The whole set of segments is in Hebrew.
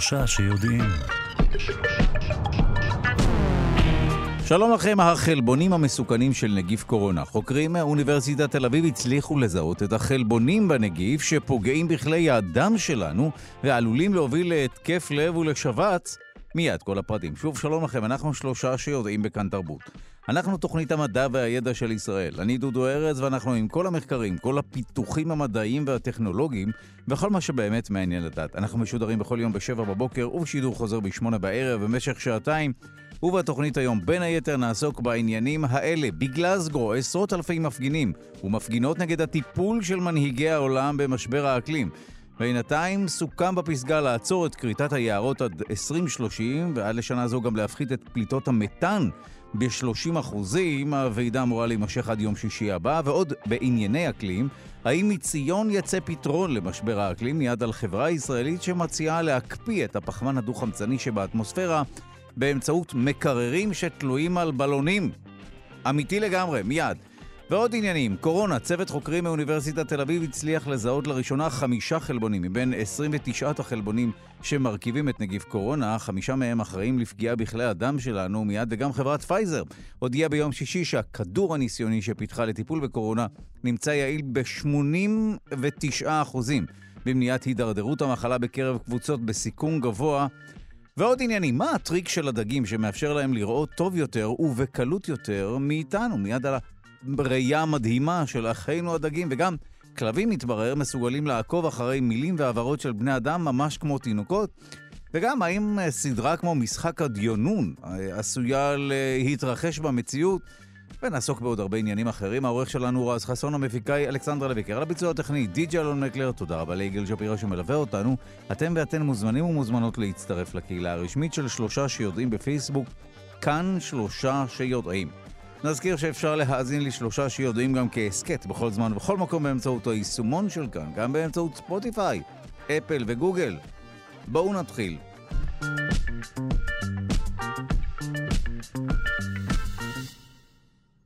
שלושה שיודעים. שלום לכם, החלבונים המסוכנים של נגיף קורונה. חוקרים מאוניברסיטת תל אביב הצליחו לזהות את החלבונים בנגיף שפוגעים בכלי הדם שלנו ועלולים להוביל להתקף לב ולשבץ. מיד כל הפרטים. שוב, שלום לכם, אנחנו שלושה שיודעים בכאן תרבות. אנחנו תוכנית המדע והידע של ישראל. אני דודו ארז, ואנחנו עם כל המחקרים, כל הפיתוחים המדעיים והטכנולוגיים, וכל מה שבאמת מעניין לדעת. אנחנו משודרים בכל יום בשבע בבוקר ובשידור חוזר בשמונה בערב במשך שעתיים. ובתוכנית היום בין היתר נעסוק בעניינים האלה. בגלזגו עשרות אלפי מפגינים ומפגינות נגד הטיפול של מנהיגי העולם במשבר האקלים. בינתיים סוכם בפסגה לעצור את כריתת היערות עד 2030 ועד לשנה זו גם להפחית את פליטות המתאן ב-30 אחוזים. הוועידה אמורה להימשך עד יום שישי הבא, ועוד בענייני אקלים, האם מציון יצא פתרון למשבר האקלים? מיד על חברה ישראלית שמציעה להקפיא את הפחמן הדו-חמצני שבאטמוספירה באמצעות מקררים שתלויים על בלונים. אמיתי לגמרי, מיד. ועוד עניינים, קורונה, צוות חוקרים מאוניברסיטת תל אביב הצליח לזהות לראשונה חמישה חלבונים מבין 29 החלבונים שמרכיבים את נגיף קורונה, חמישה מהם אחראים לפגיעה בכלי הדם שלנו מיד, וגם חברת פייזר הודיעה ביום שישי שהכדור הניסיוני שפיתחה לטיפול בקורונה נמצא יעיל ב-89% במניעת הידרדרות המחלה בקרב קבוצות בסיכון גבוה. ועוד עניינים, מה הטריק של הדגים שמאפשר להם לראות טוב יותר ובקלות יותר מאיתנו? מיד על הראייה המדהימה של אחינו הדגים, וגם כלבים, מתברר, מסוגלים לעקוב אחרי מילים והעברות של בני אדם ממש כמו תינוקות. וגם האם סדרה כמו משחק הדיונון עשויה להתרחש במציאות? ונעסוק בעוד הרבה עניינים אחרים. העורך שלנו הוא רז חסון, המפיקאי אלכסנדרה לויקר. על הביצוע הטכני, די.ג'י אלון מקלר, תודה רבה ליגאל שפירא שמלווה אותנו. אתם ואתן מוזמנים ומוזמנות להצטרף לקהילה הרשמית של שלושה שיודעים בפייסבוק, כאן שלושה שיודעים. נזכיר שאפשר להאזין לשלושה שיודעים גם כהסכת בכל זמן ובכל מקום באמצעות היישומון של כאן, גם באמצעות ספוטיפיי, אפל וגוגל. בואו נתחיל.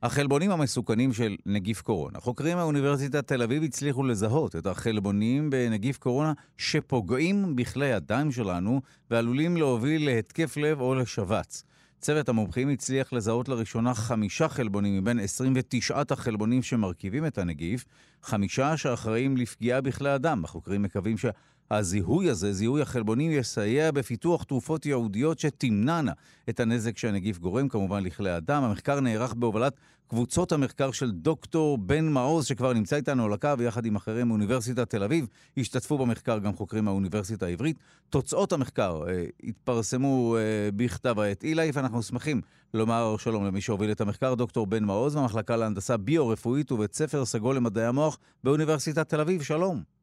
החלבונים המסוכנים של נגיף קורונה. חוקרים מאוניברסיטת תל אביב הצליחו לזהות את החלבונים בנגיף קורונה שפוגעים בכלי הדם שלנו ועלולים להוביל להתקף לב או לשבץ. צוות המומחים הצליח לזהות לראשונה חמישה חלבונים מבין 29 החלבונים שמרכיבים את הנגיף, חמישה שאחראים לפגיעה בכלי הדם. החוקרים מקווים שה... הזיהוי הזה, זיהוי החלבונים, יסייע בפיתוח תרופות ייעודיות שתמנענה את הנזק שהנגיף גורם כמובן לכלי הדם. המחקר נערך בהובלת קבוצות המחקר של דוקטור בן מעוז, שכבר נמצא איתנו על הקו, ויחד עם אחרים מאוניברסיטת תל אביב. השתתפו במחקר גם חוקרים מהאוניברסיטה העברית. תוצאות המחקר אה, התפרסמו אה, בכתב העת אילי, ואנחנו שמחים לומר שלום למי שהוביל את המחקר, דוקטור בן מעוז, מהמחלקה להנדסה ביו-רפואית ובית ספר סגול למדעי המוח באוניברסיטת תל אביב. שלום.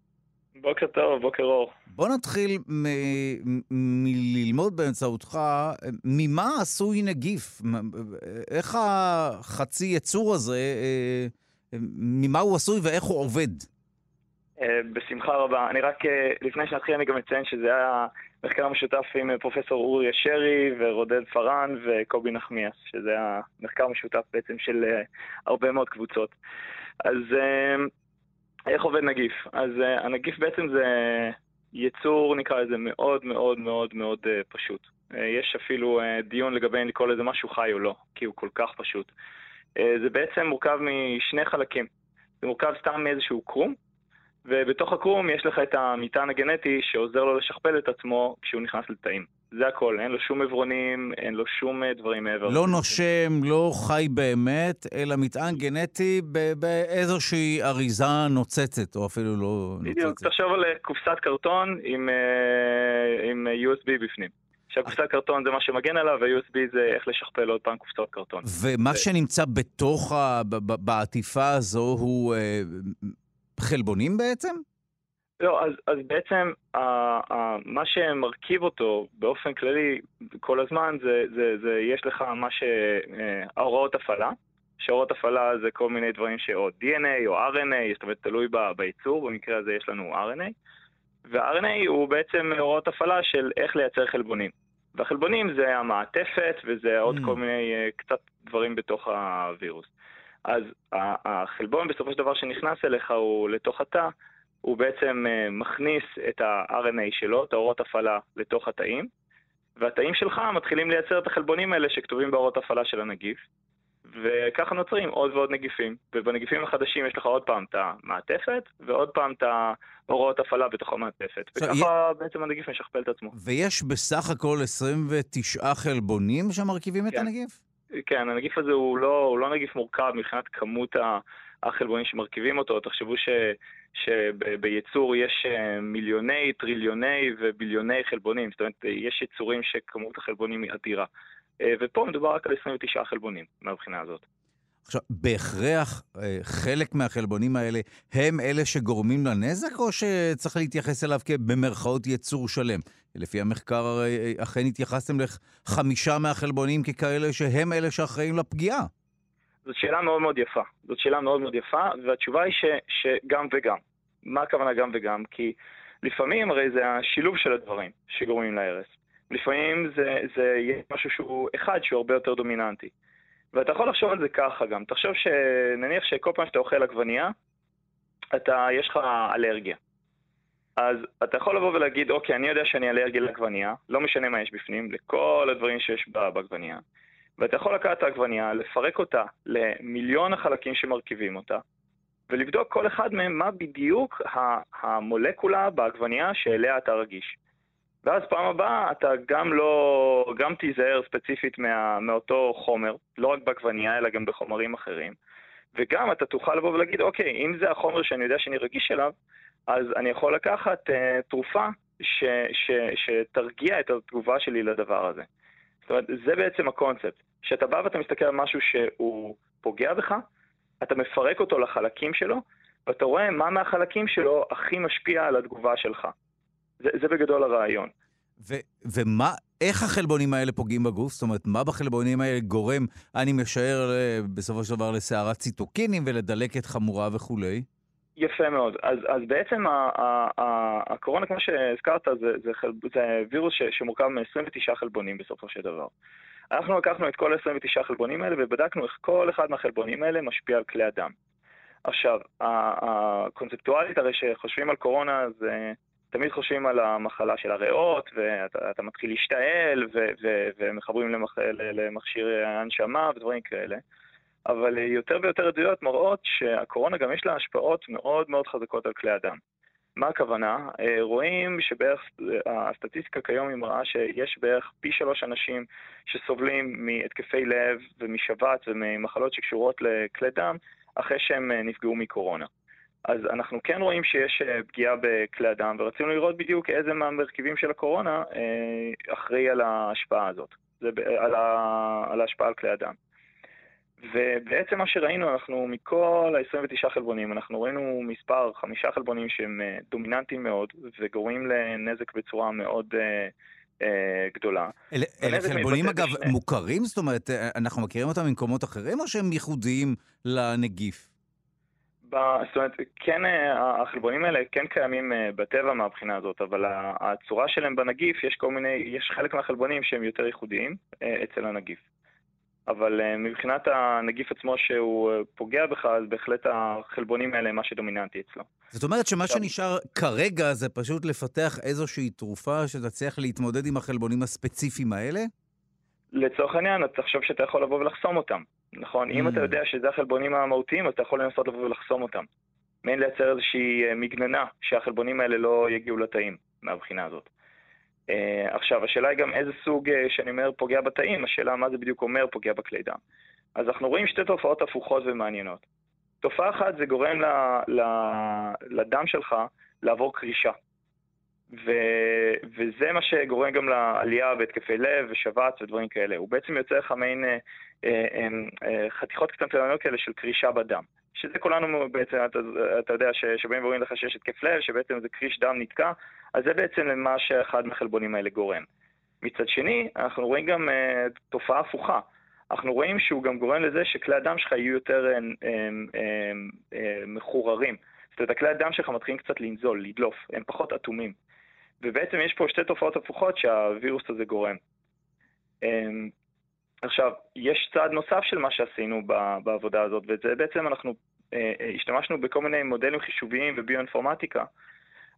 בוקר טוב, בוקר אור. בוא נתחיל מללמוד באמצעותך ממה עשוי נגיף, איך החצי יצור הזה, אה, ממה הוא עשוי ואיך הוא עובד. אה, בשמחה רבה. אני רק, אה, לפני שנתחיל אני גם אציין שזה היה מחקר משותף עם פרופסור אורי אשרי ורודד פארן וקובי נחמיאס, שזה היה מחקר משותף בעצם של הרבה מאוד קבוצות. אז איך עובד נגיף? אז uh, הנגיף בעצם זה יצור, נקרא לזה, מאוד מאוד מאוד מאוד uh, פשוט. Uh, יש אפילו uh, דיון לגבי אם לקרוא לזה משהו חי או לא, כי הוא כל כך פשוט. Uh, זה בעצם מורכב משני חלקים. זה מורכב סתם מאיזשהו קרום, ובתוך הקרום יש לך את המטען הגנטי שעוזר לו לשכפל את עצמו כשהוא נכנס לתאים. זה הכל, אין לו שום עברונים, אין לו שום אה, דברים מעבר. לא נושם, לא חי באמת, אלא מטען גנטי באיזושהי אריזה נוצצת, או אפילו לא נוצצת. בדיוק, תחשוב על אה, קופסת קרטון עם, אה, עם USB בפנים. עכשיו קופסת קרטון זה מה שמגן עליו, ו-USB זה איך לשכפל עוד פעם קופסאות קרטון. ומה שנמצא בתוך, בעטיפה הזו הוא חלבונים בעצם? לא, אז, אז בעצם ה, ה, מה שמרכיב אותו באופן כללי כל הזמן זה, זה, זה יש לך מה ש... אה, הפעלה, שהוראות הפעלה זה כל מיני דברים שאו DNA או RNA, זאת אומרת תלוי בייצור, במקרה הזה יש לנו RNA, וה-RNA הוא בעצם הוראות הפעלה של איך לייצר חלבונים. והחלבונים זה המעטפת וזה עוד mm. כל מיני uh, קצת דברים בתוך הווירוס. אז החלבון בסופו של דבר שנכנס אליך הוא לתוך התא, הוא בעצם מכניס את ה-RNA שלו, את האורות הפעלה, לתוך התאים, והתאים שלך מתחילים לייצר את החלבונים האלה שכתובים באורות הפעלה של הנגיף. וככה נוצרים עוד ועוד נגיפים. ובנגיפים החדשים יש לך עוד פעם את המעטפת, ועוד פעם את ההוראות הפעלה בתוך המעטפת. וככה י... בעצם הנגיף משכפל את עצמו. ויש בסך הכל 29 חלבונים שמרכיבים כן. את הנגיף? כן, הנגיף הזה הוא לא, הוא לא נגיף מורכב מבחינת כמות החלבונים שמרכיבים אותו. תחשבו ש, שבייצור יש אה, מיליוני, טריליוני וביליוני חלבונים. זאת אומרת, יש יצורים שכמות החלבונים היא אדירה. אה, ופה מדובר רק על 29 חלבונים מהבחינה הזאת. עכשיו, בהכרח אה, חלק מהחלבונים האלה הם אלה שגורמים לנזק, או שצריך להתייחס אליו כבמרכאות יצור שלם? לפי המחקר הרי אה, אכן התייחסתם לחמישה מהחלבונים ככאלה שהם אלה שאחראים לפגיעה. זאת שאלה מאוד מאוד יפה. זאת שאלה מאוד מאוד יפה, והתשובה היא ש, שגם וגם. מה הכוונה גם וגם? כי לפעמים הרי זה השילוב של הדברים שגורמים להרס. לפעמים זה, זה יהיה משהו שהוא אחד שהוא הרבה יותר דומיננטי. ואתה יכול לחשוב על זה ככה גם. תחשוב שנניח שכל פעם שאתה אוכל עגבנייה, אתה, יש לך אלרגיה. אז אתה יכול לבוא ולהגיד, אוקיי, אני יודע שאני אלרגי לעגבנייה, לא משנה מה יש בפנים, לכל הדברים שיש בעגבנייה. ואתה יכול לקחת את העגבנייה, לפרק אותה למיליון החלקים שמרכיבים אותה, ולבדוק כל אחד מהם מה בדיוק המולקולה בעגבנייה שאליה אתה רגיש. ואז פעם הבאה אתה גם לא, גם תיזהר ספציפית מה, מאותו חומר, לא רק בעגבנייה אלא גם בחומרים אחרים. וגם אתה תוכל לבוא ולהגיד, אוקיי, אם זה החומר שאני יודע שאני רגיש אליו, אז אני יכול לקחת uh, תרופה ש, ש, שתרגיע את התגובה שלי לדבר הזה. זאת אומרת, זה בעצם הקונספט. כשאתה בא ואתה מסתכל על משהו שהוא פוגע בך, אתה מפרק אותו לחלקים שלו, ואתה רואה מה מהחלקים שלו הכי משפיע על התגובה שלך. זה, זה בגדול הרעיון. ו- ומה, איך החלבונים האלה פוגעים בגוף? זאת אומרת, מה בחלבונים האלה גורם, אני משער אה, בסופו של דבר לסערת ציטוקינים ולדלקת חמורה וכולי? יפה מאוד. אז, אז בעצם ה, ה, ה, הקורונה, כמו שהזכרת, זה, זה, חל, זה וירוס ש, שמורכב מ-29 חלבונים בסופו של דבר. אנחנו לקחנו את כל 29 חלבונים האלה ובדקנו איך כל אחד מהחלבונים האלה משפיע על כלי הדם. עכשיו, הקונספטואלית הרי שחושבים על קורונה זה תמיד חושבים על המחלה של הריאות, ואתה מתחיל להשתעל, ומחברים למח, למכשיר הנשמה ודברים כאלה. אבל יותר ויותר עדויות מראות שהקורונה גם יש לה השפעות מאוד מאוד חזקות על כלי הדם. מה הכוונה? רואים שבערך, הסטטיסטיקה כיום היא מראה שיש בערך פי שלוש אנשים שסובלים מהתקפי לב ומשבץ וממחלות שקשורות לכלי דם אחרי שהם נפגעו מקורונה. אז אנחנו כן רואים שיש אה, פגיעה בכלי הדם, ורצינו לראות בדיוק איזה מהמרכיבים של הקורונה אה, אחראי על ההשפעה הזאת, על ההשפעה על כלי הדם. ובעצם מה שראינו, אנחנו מכל ה-29 חלבונים, אנחנו ראינו מספר, חמישה חלבונים שהם אה, דומיננטיים מאוד, וגורמים לנזק בצורה מאוד uh, uh, גדולה. אלה, אלה חלבונים אגב שני. מוכרים? זאת אומרת, אנחנו מכירים אותם ממקומות אחרים, או שהם ייחודיים לנגיף? זאת אומרת, כן, אה, החלבונים האלה כן קיימים אה, בטבע מהבחינה הזאת, אבל הצורה שלהם בנגיף, יש כל מיני, יש חלק מהחלבונים שהם יותר ייחודיים אה, אצל הנגיף. אבל מבחינת הנגיף עצמו שהוא פוגע בך, אז בהחלט החלבונים האלה הם מה שדומיננטי אצלו. זאת אומרת שמה שנשאר כרגע זה פשוט לפתח איזושהי תרופה שתצליח להתמודד עם החלבונים הספציפיים האלה? לצורך העניין, תחשוב שאתה יכול לבוא ולחסום אותם. נכון? אם אתה mm. יודע שזה החלבונים המהותיים, אז אתה יכול לנסות לבוא ולחסום אותם. מעין לייצר איזושהי אה, מגננה שהחלבונים האלה לא יגיעו לתאים מהבחינה הזאת. Uh, עכשיו, השאלה היא גם איזה סוג, uh, שאני אומר פוגע בתאים, השאלה מה זה בדיוק אומר פוגע בכלי דם. אז אנחנו רואים שתי תופעות הפוכות ומעניינות. תופעה אחת זה גורם ל, ל, לדם שלך לעבור קרישה. ו, וזה מה שגורם גם לעלייה בהתקפי לב ושבץ ודברים כאלה. הוא בעצם יוצר לך מעין אה, אה, אה, חתיכות קטנטנות כאלה של קרישה בדם. שזה כולנו בעצם, אתה, אתה יודע, שבאים ואומרים לך שיש התקף לב, שבעצם זה קריש דם נתקע, אז זה בעצם למה שאחד מהחלבונים האלה גורם. מצד שני, אנחנו רואים גם אה, תופעה הפוכה. אנחנו רואים שהוא גם גורם לזה שכלי הדם שלך יהיו יותר אה, אה, אה, אה, מחוררים. זאת אומרת, הכלי הדם שלך מתחילים קצת לנזול, לדלוף, הם פחות אטומים. ובעצם יש פה שתי תופעות הפוכות שהווירוס הזה גורם. אמ, עכשיו, יש צעד נוסף של מה שעשינו בעבודה הזאת, וזה בעצם אנחנו אה, השתמשנו בכל מיני מודלים חישוביים וביואינפורמטיקה,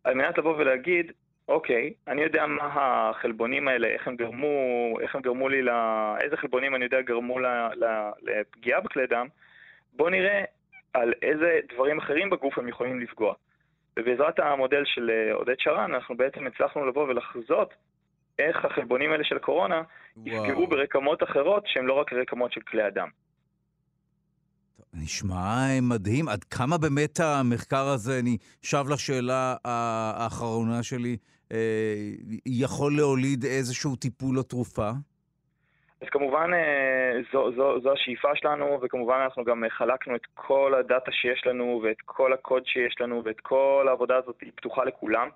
על מנת לבוא ולהגיד, אוקיי, אני יודע מה החלבונים האלה, איך הם גרמו, איך הם גרמו לי, לה, איזה חלבונים אני יודע גרמו לה, לה, לפגיעה בכלי דם, בואו נראה על איזה דברים אחרים בגוף הם יכולים לפגוע. ובעזרת המודל של אה, עודד שרן, אנחנו בעצם הצלחנו לבוא ולחזות איך החלבונים האלה של הקורונה יפגעו ברקמות אחרות שהן לא רק רקמות של כלי הדם. נשמע מדהים. עד כמה באמת המחקר הזה, אני שב לשאלה האחרונה שלי, אה, יכול להוליד איזשהו טיפול או תרופה? אז כמובן אה, זו, זו, זו השאיפה שלנו, וכמובן אנחנו גם חלקנו את כל הדאטה שיש לנו, ואת כל הקוד שיש לנו, ואת כל העבודה הזאת היא פתוחה לכולם.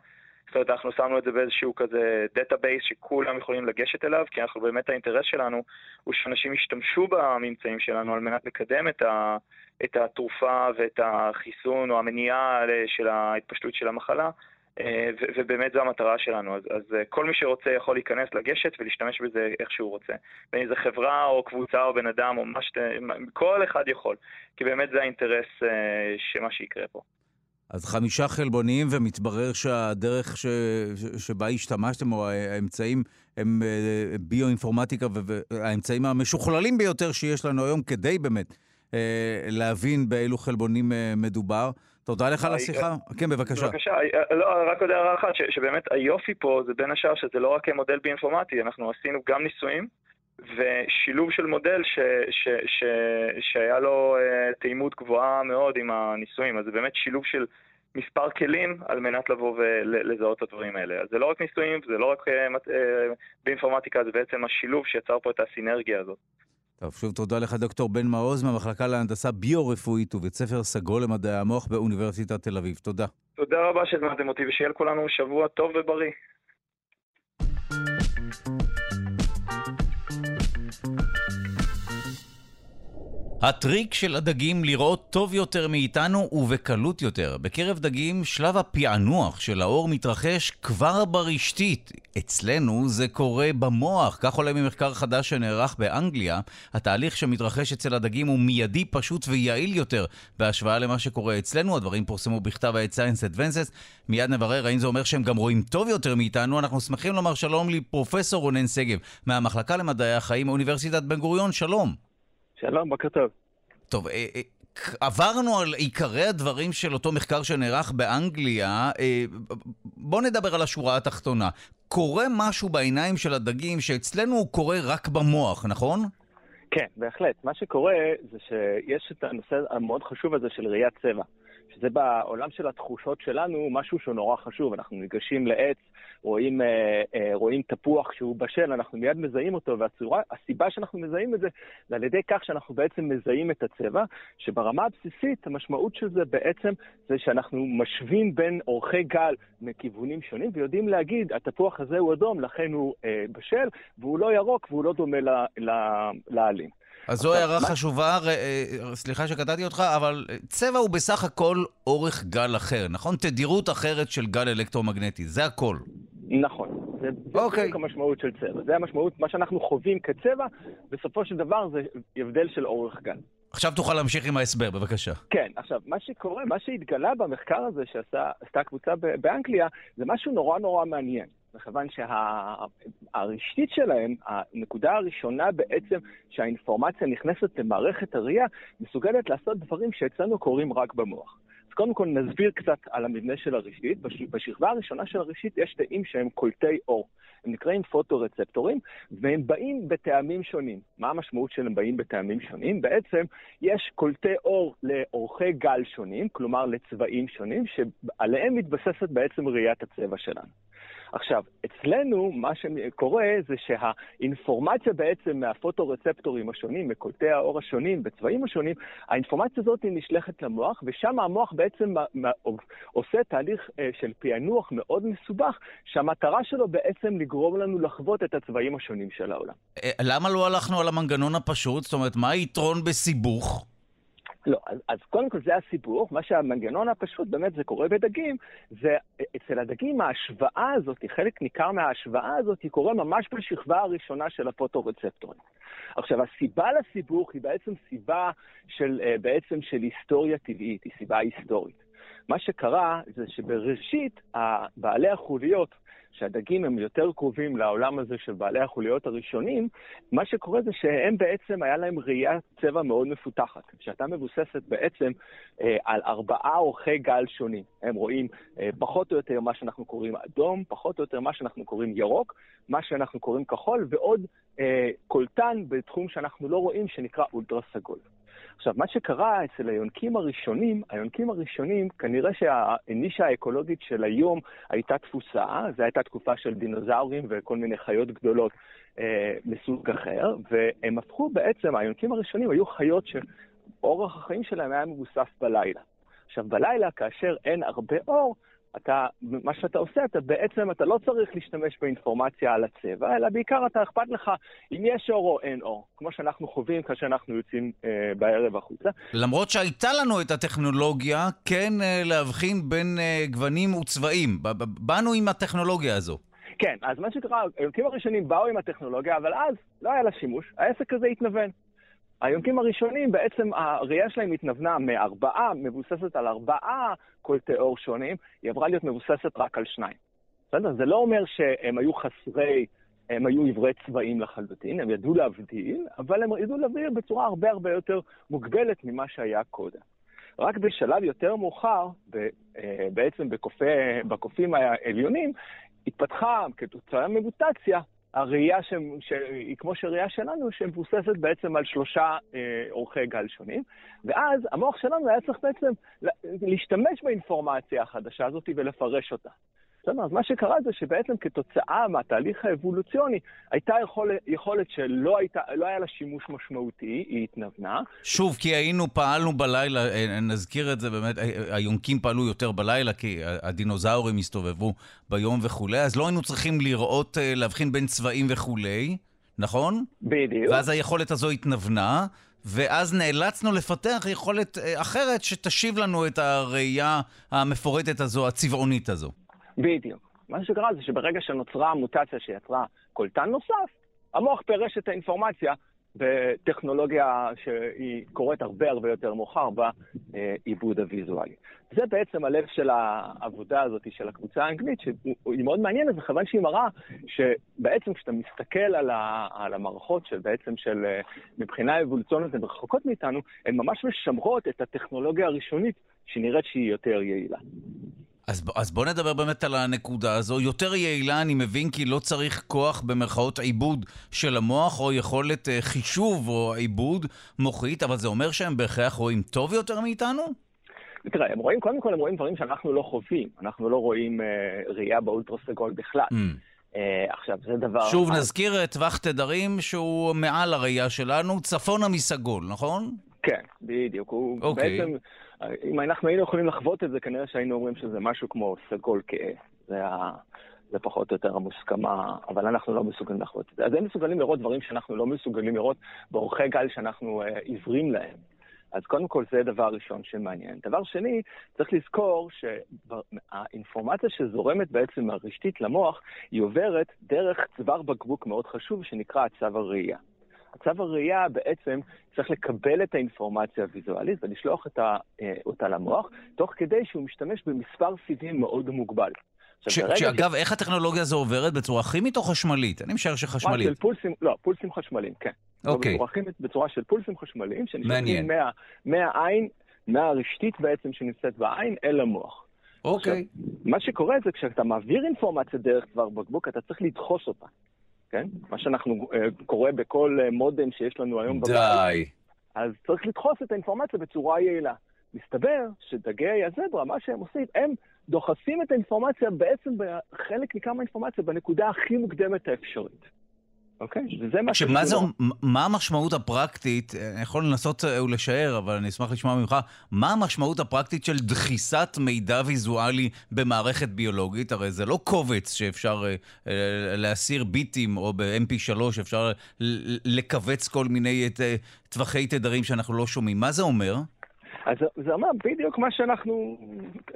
זאת אומרת, אנחנו שמנו את זה באיזשהו כזה database שכולם יכולים לגשת אליו, כי אנחנו באמת האינטרס שלנו הוא שאנשים ישתמשו בממצאים שלנו על מנת לקדם את, ה, את התרופה ואת החיסון או המניעה של ההתפשטות של המחלה. אה, ובאמת זו המטרה שלנו. אז, אז אה, כל מי שרוצה יכול להיכנס, לגשת ולהשתמש בזה איך שהוא רוצה. בין אם זה חברה או קבוצה או בן אדם או מה שאתה... כל אחד יכול. כי באמת זה האינטרס אה, שמה שיקרה פה. אז חמישה חלבונים, ומתברר שהדרך ש... שבה השתמשתם, או האמצעים, הם ביואינפורמטיקה, והאמצעים המשוכללים ביותר שיש לנו היום כדי באמת להבין באילו חלבונים מדובר. תודה לך על השיחה. כן, בבקשה. בבקשה. לא, רק עוד הערה אחת, שבאמת היופי פה זה בין השאר שזה לא רק מודל ביואינפורמטי, אנחנו עשינו גם ניסויים. ושילוב של מודל ש, ש, ש, שהיה לו uh, תאימות גבוהה מאוד עם הניסויים, אז זה באמת שילוב של מספר כלים על מנת לבוא ולזהות את הדברים האלה. אז זה לא רק ניסויים, זה לא רק uh, uh, באינפורמטיקה, זה בעצם השילוב שיצר פה את הסינרגיה הזאת. טוב, שוב תודה לך, דוקטור בן מעוז מהמחלקה להנדסה ביו-רפואית ובית ספר סגול למדעי המוח באוניברסיטת תל אביב. תודה. תודה רבה שהזמנתם אותי, ושיהיה לכולנו שבוע טוב ובריא. Thank you. הטריק של הדגים לראות טוב יותר מאיתנו ובקלות יותר. בקרב דגים, שלב הפענוח של האור מתרחש כבר ברשתית. אצלנו זה קורה במוח, כך עולה ממחקר חדש שנערך באנגליה. התהליך שמתרחש אצל הדגים הוא מיידי, פשוט ויעיל יותר בהשוואה למה שקורה אצלנו. הדברים פורסמו בכתב העת Science Advances. מיד נברר האם זה אומר שהם גם רואים טוב יותר מאיתנו. אנחנו שמחים לומר שלום לפרופסור רונן שגב מהמחלקה למדעי החיים, אוניברסיטת בן גוריון. שלום. שלום, בוקר טוב. טוב, אה, אה, עברנו על עיקרי הדברים של אותו מחקר שנערך באנגליה. אה, בואו נדבר על השורה התחתונה. קורה משהו בעיניים של הדגים שאצלנו הוא קורה רק במוח, נכון? כן, בהחלט. מה שקורה זה שיש את הנושא המאוד חשוב הזה של ראיית צבע. שזה בעולם של התחושות שלנו משהו שהוא נורא חשוב. אנחנו ניגשים לעץ, רואים, אה, אה, רואים תפוח שהוא בשל, אנחנו מיד מזהים אותו, והסיבה שאנחנו מזהים את זה, זה על ידי כך שאנחנו בעצם מזהים את הצבע, שברמה הבסיסית המשמעות של זה בעצם זה שאנחנו משווים בין אורכי גל מכיוונים שונים, ויודעים להגיד, התפוח הזה הוא אדום, לכן הוא אה, בשל, והוא לא ירוק והוא לא דומה לעלים. אז זו הערה חשובה, אה, סליחה שקטעתי אותך, אבל צבע הוא בסך הכל אורך גל אחר, נכון? תדירות אחרת של גל אלקטרומגנטי, זה הכל. נכון. זה okay. אוקיי. בדיוק המשמעות של צבע. זה המשמעות, מה שאנחנו חווים כצבע, בסופו של דבר זה הבדל של אורך גל. עכשיו תוכל להמשיך עם ההסבר, בבקשה. כן, עכשיו, מה שקורה, מה שהתגלה במחקר הזה שעשתה הקבוצה באנגליה, זה משהו נורא נורא מעניין. מכיוון שהרשתית שלהם, הנקודה הראשונה בעצם שהאינפורמציה נכנסת למערכת הראייה, מסוגלת לעשות דברים שאצלנו קורים רק במוח. אז קודם כל נסביר קצת על המבנה של הרשתית. בשכבה הראשונה של הרשתית יש תאים שהם קולטי אור. הם נקראים פוטורצפטורים, והם באים בטעמים שונים. מה המשמעות שהם באים בטעמים שונים? בעצם יש קולטי אור לאורכי גל שונים, כלומר לצבעים שונים, שעליהם מתבססת בעצם ראיית הצבע שלנו. עכשיו, אצלנו מה שקורה זה שהאינפורמציה בעצם מהפוטורצפטורים השונים, מקולטי האור השונים, בצבעים השונים, האינפורמציה הזאת נשלחת למוח, ושם המוח בעצם עושה תהליך אה, של פענוח מאוד מסובך, שהמטרה שלו בעצם לגרום לנו לחוות את הצבעים השונים של העולם. אה, למה לא הלכנו על המנגנון הפשוט? זאת אומרת, מה היתרון בסיבוך? לא, אז, אז קודם כל זה הסיפור, מה שהמנגנון הפשוט, באמת זה קורה בדגים, זה אצל הדגים ההשוואה הזאת, חלק ניכר מההשוואה הזאת, היא קורה ממש בשכבה הראשונה של הפוטורצפטורים. עכשיו, הסיבה לסיבוך היא בעצם סיבה של, אה, בעצם של היסטוריה טבעית, היא סיבה היסטורית. מה שקרה זה שבראשית, בעלי החוליות שהדגים הם יותר קרובים לעולם הזה של בעלי החוליות הראשונים, מה שקורה זה שהם בעצם, היה להם ראיית צבע מאוד מפותחת, שהייתה מבוססת בעצם אה, על ארבעה אורכי גל שונים. הם רואים אה, פחות או יותר מה שאנחנו קוראים אדום, פחות או יותר מה שאנחנו קוראים ירוק, מה שאנחנו קוראים כחול, ועוד אה, קולטן בתחום שאנחנו לא רואים, שנקרא אולטרה סגול. עכשיו, מה שקרה אצל היונקים הראשונים, היונקים הראשונים, כנראה שהנישה האקולוגית של היום הייתה תפוסה, זו הייתה תקופה של דינוזאורים וכל מיני חיות גדולות אה, מסוג אחר, והם הפכו בעצם, היונקים הראשונים היו חיות שאורח החיים שלהם היה מבוסס בלילה. עכשיו, בלילה, כאשר אין הרבה אור, אתה, מה שאתה עושה, אתה בעצם, אתה לא צריך להשתמש באינפורמציה על הצבע, אלא בעיקר אתה אכפת לך אם יש אור או אין אור, כמו שאנחנו חווים כאשר אנחנו יוצאים אה, בערב החוצה. למרות שהייתה לנו את הטכנולוגיה, כן אה, להבחין בין אה, גוונים וצבעים. באנו עם הטכנולוגיה הזו. כן, אז מה שקרה, היונקים הראשונים באו עם הטכנולוגיה, אבל אז לא היה לה שימוש, העסק הזה התנוון. היונקים הראשונים, בעצם הראייה שלהם התנוונה מארבעה, מבוססת על ארבעה קולטי אור שונים, היא עברה להיות מבוססת רק על שניים. בסדר? זה לא אומר שהם היו חסרי, הם היו עברי צבעים לחלוטין, הם ידעו להבדיל, אבל הם ידעו להבדיל בצורה הרבה הרבה יותר מוגבלת ממה שהיה קודם. רק בשלב יותר מאוחר, אה, בעצם בקופי, בקופים העליונים, התפתחה כתוצאה ממוטציה הראייה שהיא כמו שהראייה שלנו, שמבוססת בעצם על שלושה אה, אורכי גל שונים, ואז המוח שלנו היה צריך בעצם להשתמש באינפורמציה החדשה הזאת ולפרש אותה. בסדר, אז מה שקרה זה שבעצם כתוצאה מהתהליך האבולוציוני, הייתה יכול, יכולת שלא הייתה, לא היה לה שימוש משמעותי, היא התנוונה. שוב, כי היינו, פעלנו בלילה, אה, נזכיר את זה באמת, אה, היונקים פעלו יותר בלילה, כי הדינוזאורים הסתובבו ביום וכולי, אז לא היינו צריכים לראות, אה, להבחין בין צבעים וכולי, נכון? בדיוק. ואז היכולת הזו התנוונה. ואז נאלצנו לפתח יכולת אחרת שתשיב לנו את הראייה המפורטת הזו, הצבעונית הזו. בדיוק. מה שקרה זה שברגע שנוצרה המוטציה שיצרה קולטן נוסף, המוח פירש את האינפורמציה בטכנולוגיה שהיא קורית הרבה הרבה יותר מאוחר בעיבוד הוויזואלי. זה בעצם הלב של העבודה הזאת של הקבוצה האנגלית, שהיא מאוד מעניינת, וכיוון שהיא מראה שבעצם כשאתה מסתכל על, ה, על המערכות של בעצם של מבחינה אבולוציונית הן רחוקות מאיתנו, הן ממש משמרות את הטכנולוגיה הראשונית שנראית שהיא יותר יעילה. אז, אז בוא נדבר באמת על הנקודה הזו. יותר יעילה, אני מבין, כי לא צריך כוח במרכאות עיבוד של המוח, או יכולת אה, חישוב או עיבוד מוחית, אבל זה אומר שהם בהכרח רואים טוב יותר מאיתנו? תראה, הם רואים, קודם כל הם רואים דברים שאנחנו לא חווים. אנחנו לא רואים אה, ראייה באולטרסגול בכלל. Mm. אה, עכשיו, זה דבר... שוב, נזכיר טווח תדרים שהוא מעל הראייה שלנו, צפונה מסגול, נכון? כן, בדיוק. הוא okay. אוקיי. בעצם... אם אנחנו היינו יכולים לחוות את זה, כנראה שהיינו אומרים שזה משהו כמו סגול כהה. זה, ה... זה פחות או יותר המוסכמה, אבל אנחנו לא מסוגלים לחוות את זה. אז הם מסוגלים לראות דברים שאנחנו לא מסוגלים לראות באורכי גל שאנחנו אה, עיוורים להם. אז קודם כל זה דבר ראשון שמעניין. דבר שני, צריך לזכור שהאינפורמציה שזורמת בעצם מהרשתית למוח, היא עוברת דרך צוואר בקבוק מאוד חשוב שנקרא הצו הראייה. מצב הראייה בעצם צריך לקבל את האינפורמציה הוויזואלית ולשלוח ה, אה, אותה למוח, תוך כדי שהוא משתמש במספר סיבים מאוד מוגבל. שאגב, ש... איך הטכנולוגיה הזו עוברת? בצורה כימית או חשמלית? אני משער שחשמלית. של פולסים, לא, פולסים חשמליים, כן. אוקיי. בצורה כימית, בצורה של פולסים חשמליים, שנשלחים מה, מהעין, מהרשתית בעצם שנמצאת בעין, אל המוח. אוקיי. עכשיו, מה שקורה זה כשאתה מעביר אינפורמציה דרך צוואר בקבוק, אתה צריך לדחוס אותה. כן? מה שאנחנו uh, קורא בכל uh, מודם שיש לנו היום בבית. די. אז צריך לדחוס את האינפורמציה בצורה יעילה. מסתבר שדגי הזברה, מה שהם עושים, הם דוחסים את האינפורמציה בעצם בחלק ניכר מהאינפורמציה בנקודה הכי מוקדמת האפשרית. אוקיי? וזה מה שמה זה, מה המשמעות הפרקטית, אני יכול לנסות אה, ולשער, אבל אני אשמח לשמוע ממך, מה המשמעות הפרקטית של דחיסת מידע ויזואלי במערכת ביולוגית? הרי זה לא קובץ שאפשר אה, אה, להסיר ביטים, או ב-MP3 אפשר לכווץ כל מיני טווחי תדרים שאנחנו לא שומעים. מה זה אומר? אז זה אומר בדיוק מה שאנחנו...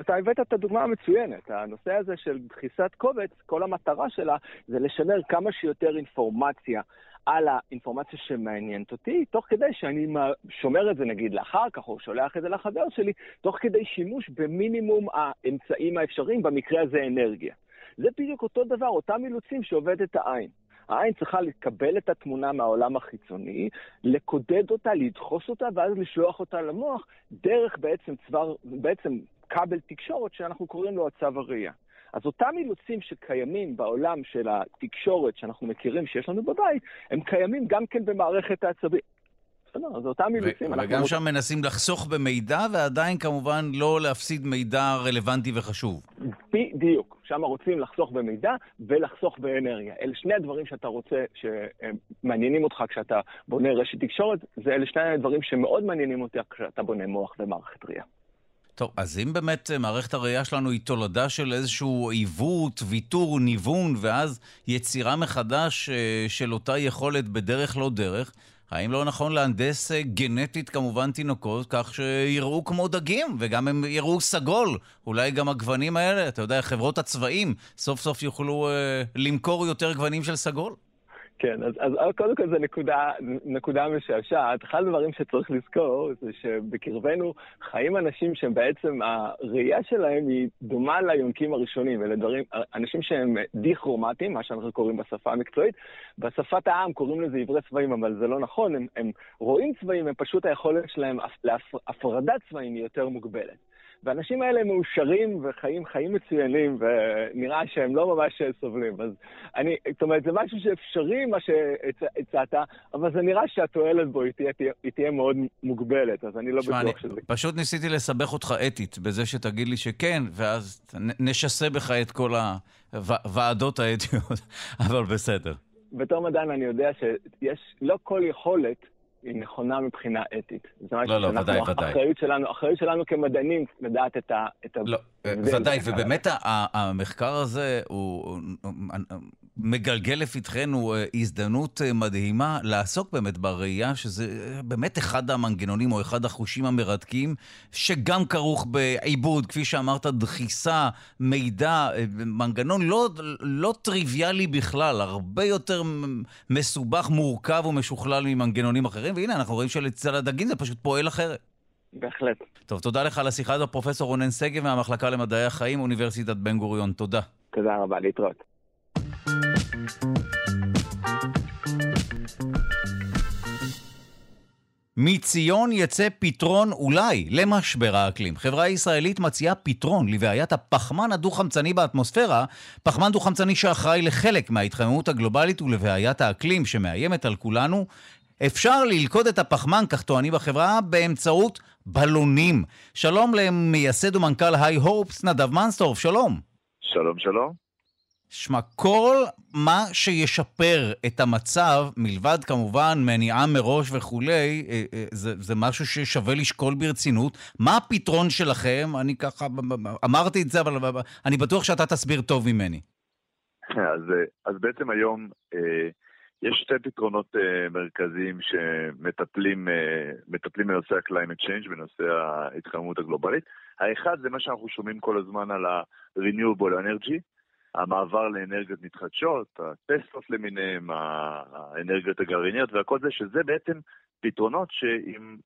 אתה הבאת את הדוגמה המצוינת. הנושא הזה של דחיסת קובץ, כל המטרה שלה זה לשמר כמה שיותר אינפורמציה על האינפורמציה שמעניינת אותי, תוך כדי שאני שומר את זה נגיד לאחר כך, או שולח את זה לחבר שלי, תוך כדי שימוש במינימום האמצעים האפשריים, במקרה הזה אנרגיה. זה בדיוק אותו דבר, אותם אילוצים שעובד את העין. העין צריכה לקבל את התמונה מהעולם החיצוני, לקודד אותה, לדחוס אותה, ואז לשלוח אותה למוח דרך בעצם צוואר, בעצם כבל תקשורת שאנחנו קוראים לו הצו הראייה. אז אותם אילוצים שקיימים בעולם של התקשורת שאנחנו מכירים, שיש לנו בבית, הם קיימים גם כן במערכת העצבים. בסדר, זה אותם אילוצים. וגם שם מנסים לחסוך במידע, ועדיין כמובן לא להפסיד מידע רלוונטי וחשוב. בדיוק. שם רוצים לחסוך במידע ולחסוך באנרגיה. אלה שני הדברים שאתה רוצה, שמעניינים אותך כשאתה בונה רשת תקשורת, זה אלה שני הדברים שמאוד מעניינים אותך כשאתה בונה מוח ומערכת ראייה. טוב, אז אם באמת מערכת הראייה שלנו היא תולדה של איזשהו עיוות, ויתור, ניוון, ואז יצירה מחדש אה, של אותה יכולת בדרך לא דרך, האם לא נכון להנדס אה, גנטית כמובן תינוקות כך שיראו כמו דגים, וגם הם יראו סגול? אולי גם הגוונים האלה, אתה יודע, חברות הצבעים סוף סוף יוכלו אה, למכור יותר גוונים של סגול? כן, אז, אז קודם כל זו נקודה, נקודה משעשעת. אחד הדברים שצריך לזכור זה שבקרבנו חיים אנשים שהם בעצם, הראייה שלהם היא דומה ליונקים הראשונים. אלה דברים, אנשים שהם דיכרומטיים, מה שאנחנו קוראים בשפה המקצועית. בשפת העם קוראים לזה עברי צבעים, אבל זה לא נכון. הם, הם רואים צבעים, הם פשוט היכולת שלהם להפרדת צבעים היא יותר מוגבלת. והאנשים האלה מאושרים וחיים חיים מצוינים, ונראה שהם לא ממש סובלים. אז אני, זאת אומרת, זה משהו שאפשרי, מה שהצעת, אבל זה נראה שהתועלת בו היא תהיה, היא תהיה מאוד מוגבלת, אז אני לא שמה, בטוח אני שזה... פשוט ניסיתי לסבך אותך אתית בזה שתגיד לי שכן, ואז נשסה בך את כל הוועדות האתיות, אבל בסדר. בתור מדען אני יודע שיש לא כל יכולת היא נכונה מבחינה אתית. לא, לא, ודאי, ודאי. אחריות שלנו, אחריות שלנו כמדענים לדעת את ה... את לא, ודאי, ובאמת המחקר הזה הוא מגלגל לפתחנו אה, הזדמנות אה, מדהימה לעסוק באמת בראייה, שזה אה, באמת אחד המנגנונים או אחד החושים המרתקים, שגם כרוך בעיבוד, כפי שאמרת, דחיסה, מידע, מנגנון לא, לא טריוויאלי בכלל, הרבה יותר מסובך, מורכב ומשוכלל ממנגנונים אחרים, והנה, אנחנו רואים שלצד הדגים זה פשוט פועל אחרת. בהחלט. טוב, תודה לך על השיחה הזו, פרופ' רונן שגב מהמחלקה למדעי החיים, אוניברסיטת בן גוריון. תודה. תודה רבה, להתראות. מציון יצא פתרון אולי למשבר האקלים. חברה ישראלית מציעה פתרון לבעיית הפחמן הדו-חמצני באטמוספירה, פחמן דו-חמצני שאחראי לחלק מההתחממות הגלובלית ולבעיית האקלים שמאיימת על כולנו. אפשר ללכוד את הפחמן, כך טוענים בחברה, באמצעות בלונים. שלום למייסד ומנכ"ל היי הופס, נדב מנסטורף, שלום. שלום, שלום. שמע, כל מה שישפר את המצב, מלבד כמובן מניעה מראש וכולי, אה, אה, זה, זה משהו ששווה לשקול ברצינות. מה הפתרון שלכם? אני ככה, אמרתי את זה, אבל אני בטוח שאתה תסביר טוב ממני. אז, אז בעצם היום אה, יש שתי פתרונות אה, מרכזיים שמטפלים אה, בנושא ה-climate change, בנושא ההתחממות הגלובלית. האחד זה מה שאנחנו שומעים כל הזמן על ה-renewable energy. המעבר לאנרגיות מתחדשות, הטסטות למיניהם, האנרגיות הגרעיניות והכל זה, שזה בעצם פתרונות שעם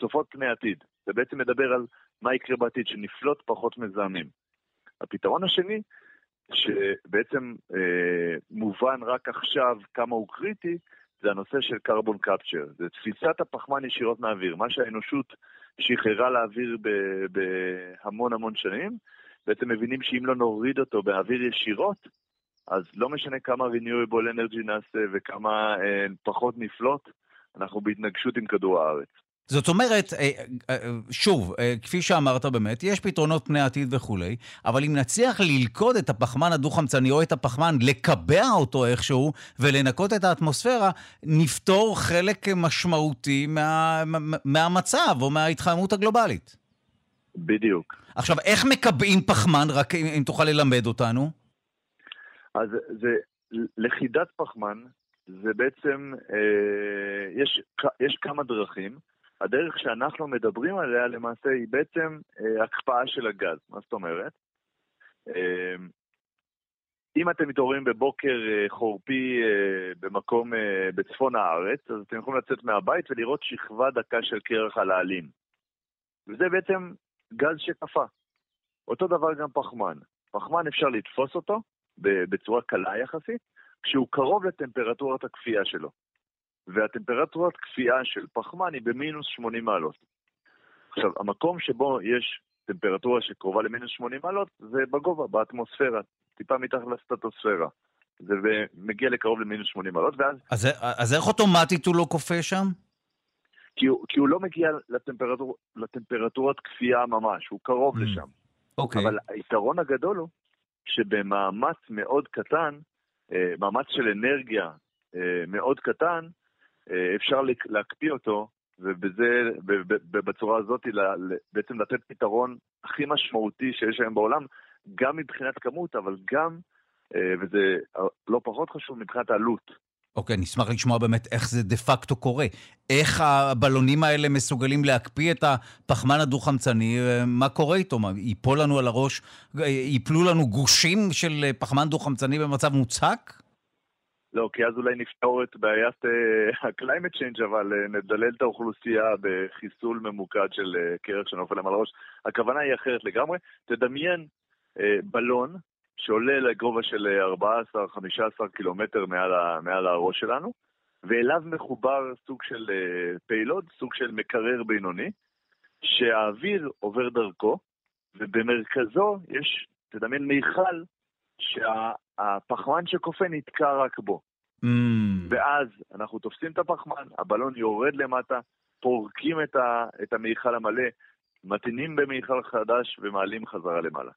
צופות פני עתיד. זה בעצם מדבר על מה יקרה בעתיד, שנפלוט פחות מזהמים. הפתרון השני, שבעצם אה, מובן רק עכשיו כמה הוא קריטי, זה הנושא של carbon capture. זה תפיסת הפחמן ישירות מהאוויר, מה שהאנושות שחררה לאוויר בהמון המון שנים, בעצם מבינים שאם לא נוריד אותו באוויר ישירות, אז לא משנה כמה renewable energy נעשה וכמה אה, פחות נפלוט, אנחנו בהתנגשות עם כדור הארץ. זאת אומרת, אה, אה, שוב, אה, כפי שאמרת באמת, יש פתרונות פני עתיד וכולי, אבל אם נצליח ללכוד את הפחמן הדו-חמצני או את הפחמן, לקבע אותו איכשהו ולנקות את האטמוספירה, נפתור חלק משמעותי מה, מהמצב או מההתחממות הגלובלית. בדיוק. עכשיו, איך מקבעים פחמן, רק אם, אם תוכל ללמד אותנו? אז זה, לכידת פחמן, זה בעצם, אה, יש, יש כמה דרכים. הדרך שאנחנו מדברים עליה למעשה היא בעצם אה, הקפאה של הגז. מה זאת אומרת? אה, אם אתם מתעוררים בבוקר אה, חורפי אה, במקום אה, בצפון הארץ, אז אתם יכולים לצאת מהבית ולראות שכבה דקה של קרח על העלים. וזה בעצם גז שקפא. אותו דבר גם פחמן. פחמן אפשר לתפוס אותו בצורה קלה יחסית, כשהוא קרוב לטמפרטורת הכפייה שלו. והטמפרטורת כפייה של פחמן היא במינוס 80 מעלות. עכשיו, המקום שבו יש טמפרטורה שקרובה למינוס 80 מעלות זה בגובה, באטמוספירה, טיפה מתחת לסטטוספירה. זה מגיע לקרוב למינוס 80 מעלות, ואז... אז, אז איך אוטומטית הוא לא קופא שם? כי הוא, כי הוא לא מגיע לטמפרטור, לטמפרטורת כפייה ממש, הוא קרוב mm. לשם. אוקיי. אבל היתרון הגדול הוא שבמאמץ מאוד קטן, אה, מאמץ של אנרגיה אה, מאוד קטן, אה, אפשר להקפיא אותו, ובזה, בצורה הזאת, בעצם לתת פתרון הכי משמעותי שיש היום בעולם, גם מבחינת כמות, אבל גם, וזה לא פחות חשוב, מבחינת העלות. אוקיי, נשמח לשמוע באמת איך זה דה פקטו קורה. איך הבלונים האלה מסוגלים להקפיא את הפחמן הדו-חמצני, מה קורה איתו? מה, ייפול לנו על הראש, ייפלו לנו גושים של פחמן דו-חמצני במצב מוצק? לא, כי אז אולי נפתור את בעיית uh, ה-climate change, אבל uh, נדלל את האוכלוסייה בחיסול ממוקד של uh, קרח שנופל להם על הראש. הכוונה היא אחרת לגמרי. תדמיין uh, בלון שעולה לגובה של 14-15 קילומטר מעל, ה, מעל הראש שלנו, ואליו מחובר סוג של פיילוד, סוג של מקרר בינוני, שהאוויר עובר דרכו, ובמרכזו יש, תדמיין מיכל, שהפחמן שקופא נתקע רק בו. Mm. ואז אנחנו תופסים את הפחמן, הבלון יורד למטה, פורקים את, ה, את המיכל המלא, מטעינים במיכל חדש ומעלים חזרה למעלה.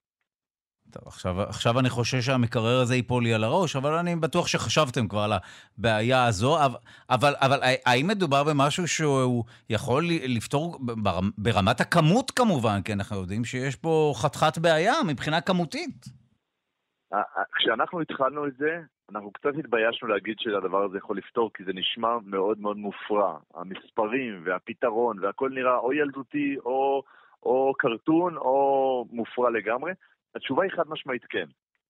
טוב, עכשיו, עכשיו אני חושש שהמקרר הזה ייפול לי על הראש, אבל אני בטוח שחשבתם כבר על הבעיה הזו. אבל, אבל, אבל האם מדובר במשהו שהוא יכול לפתור ברמת הכמות כמובן? כי אנחנו יודעים שיש פה חתיכת בעיה מבחינה כמותית. כשאנחנו התחלנו את זה, אנחנו קצת התביישנו להגיד שהדבר הזה יכול לפתור, כי זה נשמע מאוד מאוד מופרע. המספרים והפתרון והכל נראה או ילדותי או, או קרטון או מופרע לגמרי. התשובה היא חד משמעית כן.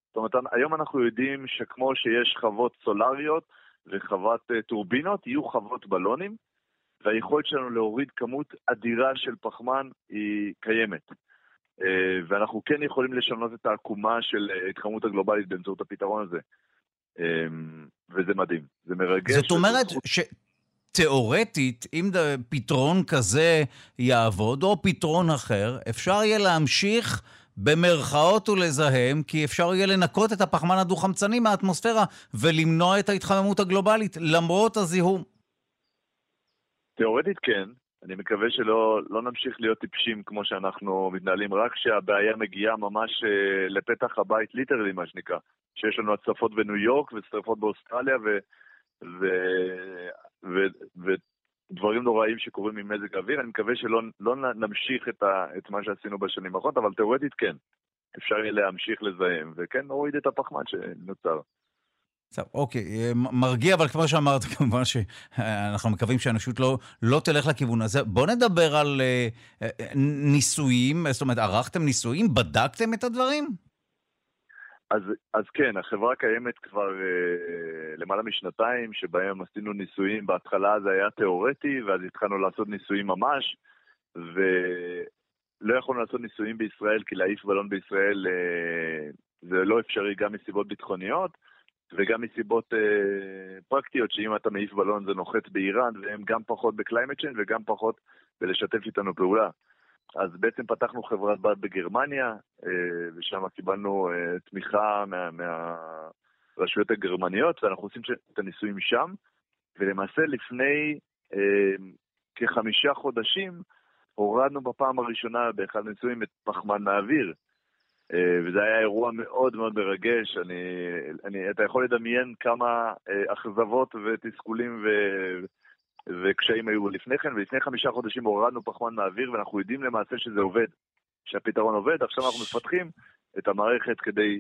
זאת אומרת, היום אנחנו יודעים שכמו שיש חוות סולריות וחוות אה, טורבינות, יהיו חוות בלונים, והיכולת שלנו להוריד כמות אדירה של פחמן היא קיימת. אה, ואנחנו כן יכולים לשנות את העקומה של אה, התחממות הגלובלית באמצעות הפתרון הזה. וזה מדהים, זה מרגש. זאת אומרת ש... תיאורטית, אם פתרון כזה יעבוד, או פתרון אחר, אפשר יהיה להמשיך במרכאות ולזהם, כי אפשר יהיה לנקות את הפחמן הדו-חמצני מהאטמוספירה ולמנוע את ההתחממות הגלובלית, למרות הזיהום. תיאורטית כן. אני מקווה שלא לא נמשיך להיות טיפשים כמו שאנחנו מתנהלים, רק כשהבעיה מגיעה ממש אה, לפתח הבית, ליטרלי מה שנקרא. שיש לנו הצפות בניו יורק ושרפות באוסטרליה ו, ו, ו, ו, ודברים נוראים שקורים עם מזג האוויר. אני מקווה שלא לא נמשיך את, ה, את מה שעשינו בשנים האחרונות, אבל תאורטית כן. אפשר יהיה להמשיך לזהם, וכן, נוריד את הפחמן שנוצר. טוב, אוקיי, אה, מרגיע, אבל כמו שאמרת, כמובן שאנחנו מקווים שהאנושות לא, לא תלך לכיוון הזה. בואו נדבר על uh, ניסויים, זאת אומרת, ערכתם ניסויים? בדקתם את הדברים? אז, אז כן, החברה קיימת כבר uh, למעלה משנתיים, שבהם עשינו ניסויים, בהתחלה זה היה תיאורטי, ואז התחלנו לעשות ניסויים ממש, ולא יכולנו לעשות ניסויים בישראל, כי להעיף בלון בישראל uh, זה לא אפשרי גם מסיבות ביטחוניות. וגם מסיבות אה, פרקטיות, שאם אתה מעיף בלון זה נוחת באיראן, והם גם פחות ב climate change וגם פחות בלשתף איתנו פעולה. אז בעצם פתחנו חברת בת בגרמניה, אה, ושם קיבלנו אה, תמיכה מה, מהרשויות הגרמניות, ואנחנו עושים את הניסויים שם, ולמעשה לפני אה, כחמישה חודשים הורדנו בפעם הראשונה באחד הניסויים את פחמן מהאוויר. וזה היה אירוע מאוד מאוד מרגש. אני, אני, אתה יכול לדמיין כמה אכזבות ותסכולים ו, וקשיים היו לפני כן, ולפני חמישה חודשים הורדנו פחמן מהאוויר, ואנחנו יודעים למעשה שזה עובד, שהפתרון עובד. עכשיו אנחנו מפתחים את המערכת כדי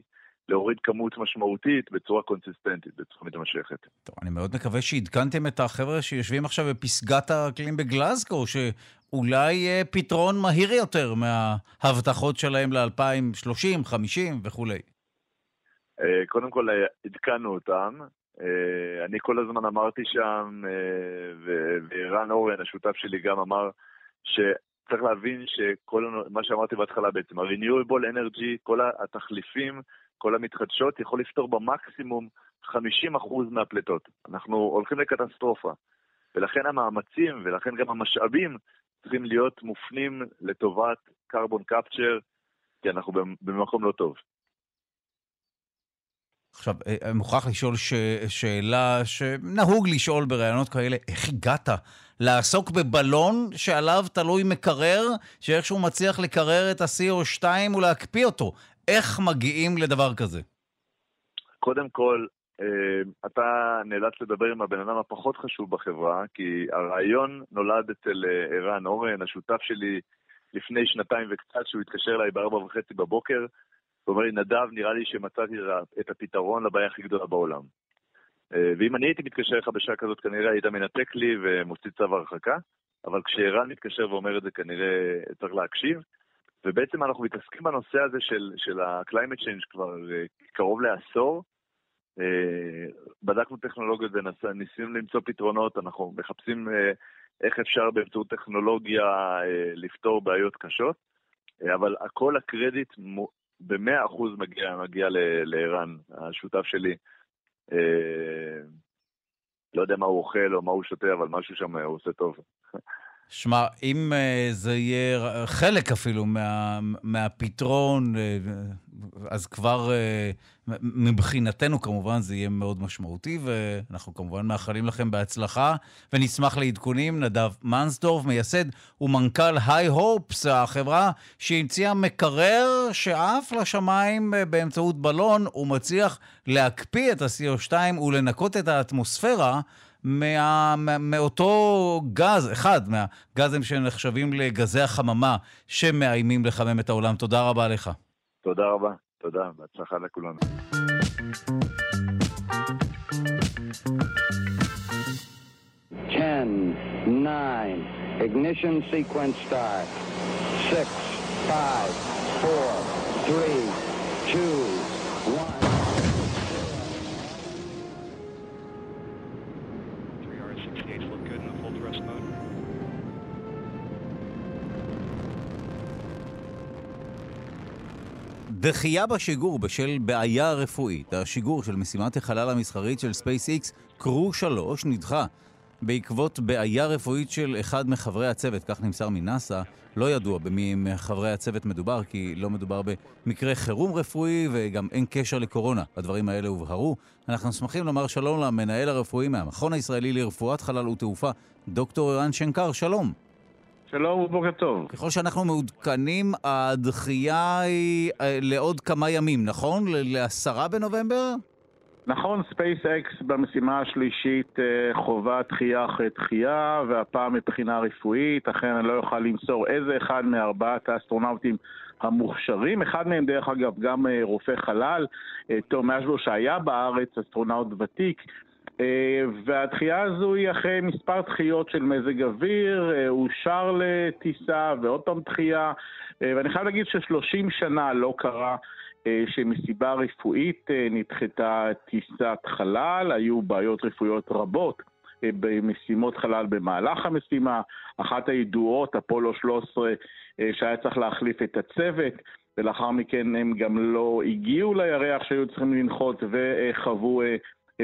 להוריד כמות משמעותית בצורה קונסיסטנטית, בצורה מתמשכת. טוב, אני מאוד מקווה שעדכנתם את החבר'ה שיושבים עכשיו בפסגת האקלים בגלזגו, שאולי יהיה פתרון מהיר יותר מההבטחות שלהם ל-2030, 50 וכולי. אה, קודם כל, אה, עדכנו אותם. אה, אני כל הזמן אמרתי שם, וערן אורן, השותף שלי, גם אמר שצריך להבין שכל מה שאמרתי בהתחלה בעצם, ה-renewable energy, כל התחליפים, כל המתחדשות, יכול לפתור במקסימום 50% מהפליטות. אנחנו הולכים לקטסטרופה. ולכן המאמצים ולכן גם המשאבים צריכים להיות מופנים לטובת carbon capture, כי אנחנו במקום לא טוב. עכשיו, אני אה, מוכרח לשאול ש... שאלה שנהוג לשאול בראיונות כאלה, איך הגעת לעסוק בבלון שעליו תלוי מקרר, שאיכשהו מצליח לקרר את ה-CO2 ולהקפיא אותו? איך מגיעים לדבר כזה? קודם כל, אה, אתה נאלץ לדבר עם הבן אדם הפחות חשוב בחברה, כי הרעיון נולד אצל אה, ערן אורן, השותף שלי, לפני שנתיים וקצת, שהוא התקשר אליי בארבע וחצי בבוקר, הוא אומר לי, נדב, נראה לי שמצאתי את הפתרון לבעיה הכי גדולה בעולם. אה, ואם אני הייתי מתקשר אליך בשעה כזאת, כנראה היית מנתק לי ומוציא צו הרחקה, אבל כשערן מתקשר ואומר את זה, כנראה צריך להקשיב. ובעצם אנחנו מתעסקים בנושא הזה של, של ה-climate change כבר uh, קרוב לעשור. Uh, בדקנו טכנולוגיות וניסינו למצוא פתרונות, אנחנו מחפשים איך אפשר באמצעות טכנולוגיה לפתור בעיות קשות, אבל הכל הקרדיט במאה אחוז מגיע, מגיע לערן, השותף שלי. Uh, לא יודע מה הוא אוכל או מה הוא שותה, אבל משהו שם הוא עושה טוב. שמע, אם uh, זה יהיה חלק אפילו מה, מהפתרון, uh, אז כבר uh, מבחינתנו כמובן זה יהיה מאוד משמעותי, ואנחנו כמובן מאחלים לכם בהצלחה, ונשמח לעדכונים. נדב מנסדורף, מייסד ומנכ"ל היי הופס, החברה שהמציאה מקרר שעף לשמיים באמצעות בלון, ומצליח להקפיא את ה-CO2 ולנקות את האטמוספירה. מה, מה, מאותו גז, אחד מהגזים שנחשבים לגזי החממה שמאיימים לחמם את העולם. תודה רבה לך. תודה רבה, תודה, בהצלחה לכולנו. Ten, nine, ignition sequence start. Six, five, four, three, two, one. דחייה בשיגור בשל בעיה רפואית. השיגור של משימת החלל המסחרית של SpaceX, קרו 3, נדחה בעקבות בעיה רפואית של אחד מחברי הצוות, כך נמסר מנאס"א. לא ידוע במי מחברי הצוות מדובר, כי לא מדובר במקרה חירום רפואי וגם אין קשר לקורונה. הדברים האלה הובהרו. אנחנו שמחים לומר שלום למנהל הרפואי מהמכון הישראלי לרפואת חלל ותעופה, דוקטור ערן שנקר, שלום. שלום ובוקר טוב. ככל שאנחנו מעודכנים, הדחייה היא אה, לעוד כמה ימים, נכון? לעשרה בנובמבר? נכון, SpaceX במשימה השלישית אה, חובה דחייה אחרי דחייה, והפעם מבחינה רפואית, אכן אני לא אוכל למסור איזה אחד מארבעת האסטרונאוטים המוכשרים, אחד מהם דרך אגב גם אה, רופא חלל, תום אשבו שהיה בארץ, אסטרונאוט ותיק, והדחייה הזו היא אחרי מספר דחיות של מזג אוויר, אה, אושר לטיסה ועוד פעם דחייה, אה, ואני חייב להגיד ששלושים שנה לא קרה שמסיבה רפואית נדחתה טיסת חלל, היו בעיות רפואיות רבות. במשימות חלל במהלך המשימה, אחת הידועות, אפולו 13, שהיה צריך להחליף את הצוות, ולאחר מכן הם גם לא הגיעו לירח שהיו צריכים לנחות וחוו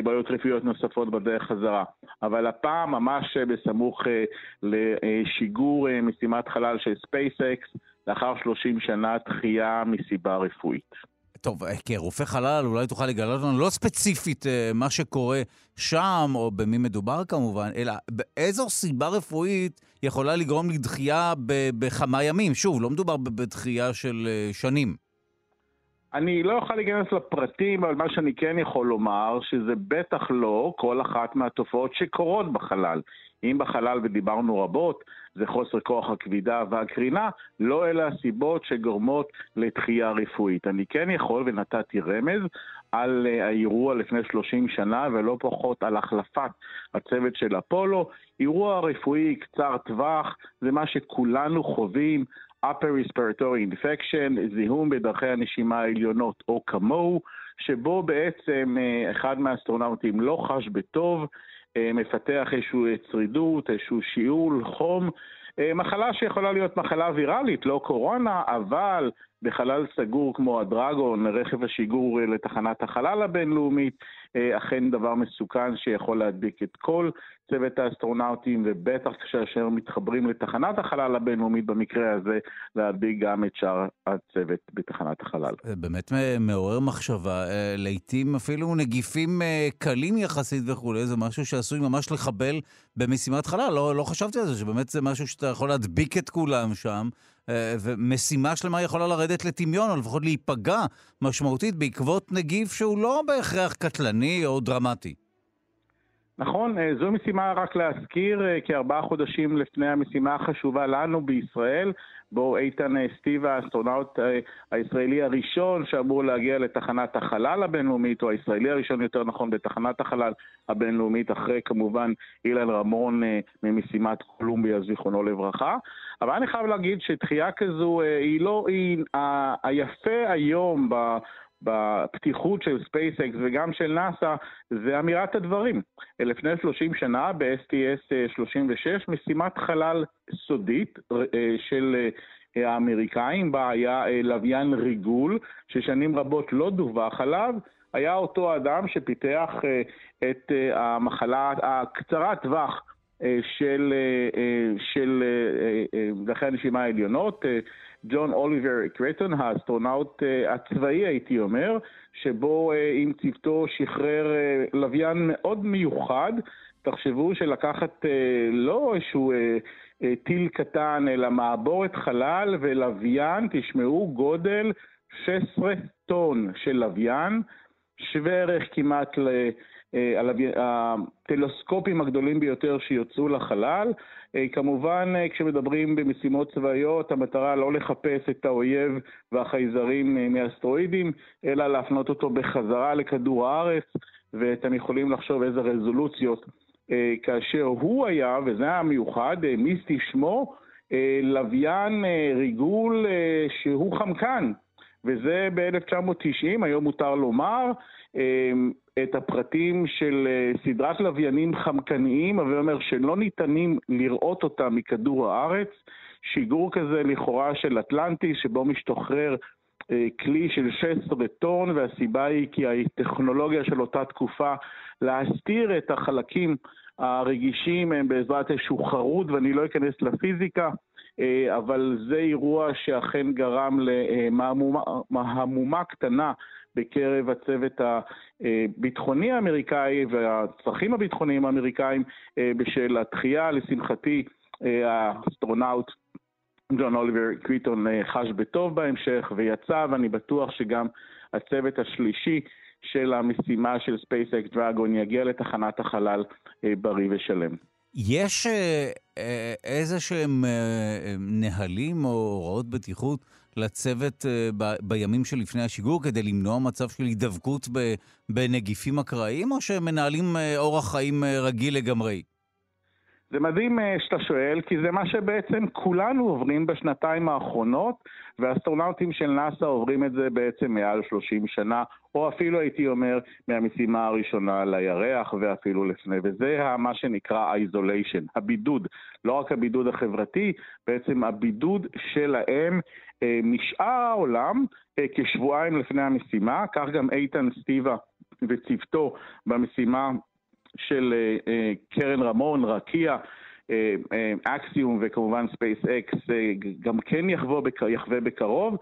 בעיות רפואיות נוספות בדרך חזרה. אבל הפעם, ממש בסמוך אה, לשיגור אה, משימת חלל של SpaceX, לאחר 30 שנה דחייה מסיבה רפואית. טוב, אה, כרופא חלל אולי תוכל לגלות לנו לא ספציפית מה שקורה שם, או במי מדובר כמובן, אלא באיזו סיבה רפואית יכולה לגרום לדחייה בכמה ימים. שוב, לא מדובר בדחייה של שנים. אני לא אוכל להיכנס לפרטים, אבל מה שאני כן יכול לומר, שזה בטח לא כל אחת מהתופעות שקורות בחלל. אם בחלל, ודיברנו רבות, זה חוסר כוח הכבידה והקרינה, לא אלה הסיבות שגורמות לתחייה רפואית. אני כן יכול, ונתתי רמז, על אה, האירוע לפני 30 שנה ולא פחות על החלפת הצוות של אפולו. אירוע רפואי קצר טווח זה מה שכולנו חווים, upper respiratory infection, זיהום בדרכי הנשימה העליונות או כמוהו, שבו בעצם אה, אחד מהאסטרונאוטים לא חש בטוב, אה, מפתח איזושהי צרידות, איזשהו שיעול, חום, מחלה שיכולה להיות מחלה ויראלית, לא קורונה, אבל בחלל סגור כמו הדרגון, רכב השיגור אה, לתחנת החלל הבינלאומית, אה, אכן דבר מסוכן שיכול להדביק את כל צוות האסטרונאוטים, ובטח כאשר מתחברים לתחנת החלל הבינלאומית, במקרה הזה, להדביק גם את שאר הצוות בתחנת החלל. זה באמת מעורר מחשבה. אה, לעתים אפילו נגיפים קלים יחסית וכולי, זה משהו שעשוי ממש לחבל במשימת חלל. לא, לא חשבתי על זה, שבאמת זה משהו שאתה יכול להדביק את כולם שם. אה, ומשימה שלמה יכולה לרדת לטמיון, או לפחות להיפגע משמעותית בעקבות נגיף שהוא לא בהכרח קטלני או דרמטי. נכון, אה, זו משימה רק להזכיר, אה, כארבעה חודשים לפני המשימה החשובה לנו בישראל, בו איתן סטיבה, האסטרונאוט הישראלי הראשון שאמור להגיע לתחנת החלל הבינלאומית, או הישראלי הראשון יותר נכון בתחנת החלל הבינלאומית, אחרי כמובן אילן רמון ממשימת קולומביה, זיכרונו לברכה. אבל אני חייב להגיד שדחייה כזו אה, היא לא, היא, היפה היום ב... בפתיחות של SpaceX וגם של נאס"א זה אמירת הדברים. לפני 30 שנה ב-STS 36 משימת חלל סודית אה, של אה, האמריקאים בה היה לוויין ריגול ששנים רבות לא דווח עליו היה אותו אדם שפיתח את המחלה הקצרת טווח אה, אה, אה, של דרכי הנשימה העליונות, ג'ון אוליבר קרייטון, האסטרונאוט הצבאי הייתי אומר, שבו עם צוותו שחרר לוויין מאוד מיוחד. תחשבו שלקחת לא איזשהו טיל קטן, אלא מעבורת חלל ולוויין, תשמעו, גודל 16 טון של לוויין, שווה ערך כמעט ל... אה, הטלסקופים הגדולים ביותר שיוצאו לחלל. אה, כמובן, אה, כשמדברים במשימות צבאיות, המטרה לא לחפש את האויב והחייזרים מאסטרואידים, אלא להפנות אותו בחזרה לכדור הארץ, ואתם יכולים לחשוב איזה רזולוציות. כאשר הוא היה, וזה היה מיוחד, מיסטי שמו, לוויין ריגול שהוא חמקן. וזה ב-1990, היום מותר לומר, את הפרטים של אה, סדרת לוויינים חמקניים, אבל אומר שלא ניתנים לראות אותם מכדור הארץ. שיגור כזה לכאורה של אטלנטי, שבו משתחרר אה, כלי של 16 טון, והסיבה היא כי הטכנולוגיה של אותה תקופה להסתיר את החלקים הרגישים הם בעזרת איזשהו חרוד, ואני לא אכנס לפיזיקה, אה, אבל זה אירוע שאכן גרם למהומה קטנה בקרב הצוות הביטחוני האמריקאי והצרכים הביטחוניים האמריקאים אה, בשל הדחייה. לשמחתי, אה, האסטרונאוט ג'ון אוליבר קרייטון חש בטוב בהמשך ויצא, ואני בטוח שגם הצוות השלישי של המשימה של SpaceX דרגון יגיע לתחנת החלל בריא ושלם. יש אה, אה, איזה שהם אה, נהלים או הוראות בטיחות לצוות ב, בימים שלפני השיגור כדי למנוע מצב של הידבקות בנגיפים אקראיים, או שהם מנהלים אורח חיים רגיל לגמרי? זה מדהים שאתה שואל, כי זה מה שבעצם כולנו עוברים בשנתיים האחרונות, והאסטרונאוטים של נאס"א עוברים את זה בעצם מעל 30 שנה, או אפילו הייתי אומר מהמשימה הראשונה לירח ואפילו לפני, וזה מה שנקרא איזוליישן, הבידוד, לא רק הבידוד החברתי, בעצם הבידוד שלהם אה, משאר העולם אה, כשבועיים לפני המשימה, כך גם איתן סטיבה וצוותו במשימה של אה, קרן רמון, רקיע, אקסיום וכמובן SpaceX גם כן יחווה, יחווה בקרוב.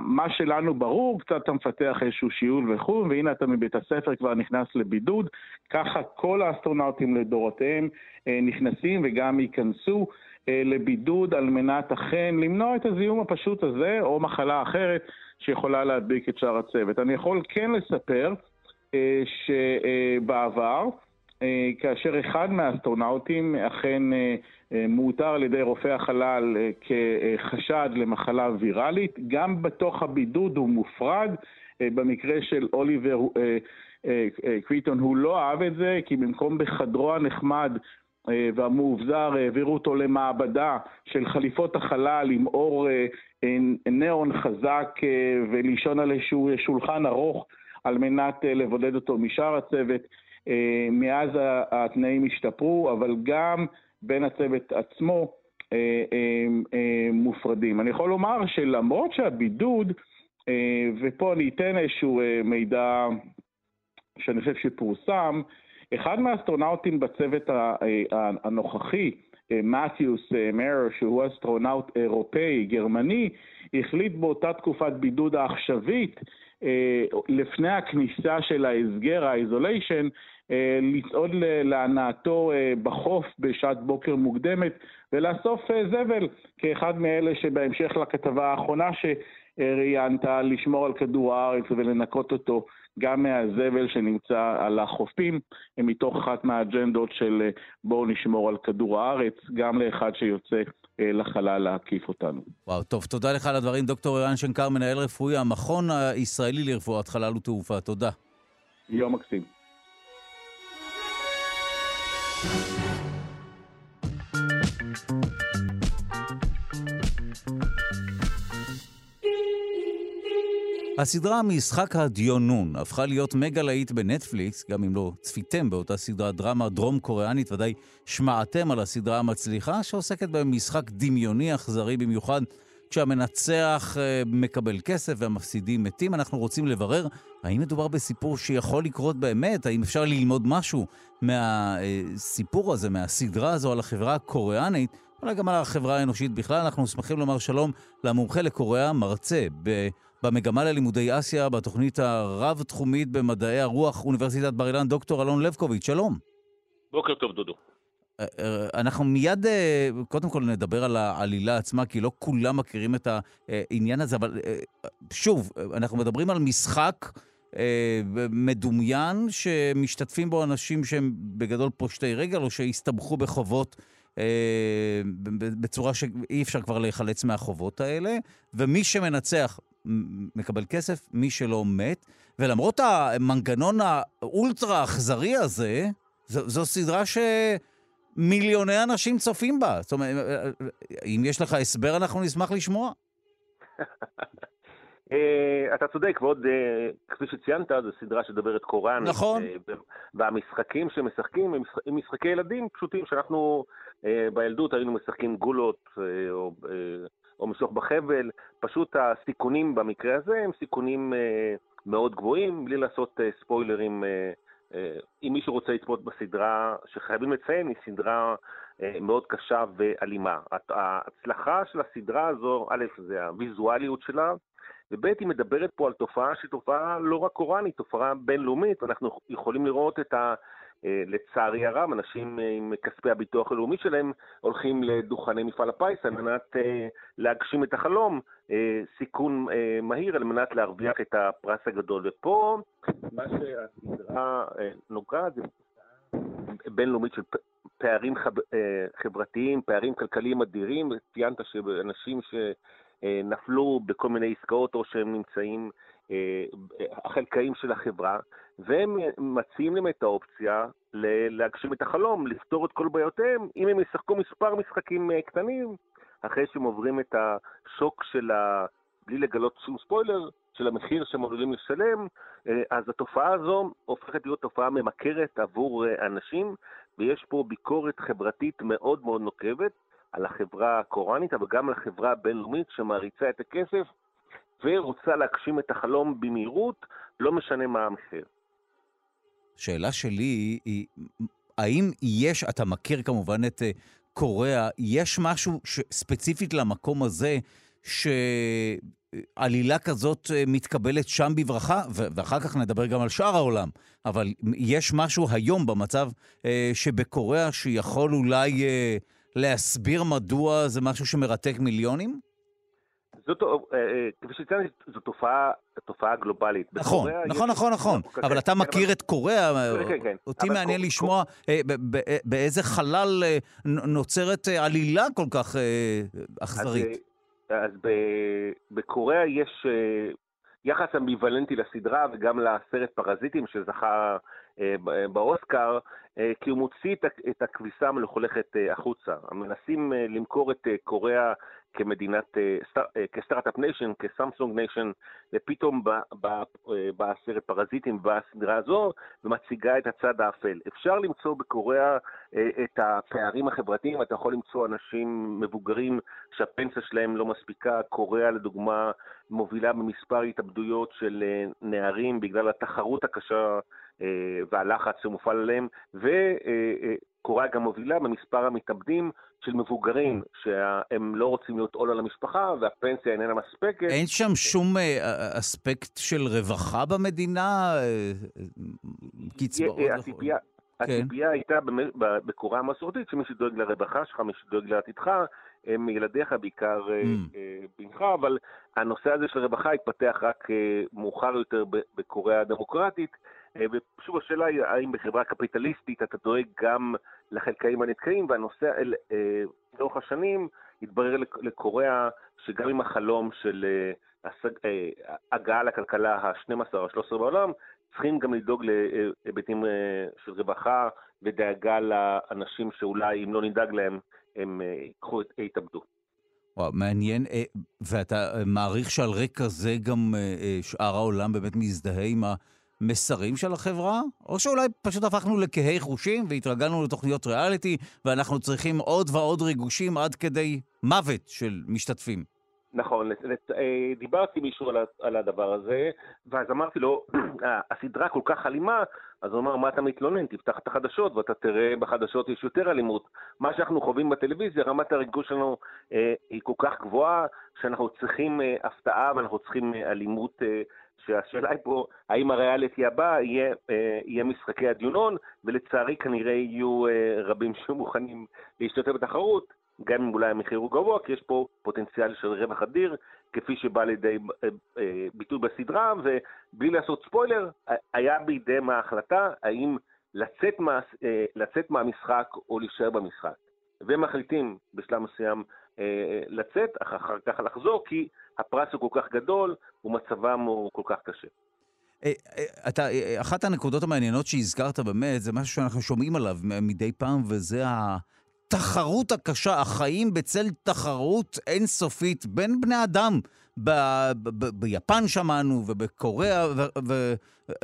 מה שלנו ברור, קצת אתה מפתח איזשהו שיעול וכו', והנה אתה מבית הספר כבר נכנס לבידוד, ככה כל האסטרונאוטים לדורותיהם אה, נכנסים וגם ייכנסו אה, לבידוד על מנת אכן למנוע את הזיהום הפשוט הזה או מחלה אחרת שיכולה להדביק את שאר הצוות. אני יכול כן לספר אה, שבעבר כאשר אחד מהאסטרונאוטים אכן מאותר על ידי רופא החלל כחשד למחלה ויראלית. גם בתוך הבידוד הוא מופרד. במקרה של אוליבר קריטון הוא לא אהב את זה, כי במקום בחדרו הנחמד והמאובזר העבירו אותו למעבדה של חליפות החלל עם אור ניאון חזק ולישון על איזשהו שולחן ארוך על מנת לבודד אותו משאר הצוות. מאז התנאים השתפרו, אבל גם בין הצוות עצמו מופרדים. אני יכול לומר שלמרות שהבידוד, ופה אני אתן איזשהו מידע שאני חושב שפורסם, אחד מהאסטרונאוטים בצוות הנוכחי, מתיוס מר, שהוא אסטרונאוט אירופאי, גרמני, החליט באותה תקופת בידוד העכשווית, לפני הכניסה של ההסגר, האיזוליישן, לצעוד להנאתו בחוף בשעת בוקר מוקדמת ולאסוף זבל, כאחד מאלה שבהמשך לכתבה האחרונה שראיינת, לשמור על כדור הארץ ולנקות אותו גם מהזבל שנמצא על החופים, מתוך אחת מהאג'נדות של בואו נשמור על כדור הארץ, גם לאחד שיוצא לחלל להקיף אותנו. וואו, טוב, תודה לך על הדברים. דוקטור ערן שנקר, מנהל רפואי, המכון הישראלי לרפואת חלל ותעופה. תודה. יום מקסים. הסדרה משחק הדיונון הפכה להיות מגה להיט בנטפליקס, גם אם לא צפיתם באותה סדרת דרמה דרום קוריאנית, ודאי שמעתם על הסדרה המצליחה, שעוסקת במשחק דמיוני אכזרי במיוחד, כשהמנצח מקבל כסף והמפסידים מתים. אנחנו רוצים לברר האם מדובר בסיפור שיכול לקרות באמת, האם אפשר ללמוד משהו מהסיפור הזה, מהסדרה הזו על החברה הקוריאנית, אולי גם על החברה האנושית בכלל. אנחנו שמחים לומר שלום למומחה לקוריאה, מרצה. במגמה ללימודי אסיה, בתוכנית הרב-תחומית במדעי הרוח, אוניברסיטת בר אילן, דוקטור אלון לבקוביץ', שלום. בוקר טוב, דודו. אנחנו מיד, קודם כל נדבר על העלילה עצמה, כי לא כולם מכירים את העניין הזה, אבל שוב, אנחנו מדברים על משחק מדומיין שמשתתפים בו אנשים שהם בגדול פושטי רגל או שהסתבכו בחובות בצורה שאי אפשר כבר להיחלץ מהחובות האלה, ומי שמנצח מקבל כסף, מי שלא מת. ולמרות המנגנון האולטרה אכזרי הזה, זו, זו סדרה שמיליוני אנשים צופים בה. זאת אומרת, אם יש לך הסבר, אנחנו נשמח לשמוע. אתה צודק, ועוד, כפי שציינת, זו סדרה שדברת קוראנית. נכון. והמשחקים שמשחקים הם משחקי ילדים פשוטים, שאנחנו בילדות היינו משחקים גולות, או או משוך בחבל, פשוט הסיכונים במקרה הזה הם סיכונים אה, מאוד גבוהים, בלי לעשות אה, ספוילרים. אה, אם מישהו רוצה לצפות בסדרה, שחייבים לציין, היא סדרה אה, מאוד קשה ואלימה. ההצלחה של הסדרה הזו, א', זה הוויזואליות שלה, וב', היא מדברת פה על תופעה שהיא תופעה לא רק קוראנית, תופעה בינלאומית, ואנחנו יכולים לראות את ה... אה, לצערי הרב, אנשים אה, עם כספי הביטוח הלאומי שלהם הולכים לדוכני מפעל הפיס על מנת אה, להגשים את החלום, סיכון מהיר על מנת להרוויח את הפרס הגדול. ופה, מה שהסדרה נוגעת זה בינלאומית של פערים חברתיים, פערים כלכליים אדירים, ציינת שאנשים שנפלו בכל מיני עסקאות או שהם נמצאים החלקאים של החברה, והם מציעים להם את האופציה להגשים את החלום, לפתור את כל בעיותיהם, אם הם ישחקו מספר משחקים אה, קטנים, אחרי שהם עוברים את השוק של ה... בלי לגלות שום ספוילר, של המחיר שהם עלולים לשלם, אה, אז התופעה הזו הופכת להיות תופעה ממכרת עבור אה, אנשים, ויש פה ביקורת חברתית מאוד מאוד נוקבת על החברה הקוראנית, אבל גם על החברה הבינלאומית שמעריצה את הכסף ורוצה להגשים את החלום במהירות, לא משנה מה המחיר. שאלה שלי היא, האם יש, אתה מכיר כמובן את אה, קוריאה, יש משהו ספציפית למקום הזה, שעלילה כזאת אה, מתקבלת שם בברכה, ואחר כך נדבר גם על שאר העולם, אבל יש משהו היום במצב אה, שבקוריאה שיכול אולי להסביר מדוע זה משהו שמרתק מיליונים? זאת, כפי שציינתי, זו תופעה, תופעה גלובלית. נכון, נכון, נכון, נכון. אבל אתה מכיר את קוריאה, אותי מעניין לשמוע באיזה חלל נוצרת עלילה כל כך אכזרית. אז בקוריאה יש יחס אמביוולנטי לסדרה וגם לסרט פרזיטים שזכה אה, באוסקר, אה, כי הוא מוציא את הכביסה המלוכלכת אה, החוצה. מנסים למכור את קוריאה כמדינת, כ startup nation, כ Samsung nation, ופתאום בא הסרט פרזיטים בסדרה הזו ומציגה את הצד האפל. אפשר למצוא בקוריאה את הפערים החברתיים, אתה יכול למצוא אנשים מבוגרים שהפנסיה שלהם לא מספיקה, קוריאה לדוגמה מובילה במספר התאבדויות של נערים בגלל התחרות הקשה והלחץ שמופעל עליהם, וקוריאה גם מובילה במספר המתאבדים של מבוגרים, שהם לא רוצים להיות עול על המשפחה, והפנסיה איננה מספקת. אין שם שום אה, אספקט של רווחה במדינה? אה, קצבאות? הציפייה... כן. הייתה בקוריאה המסורתית, שמי שדואג לרווחה שלך, מי שדואג לעתידך, הם ילדיך, בעיקר mm. בנך, אבל הנושא הזה של רווחה התפתח רק מאוחר יותר בקוריאה הדמוקרטית, אה, ושוב השאלה היא, האם בחברה קפיטליסטית אתה דואג גם לחלקאים הנתקעים, והנושא, אה, לאורך השנים התברר לקוריאה שגם עם החלום של אה, הגעה לכלכלה ה-12 או ה-13 בעולם, צריכים גם לדאוג להיבטים של רווחה ודאגה לאנשים שאולי אם לא נדאג להם, הם ייקחו, יתאבדו. וואו, מעניין, ואתה מעריך שעל רקע זה גם שאר העולם באמת מזדהה עם. מסרים של החברה, או שאולי פשוט הפכנו לקהי חושים והתרגלנו לתוכניות ריאליטי, ואנחנו צריכים עוד ועוד ריגושים עד כדי מוות של משתתפים. נכון, אה, דיברתי עם מישהו על הדבר הזה, ואז אמרתי לו, אה, הסדרה כל כך אלימה, אז הוא אמר, מה אתה מתלונן? תפתח את החדשות ואתה תראה בחדשות יש יותר אלימות. מה שאנחנו חווים בטלוויזיה, רמת הריגוש שלנו אה, היא כל כך גבוהה, שאנחנו צריכים הפתעה ואנחנו צריכים אלימות שהשאלה היא פה, האם הריאליטי הבא יהיה, אה, יהיה משחקי הדיונון, ולצערי כנראה יהיו אה, רבים שמוכנים להשתתף בתחרות, גם אם אולי המחיר הוא גבוה, כי יש פה פוטנציאל של רווח אדיר, כפי שבא לידי אה, ביטוי בסדרה, ובלי לעשות ספוילר, היה בידיהם ההחלטה האם לצאת, מה, לצאת מהמשחק או להישאר במשחק. והם מחליטים בשלב מסוים לצאת, אחר כך לחזור, כי הפרס הוא כל כך גדול ומצבם הוא כל כך קשה. אה, אה, אתה, אחת הנקודות המעניינות שהזכרת באמת, זה משהו שאנחנו שומעים עליו מדי פעם, וזה התחרות הקשה, החיים בצל תחרות אינסופית בין בני אדם. ב, ב, ב, ביפן שמענו, ובקוריאה ו, ו,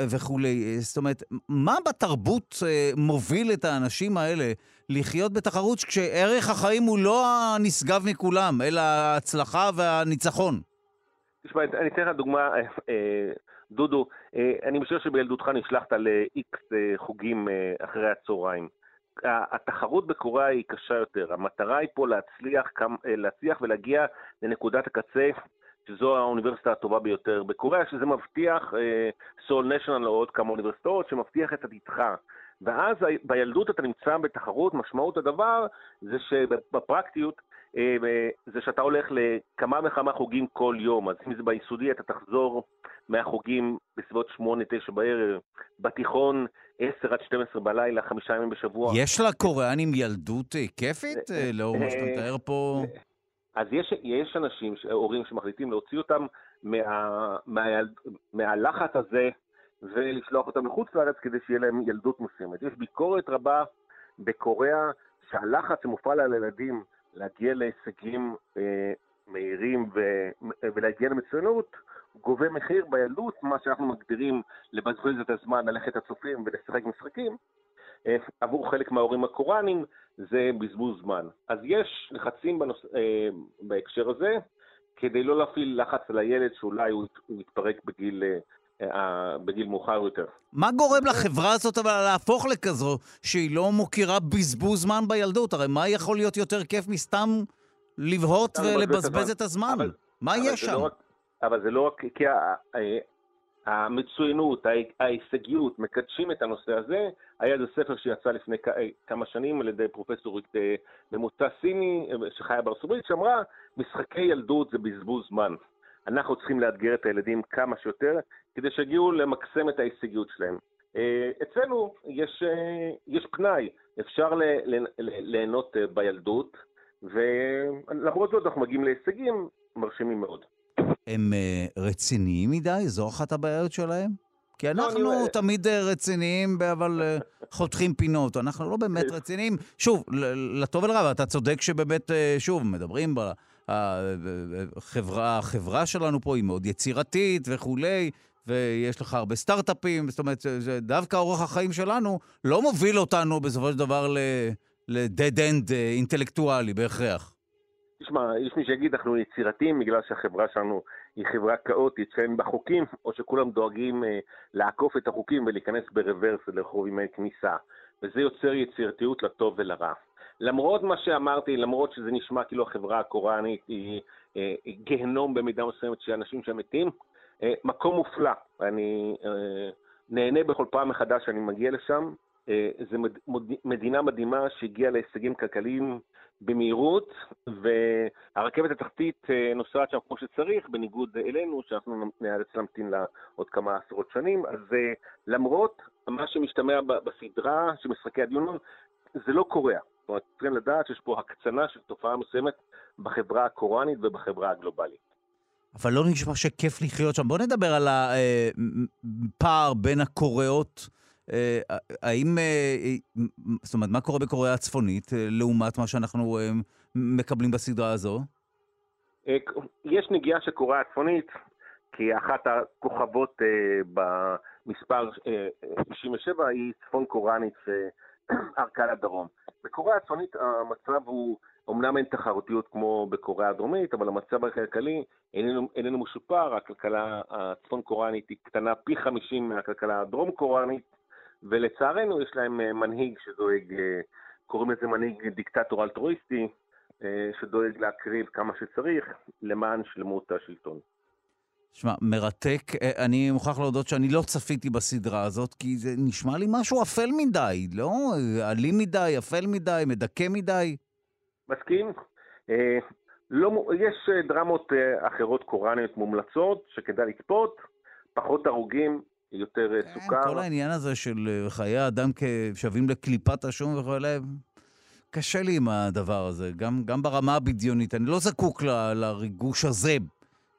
וכולי. זאת אומרת, מה בתרבות מוביל את האנשים האלה לחיות בתחרות כשערך החיים הוא לא הנשגב מכולם, אלא ההצלחה והניצחון. תשמע, אני אתן לך דוגמה, אה, אה, דודו, אה, אני חושב שבילדותך נשלחת ל-X חוגים אחרי הצהריים. התחרות בקוריאה היא קשה יותר, המטרה היא פה להצליח, להצליח ולהגיע לנקודת הקצה, שזו האוניברסיטה הטובה ביותר בקוריאה, שזה מבטיח, סול נשיונל או עוד כמה אוניברסיטאות, שמבטיח את עתידך. ואז בילדות אתה נמצא בתחרות, משמעות הדבר זה שבפרקטיות אה, זה שאתה הולך לכמה וכמה חוגים כל יום, אז אם זה ביסודי אתה תחזור מהחוגים בסביבות 8-9 בערב, בתיכון 10 עד 12 בלילה, חמישה ימים בשבוע. יש לקוריאנים ילדות אה, כיפית, אה, לאור מה שאתה מתאר פה? אז יש, יש אנשים, הורים שמחליטים להוציא אותם מה, מה, מהלחץ הזה ולשלוח אותם לחוץ לארץ כדי שיהיה להם ילדות מסוימת. יש ביקורת רבה בקוריאה שהלחץ שמופעל על ילדים להגיע להישגים אה, מהירים ו, ולהגיע למצוינות גובה מחיר בילדות, מה שאנחנו מגדירים לבזבז את הזמן, ללכת הצופים ולשחק משחקים. אה, עבור חלק מההורים הקוראנים זה בזבוז זמן. אז יש לחצים בנוס... אה, בהקשר הזה, כדי לא להפעיל לחץ על הילד שאולי הוא יתפרק בגיל אה, בגיל מאוחר יותר. מה גורם לחברה הזאת אבל להפוך לכזו שהיא לא מוקירה בזבוז זמן בילדות? הרי מה יכול להיות יותר כיף מסתם לבהות ולבזבז את הזמן? אבל, מה אבל יש שם? לא רק, אבל זה לא רק, כי המצוינות, ההישגיות, מקדשים את הנושא הזה. היה איזה ספר שיצא לפני כמה שנים על ידי פרופסורית ממוצא סיני שחיה בארצות הברית, שאמרה, משחקי ילדות זה בזבוז זמן. אנחנו צריכים לאתגר את הילדים כמה שיותר, כדי שיגיעו למקסם את ההישגיות שלהם. אצלנו יש, יש פנאי, אפשר ליהנות בילדות, ולמרות זאת אנחנו מגיעים להישגים מרשימים מאוד. הם uh, רציניים מדי? זו אחת הבעיות שלהם? כי לא, אנחנו לא, תמיד uh, רציניים, אבל uh, חותכים פינות. אנחנו לא באמת רציניים. שוב, לטוב ולרע, אתה צודק שבאמת, שוב, מדברים ב... החברה, החברה שלנו פה היא מאוד יצירתית וכולי, ויש לך הרבה סטארט-אפים, זאת אומרת, דווקא אורח החיים שלנו לא מוביל אותנו בסופו של דבר ל-dead end אינטלקטואלי בהכרח. תשמע, יש מי שיגיד אנחנו יצירתיים בגלל שהחברה שלנו היא חברה כאוטית שאין בה חוקים, או שכולם דואגים אה, לעקוף את החוקים ולהיכנס ברוורס לרחוב ימי כניסה. וזה יוצר יצירתיות לטוב ולרע. למרות מה שאמרתי, למרות שזה נשמע כאילו החברה הקוראנית היא אה, גיהנום במידה מסוימת של אנשים שמתים, אה, מקום מופלא. אני אה, נהנה בכל פעם מחדש שאני מגיע לשם. אה, זו מד, מדינה מדהימה שהגיעה להישגים כלכליים במהירות, והרכבת התחתית אה, נוסעת שם כמו שצריך, בניגוד אלינו, שאנחנו נאלץ להמתין לה עוד כמה עשרות שנים. אז אה, למרות מה שמשתמע בסדרה של משחקי הדיון, זה לא קורה. זאת אומרת, צריכים לדעת שיש פה הקצנה של תופעה מסוימת בחברה הקוראנית ובחברה הגלובלית. אבל לא נשמע שכיף לחיות שם. בוא נדבר על הפער אה, בין הקוריאות. אה, האם, אה, זאת אומרת, מה קורה בקוריאה הצפונית לעומת מה שאנחנו מקבלים בסדרה הזו? יש נגיעה של קוריאה הצפונית, כי אחת הכוכבות במספר 97 היא צפון קוריאנית שערכה לדרום. בקוריאה הצפונית המצב הוא אמנם אין תחרותיות כמו בקוריאה הדרומית, אבל המצב הכלכלי איננו, איננו משופר, הכלכלה הצפון קוריאנית היא קטנה פי 50 מהכלכלה הדרום קוריאנית, ולצערנו יש להם אה, מנהיג שדואג, אה, קוראים לזה מנהיג דיקטטור אלטרואיסטי, אה, שדואג להקריב כמה שצריך למען שלמות השלטון. שמע, מרתק. אני מוכרח להודות שאני לא צפיתי בסדרה הזאת, כי זה נשמע לי משהו אפל מדי, לא? אלים מדי, אפל מדי, מדכא מדי. מסכים. אה, לא, יש דרמות אחרות קוראניות מומלצות שכדאי לצפות, פחות הרוגים, יותר כן, סוכר. כל העניין הזה של חיי אדם כשווים לקליפת השום וכו', קשה לי עם הדבר הזה, גם, גם ברמה הבדיונית. אני לא זקוק ל, לריגוש הזה.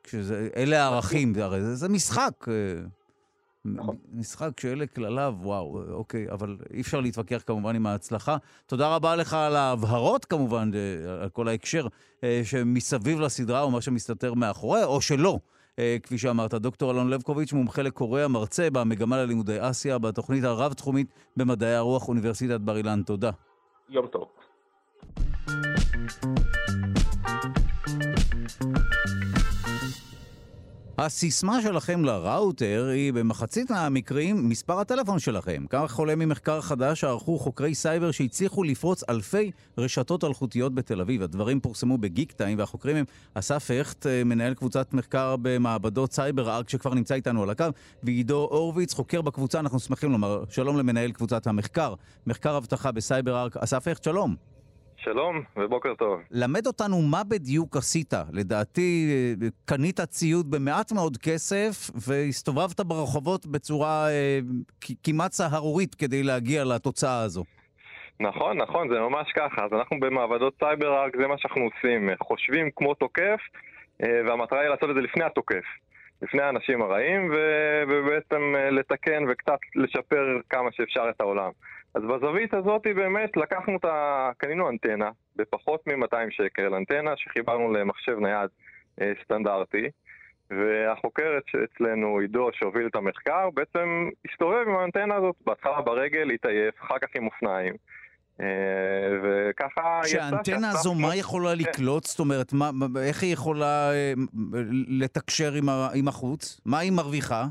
כשזה, אלה הערכים, הרי זה, זה משחק. נכון. משחק שאלה כלליו, וואו, אוקיי, אבל אי אפשר להתווכח כמובן עם ההצלחה. תודה רבה לך על ההבהרות כמובן, אה, על כל ההקשר אה, שמסביב לסדרה, או מה שמסתתר מאחוריה, או שלא. אה, כפי שאמרת, דוקטור אלון לבקוביץ', מומחה לקוריאה, מרצה במגמה ללימודי אסיה, בתוכנית הרב-תחומית במדעי הרוח, אוניברסיטת בר אילן. תודה. יום טוב. הסיסמה שלכם לראוטר היא במחצית מהמקרים מספר הטלפון שלכם. כך עולה ממחקר חדש שערכו חוקרי סייבר שהצליחו לפרוץ אלפי רשתות אלחוטיות בתל אביב. הדברים פורסמו בגיק טיים, והחוקרים הם אסף הכט, אה, מנהל קבוצת מחקר במעבדות CyberArk, שכבר נמצא איתנו על הקו, ועידו הורוביץ, חוקר בקבוצה, אנחנו שמחים לומר שלום למנהל קבוצת המחקר, מחקר אבטחה ב CyberArk. אסף הכט, שלום. שלום ובוקר טוב. למד אותנו מה בדיוק עשית. לדעתי, קנית ציוד במעט מאוד כסף והסתובבת ברחובות בצורה אה, כמעט סהרורית כדי להגיע לתוצאה הזו. נכון, נכון, זה ממש ככה. אז אנחנו במעבדות CyberArk, זה מה שאנחנו עושים. חושבים כמו תוקף, אה, והמטרה היא לעשות את זה לפני התוקף. לפני האנשים הרעים, ובעצם אה, לתקן וקצת לשפר כמה שאפשר את העולם. אז בזווית הזאת באמת לקחנו את ה... קנינו אנטנה בפחות מ-200 שקל, אנטנה שחיברנו למחשב נייד אה, סטנדרטי, והחוקרת שאצלנו, עידו, שהוביל את המחקר, בעצם הסתובב עם האנטנה הזאת, בהתחלה ברגל, התעייף, אחר כך עם אופניים. אה, וככה יצא... שהאנטנה הזו, מה יכולה כן. לקלוט? זאת אומרת, מה, איך היא יכולה אה, לתקשר עם, עם החוץ? מה היא מרוויחה?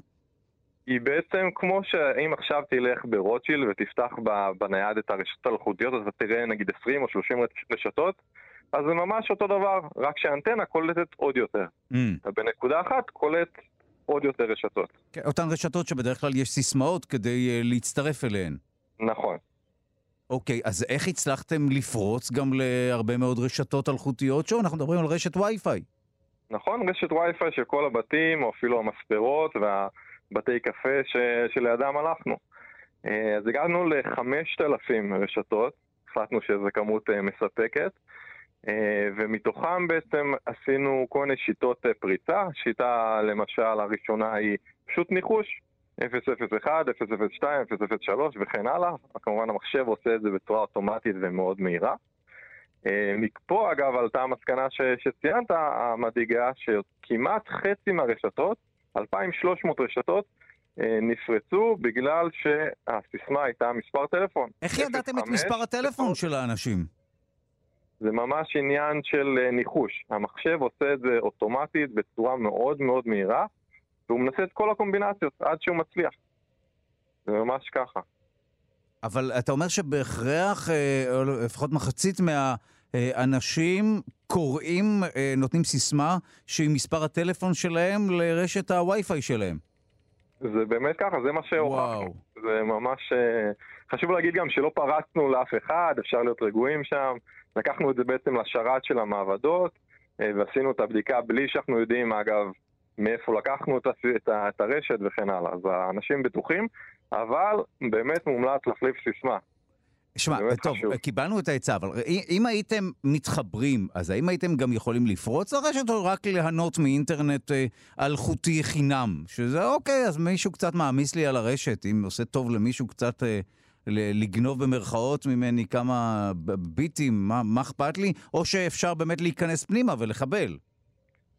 היא בעצם כמו שאם עכשיו תלך ברוטשילד ותפתח בנייד את הרשתות האלחוטיות, אז אתה תראה נגיד 20 או 30 רשתות, אז זה ממש אותו דבר, רק שהאנטנה קולטת עוד יותר. Mm. בנקודה אחת קולט עוד יותר רשתות. כן, אותן רשתות שבדרך כלל יש סיסמאות כדי uh, להצטרף אליהן. נכון. אוקיי, אז איך הצלחתם לפרוץ גם להרבה מאוד רשתות אלחוטיות? שוב, אנחנו מדברים על רשת וי-פיי. נכון, רשת וי-פיי של כל הבתים, או אפילו המספרות והבתי קפה ש... שלידם הלכנו. אה, אז הגענו ל-5,000 רשתות, החלטנו שזו כמות אה, מספקת, אה, ומתוכם בעצם עשינו כל מיני שיטות פריצה. שיטה למשל הראשונה היא פשוט ניחוש, 001, 002, 003 וכן הלאה. כמובן המחשב עושה את זה בצורה אוטומטית ומאוד מהירה. מפה אגב עלתה המסקנה ש, שציינת, המדאיגה, שכמעט חצי מהרשתות, 2,300 רשתות, אה, נפרצו בגלל שהסיסמה הייתה מספר טלפון. איך ידעתם את מספר הטלפון של האנשים? זה ממש עניין של אה, ניחוש. המחשב עושה את זה אוטומטית בצורה מאוד מאוד מהירה, והוא מנסה את כל הקומבינציות עד שהוא מצליח. זה ממש ככה. אבל אתה אומר שבהכרח, אה, לפחות מחצית מהאנשים קוראים, נותנים סיסמה שהיא מספר הטלפון שלהם לרשת הווי-פיי שלהם. זה באמת ככה, זה מה שהוכחנו. זה ממש... אה, חשוב להגיד גם שלא פרצנו לאף אחד, אפשר להיות רגועים שם. לקחנו את זה בעצם לשרת של המעבדות, אה, ועשינו את הבדיקה בלי שאנחנו יודעים, אגב, מאיפה לקחנו את, את, את הרשת וכן הלאה. אז האנשים בטוחים, אבל באמת מומלץ להחליף סיסמה. שמע, טוב, חשוב. קיבלנו את העצה, אבל אם הייתם מתחברים, אז האם הייתם גם יכולים לפרוץ לרשת או רק ליהנות מאינטרנט אה, אלחוטי חינם? שזה אוקיי, אז מישהו קצת מעמיס לי על הרשת, אם עושה טוב למישהו קצת אה, לגנוב במרכאות ממני כמה ביטים, מה אכפת לי? או שאפשר באמת להיכנס פנימה ולחבל?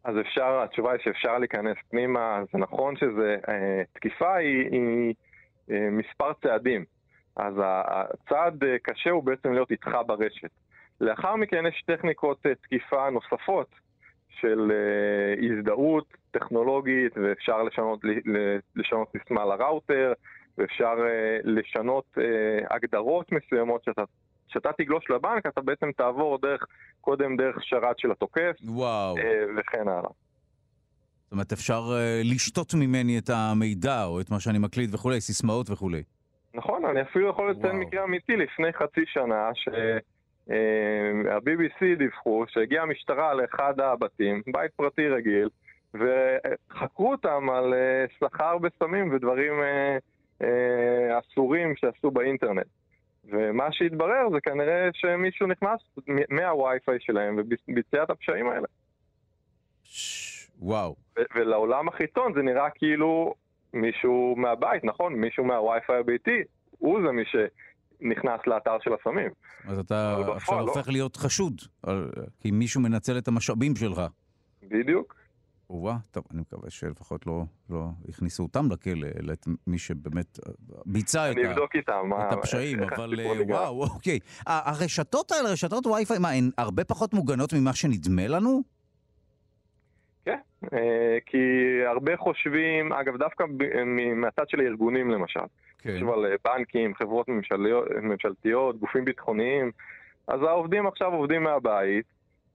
אז אפשר, התשובה היא שאפשר להיכנס פנימה, זה נכון שזה, אה, תקיפה היא, היא אה, מספר צעדים. אז הצעד אה, קשה הוא בעצם להיות איתך ברשת. לאחר מכן יש טכניקות אה, תקיפה נוספות של אה, הזדהות טכנולוגית, ואפשר לשנות, לשנות סיסמה לראוטר, ואפשר לשנות הגדרות מסוימות שאתה, שאתה תגלוש לבנק, אתה בעצם תעבור דרך, קודם דרך שרת של התוקף, וואו. וכן הלאה. זאת אומרת, אפשר לשתות ממני את המידע, או את מה שאני מקליט וכולי, סיסמאות וכולי. נכון, אני אפילו יכול לציין מקרה אמיתי לפני חצי שנה, שה-BBC אה, דיווחו שהגיעה המשטרה לאחד הבתים, בית פרטי רגיל, וחקרו אותם על אה, שכר בסמים ודברים אה, אסורים שעשו באינטרנט. ומה שהתברר זה כנראה שמישהו נכנס מהווי-פיי שלהם וביצע את הפשעים האלה. וואו. ולעולם החיצון זה נראה כאילו מישהו מהבית, נכון? מישהו מהווי-פיי הביתי, הוא זה מי שנכנס לאתר של הסמים. אז אתה עכשיו לא. הופך להיות חשוד, כי מישהו מנצל את המשאבים שלך. בדיוק. וואה, טוב, אני מקווה שלפחות לא, לא הכניסו אותם לכלא, אלא את מי שבאמת ביצע את, איתם, את הפשעים, אבל וואו, אוקיי. הרשתות האלה, רשתות וי-פיי, מה, הן הרבה פחות מוגנות ממה שנדמה לנו? אה, כי הרבה חושבים, אגב, דווקא מהצד של הארגונים למשל, כן. חושב על אה, בנקים, חברות ממשלתיות, גופים ביטחוניים, אז העובדים עכשיו עובדים מהבית,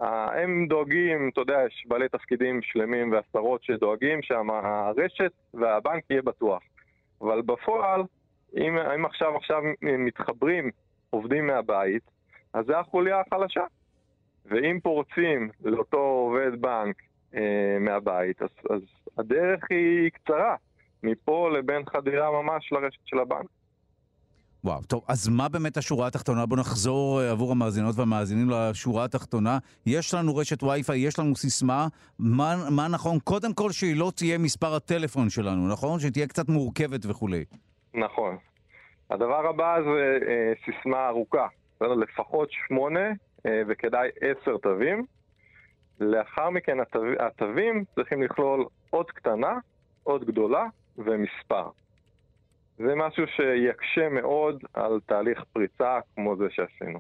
הם דואגים, אתה יודע, יש בעלי תפקידים שלמים ועשרות שדואגים שהרשת והבנק יהיה בטוח. אבל בפועל, אם, אם עכשיו עכשיו מתחברים עובדים מהבית, אז זה החוליה החלשה. ואם פורצים לאותו עובד בנק אה, מהבית, אז, אז הדרך היא קצרה, מפה לבין חדירה ממש לרשת של הבנק. וואו, טוב, אז מה באמת השורה התחתונה? בואו נחזור אה, עבור המאזינות והמאזינים לשורה התחתונה. יש לנו רשת וי-פיי, יש לנו סיסמה. מה, מה נכון? קודם כל שהיא לא תהיה מספר הטלפון שלנו, נכון? שתהיה קצת מורכבת וכולי. נכון. הדבר הבא זה אה, סיסמה ארוכה. לפחות שמונה אה, וכדאי עשר תווים. לאחר מכן התווים צריכים לכלול עוד קטנה, עוד גדולה ומספר. זה משהו שיקשה מאוד על תהליך פריצה כמו זה שעשינו.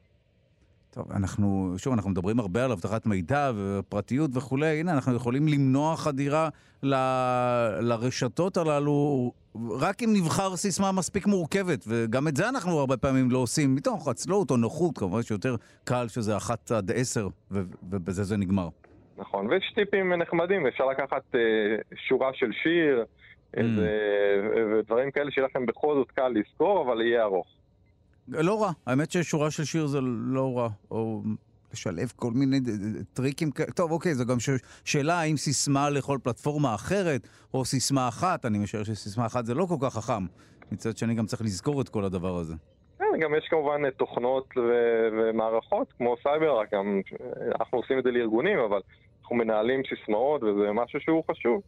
טוב, אנחנו, שוב, אנחנו מדברים הרבה על אבטחת מידע ופרטיות וכולי. הנה, אנחנו יכולים למנוע חדירה ל, לרשתות הללו רק אם נבחר סיסמה מספיק מורכבת, וגם את זה אנחנו הרבה פעמים לא עושים, מתוך עצלות או נוחות, כמובן שיותר קל שזה אחת עד עשר, ובזה זה נגמר. נכון, ויש טיפים נחמדים, אפשר לקחת אה, שורה של שיר, Mm. איזה, ודברים כאלה שיהיה לכם בכל זאת קל לזכור, אבל יהיה ארוך. לא רע. האמת ששורה של שיר זה לא רע. או לשלב כל מיני טריקים כאלה. טוב, אוקיי, זו גם ש... שאלה האם סיסמה לכל פלטפורמה אחרת, או סיסמה אחת. אני משער שסיסמה אחת זה לא כל כך חכם. מצד שני, גם צריך לזכור את כל הדבר הזה. כן, גם יש כמובן אה, תוכנות ו- ומערכות כמו סייבר, גם אה, אנחנו עושים את זה לארגונים, אבל אנחנו מנהלים סיסמאות וזה משהו שהוא חשוב.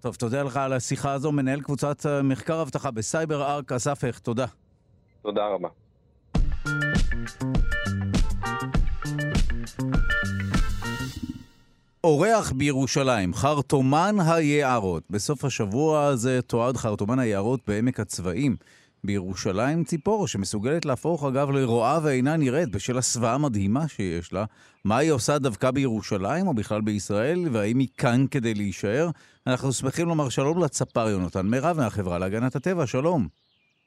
טוב, תודה לך על השיחה הזו. מנהל קבוצת אה, מחקר אבטחה ב CyberArk, אסף הכט, תודה. תודה רבה. אורח בירושלים, חרטומן היערות. בסוף השבוע הזה תועד חרטומן היערות בעמק הצבאים. בירושלים ציפור שמסוגלת להפוך אגב לרועה ואינה נראית בשל הסוואה המדהימה שיש לה. מה היא עושה דווקא בירושלים או בכלל בישראל, והאם היא כאן כדי להישאר? אנחנו שמחים לומר שלום לצפר יונתן מירב מהחברה להגנת הטבע, שלום.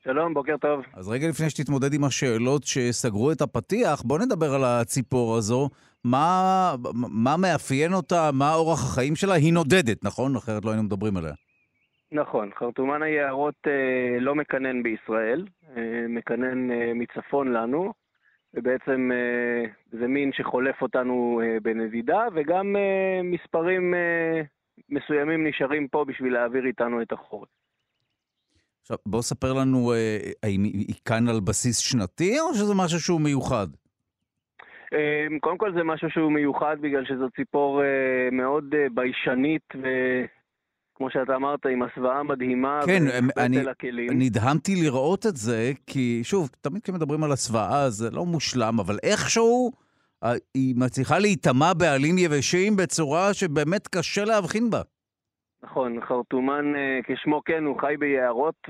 שלום, בוקר טוב. אז רגע לפני שתתמודד עם השאלות שסגרו את הפתיח, בוא נדבר על הציפור הזו. מה, מה מאפיין אותה? מה אורח החיים שלה? היא נודדת, נכון? אחרת לא היינו מדברים עליה. נכון, חרטומן היערות אה, לא מקנן בישראל, אה, מקנן אה, מצפון לנו, ובעצם אה, זה מין שחולף אותנו אה, בנדידה, וגם אה, מספרים אה, מסוימים נשארים פה בשביל להעביר איתנו את החורף. עכשיו, בוא ספר לנו, אה, האם היא כאן על בסיס שנתי, או שזה משהו שהוא מיוחד? אה, קודם כל זה משהו שהוא מיוחד בגלל שזו ציפור אה, מאוד אה, ביישנית, וכמו שאתה אמרת, עם הסוואה מדהימה, כן, אני-. נדהמתי לראות את זה, כי שוב, תמיד כשמדברים על הסוואה זה לא מושלם, אבל איכשהו היא מצליחה להיטמע בעלים יבשים בצורה שבאמת קשה להבחין בה. נכון, חרטומן אה, כשמו כן, הוא חי ביערות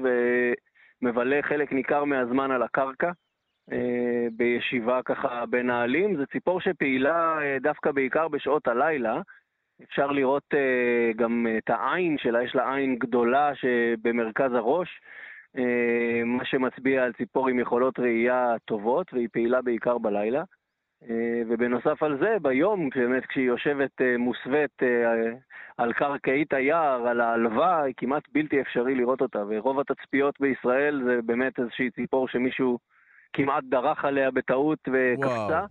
ומבלה חלק ניכר מהזמן על הקרקע, אה, בישיבה ככה בין העלים. זו ציפור שפעילה אה, דווקא בעיקר בשעות הלילה. אפשר לראות אה, גם את העין שלה, יש לה עין גדולה שבמרכז הראש, אה, מה שמצביע על ציפור עם יכולות ראייה טובות, והיא פעילה בעיקר בלילה. אה, ובנוסף על זה, ביום, באמת כשהיא יושבת מוסווית על קרקעית היער, על העלווה, כמעט בלתי אפשרי לראות אותה, ורוב התצפיות בישראל זה באמת איזושהי ציפור שמישהו כמעט דרך עליה בטעות וקפצה. וואו.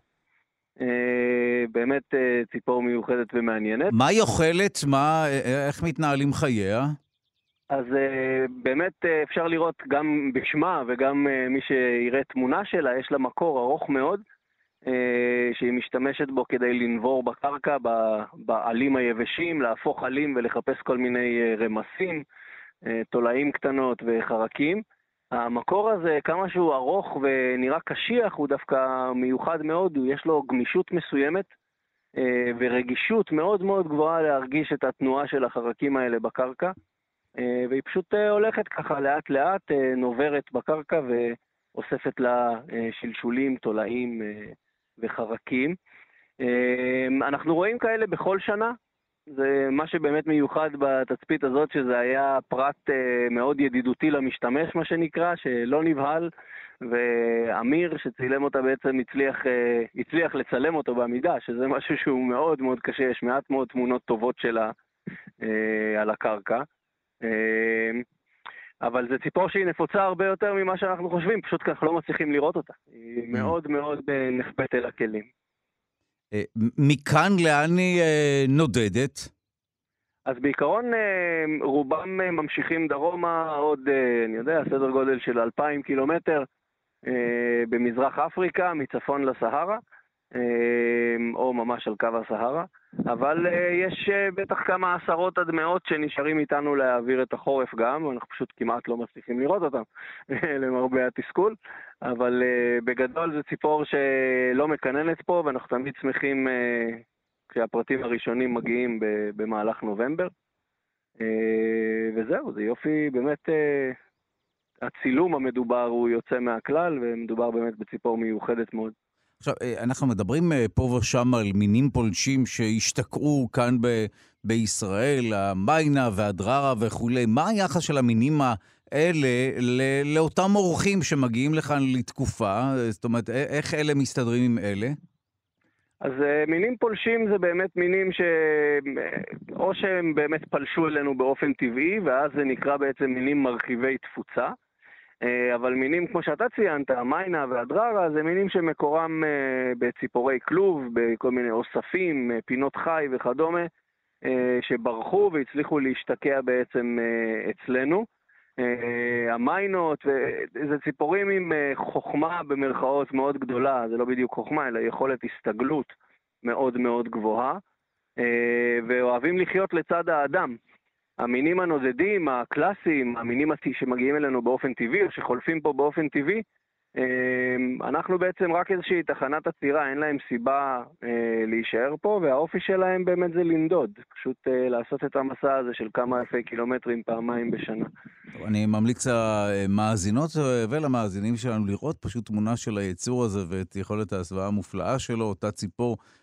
אה, באמת אה, ציפור מיוחדת ומעניינת. מה היא אוכלת? מה, אה, איך מתנהלים חייה? אז באמת אפשר לראות גם בשמה וגם מי שיראה תמונה שלה, יש לה מקור ארוך מאוד, שהיא משתמשת בו כדי לנבור בקרקע, בעלים היבשים, להפוך עלים ולחפש כל מיני רמסים, תולעים קטנות וחרקים. המקור הזה, כמה שהוא ארוך ונראה קשיח, הוא דווקא מיוחד מאוד, יש לו גמישות מסוימת אה, ורגישות מאוד מאוד גבוהה להרגיש את התנועה של החרקים האלה בקרקע. אה, והיא פשוט אה, הולכת ככה לאט לאט, נוברת בקרקע ואוספת לה שלשולים, תולעים וחרקים. אנחנו רואים כאלה בכל שנה. זה מה שבאמת מיוחד בתצפית הזאת, שזה היה פרט אה, מאוד ידידותי למשתמש, מה שנקרא, שלא נבהל, ואמיר, שצילם אותה בעצם, הצליח, אה, הצליח לצלם אותו בעמידה, שזה משהו שהוא מאוד מאוד קשה, יש מעט מאוד תמונות טובות שלה אה, על הקרקע. אבל זו ציפור שהיא נפוצה הרבה יותר ממה שאנחנו חושבים, פשוט כי אנחנו לא מצליחים לראות אותה. היא מאוד מאוד אה, נחבאת אל הכלים. אה, מכאן לאן היא אה, נודדת? אז בעיקרון אה, רובם ממשיכים דרומה עוד, אני יודע, סדר גודל של 2,000 קילומטר במזרח אפריקה, מצפון לסהרה, או ממש על קו הסהרה. אבל אה, יש אה, בטח כמה עשרות עד מאות שנשארים איתנו להעביר את החורף גם, אנחנו פשוט כמעט לא מצליחים לראות אותם, למרבה התסכול. אבל אה, בגדול זו ציפור שלא מקננת פה, ואנחנו תמיד שמחים כשהפרטים הראשונים מגיעים במהלך נובמבר. וזהו, זה יופי, באמת, הצילום המדובר הוא יוצא מהכלל, ומדובר באמת בציפור מיוחדת מאוד. עכשיו, אה, אנחנו מדברים אה, פה ושם על מינים פולשים שהשתקעו כאן ב- בישראל, המיינה והדררה וכולי. מה היחס של המינים האלה ל- לאותם אורחים שמגיעים לכאן לתקופה? אה, זאת אומרת, איך אלה מסתדרים עם אלה? אז מינים פולשים זה באמת מינים ש... או שהם באמת פלשו אלינו באופן טבעי, ואז זה נקרא בעצם מינים מרחיבי תפוצה. אבל מינים, כמו שאתה ציינת, המיינה והדררה, זה מינים שמקורם בציפורי כלוב, בכל מיני אוספים, פינות חי וכדומה, שברחו והצליחו להשתקע בעצם אצלנו. אה, המיינות, זה ציפורים עם אה, חוכמה במרכאות מאוד גדולה, זה לא בדיוק חוכמה, אלא יכולת הסתגלות מאוד מאוד גבוהה, אה, ואוהבים לחיות לצד האדם. המינים הנודדים, הקלאסיים, המינים שמגיעים אלינו באופן טבעי, או שחולפים פה באופן טבעי, אמ, אנחנו בעצם רק איזושהי תחנת עצירה, אין להם סיבה אה, להישאר פה, והאופי שלהם באמת זה לנדוד, פשוט אה, לעשות את המסע הזה של כמה אלפי קילומטרים פעמיים בשנה. אני ממליץ למאזינות ולמאזינים שלנו לראות פשוט תמונה של היצור הזה ואת יכולת ההסוואה המופלאה שלו, אותה ציפור אה,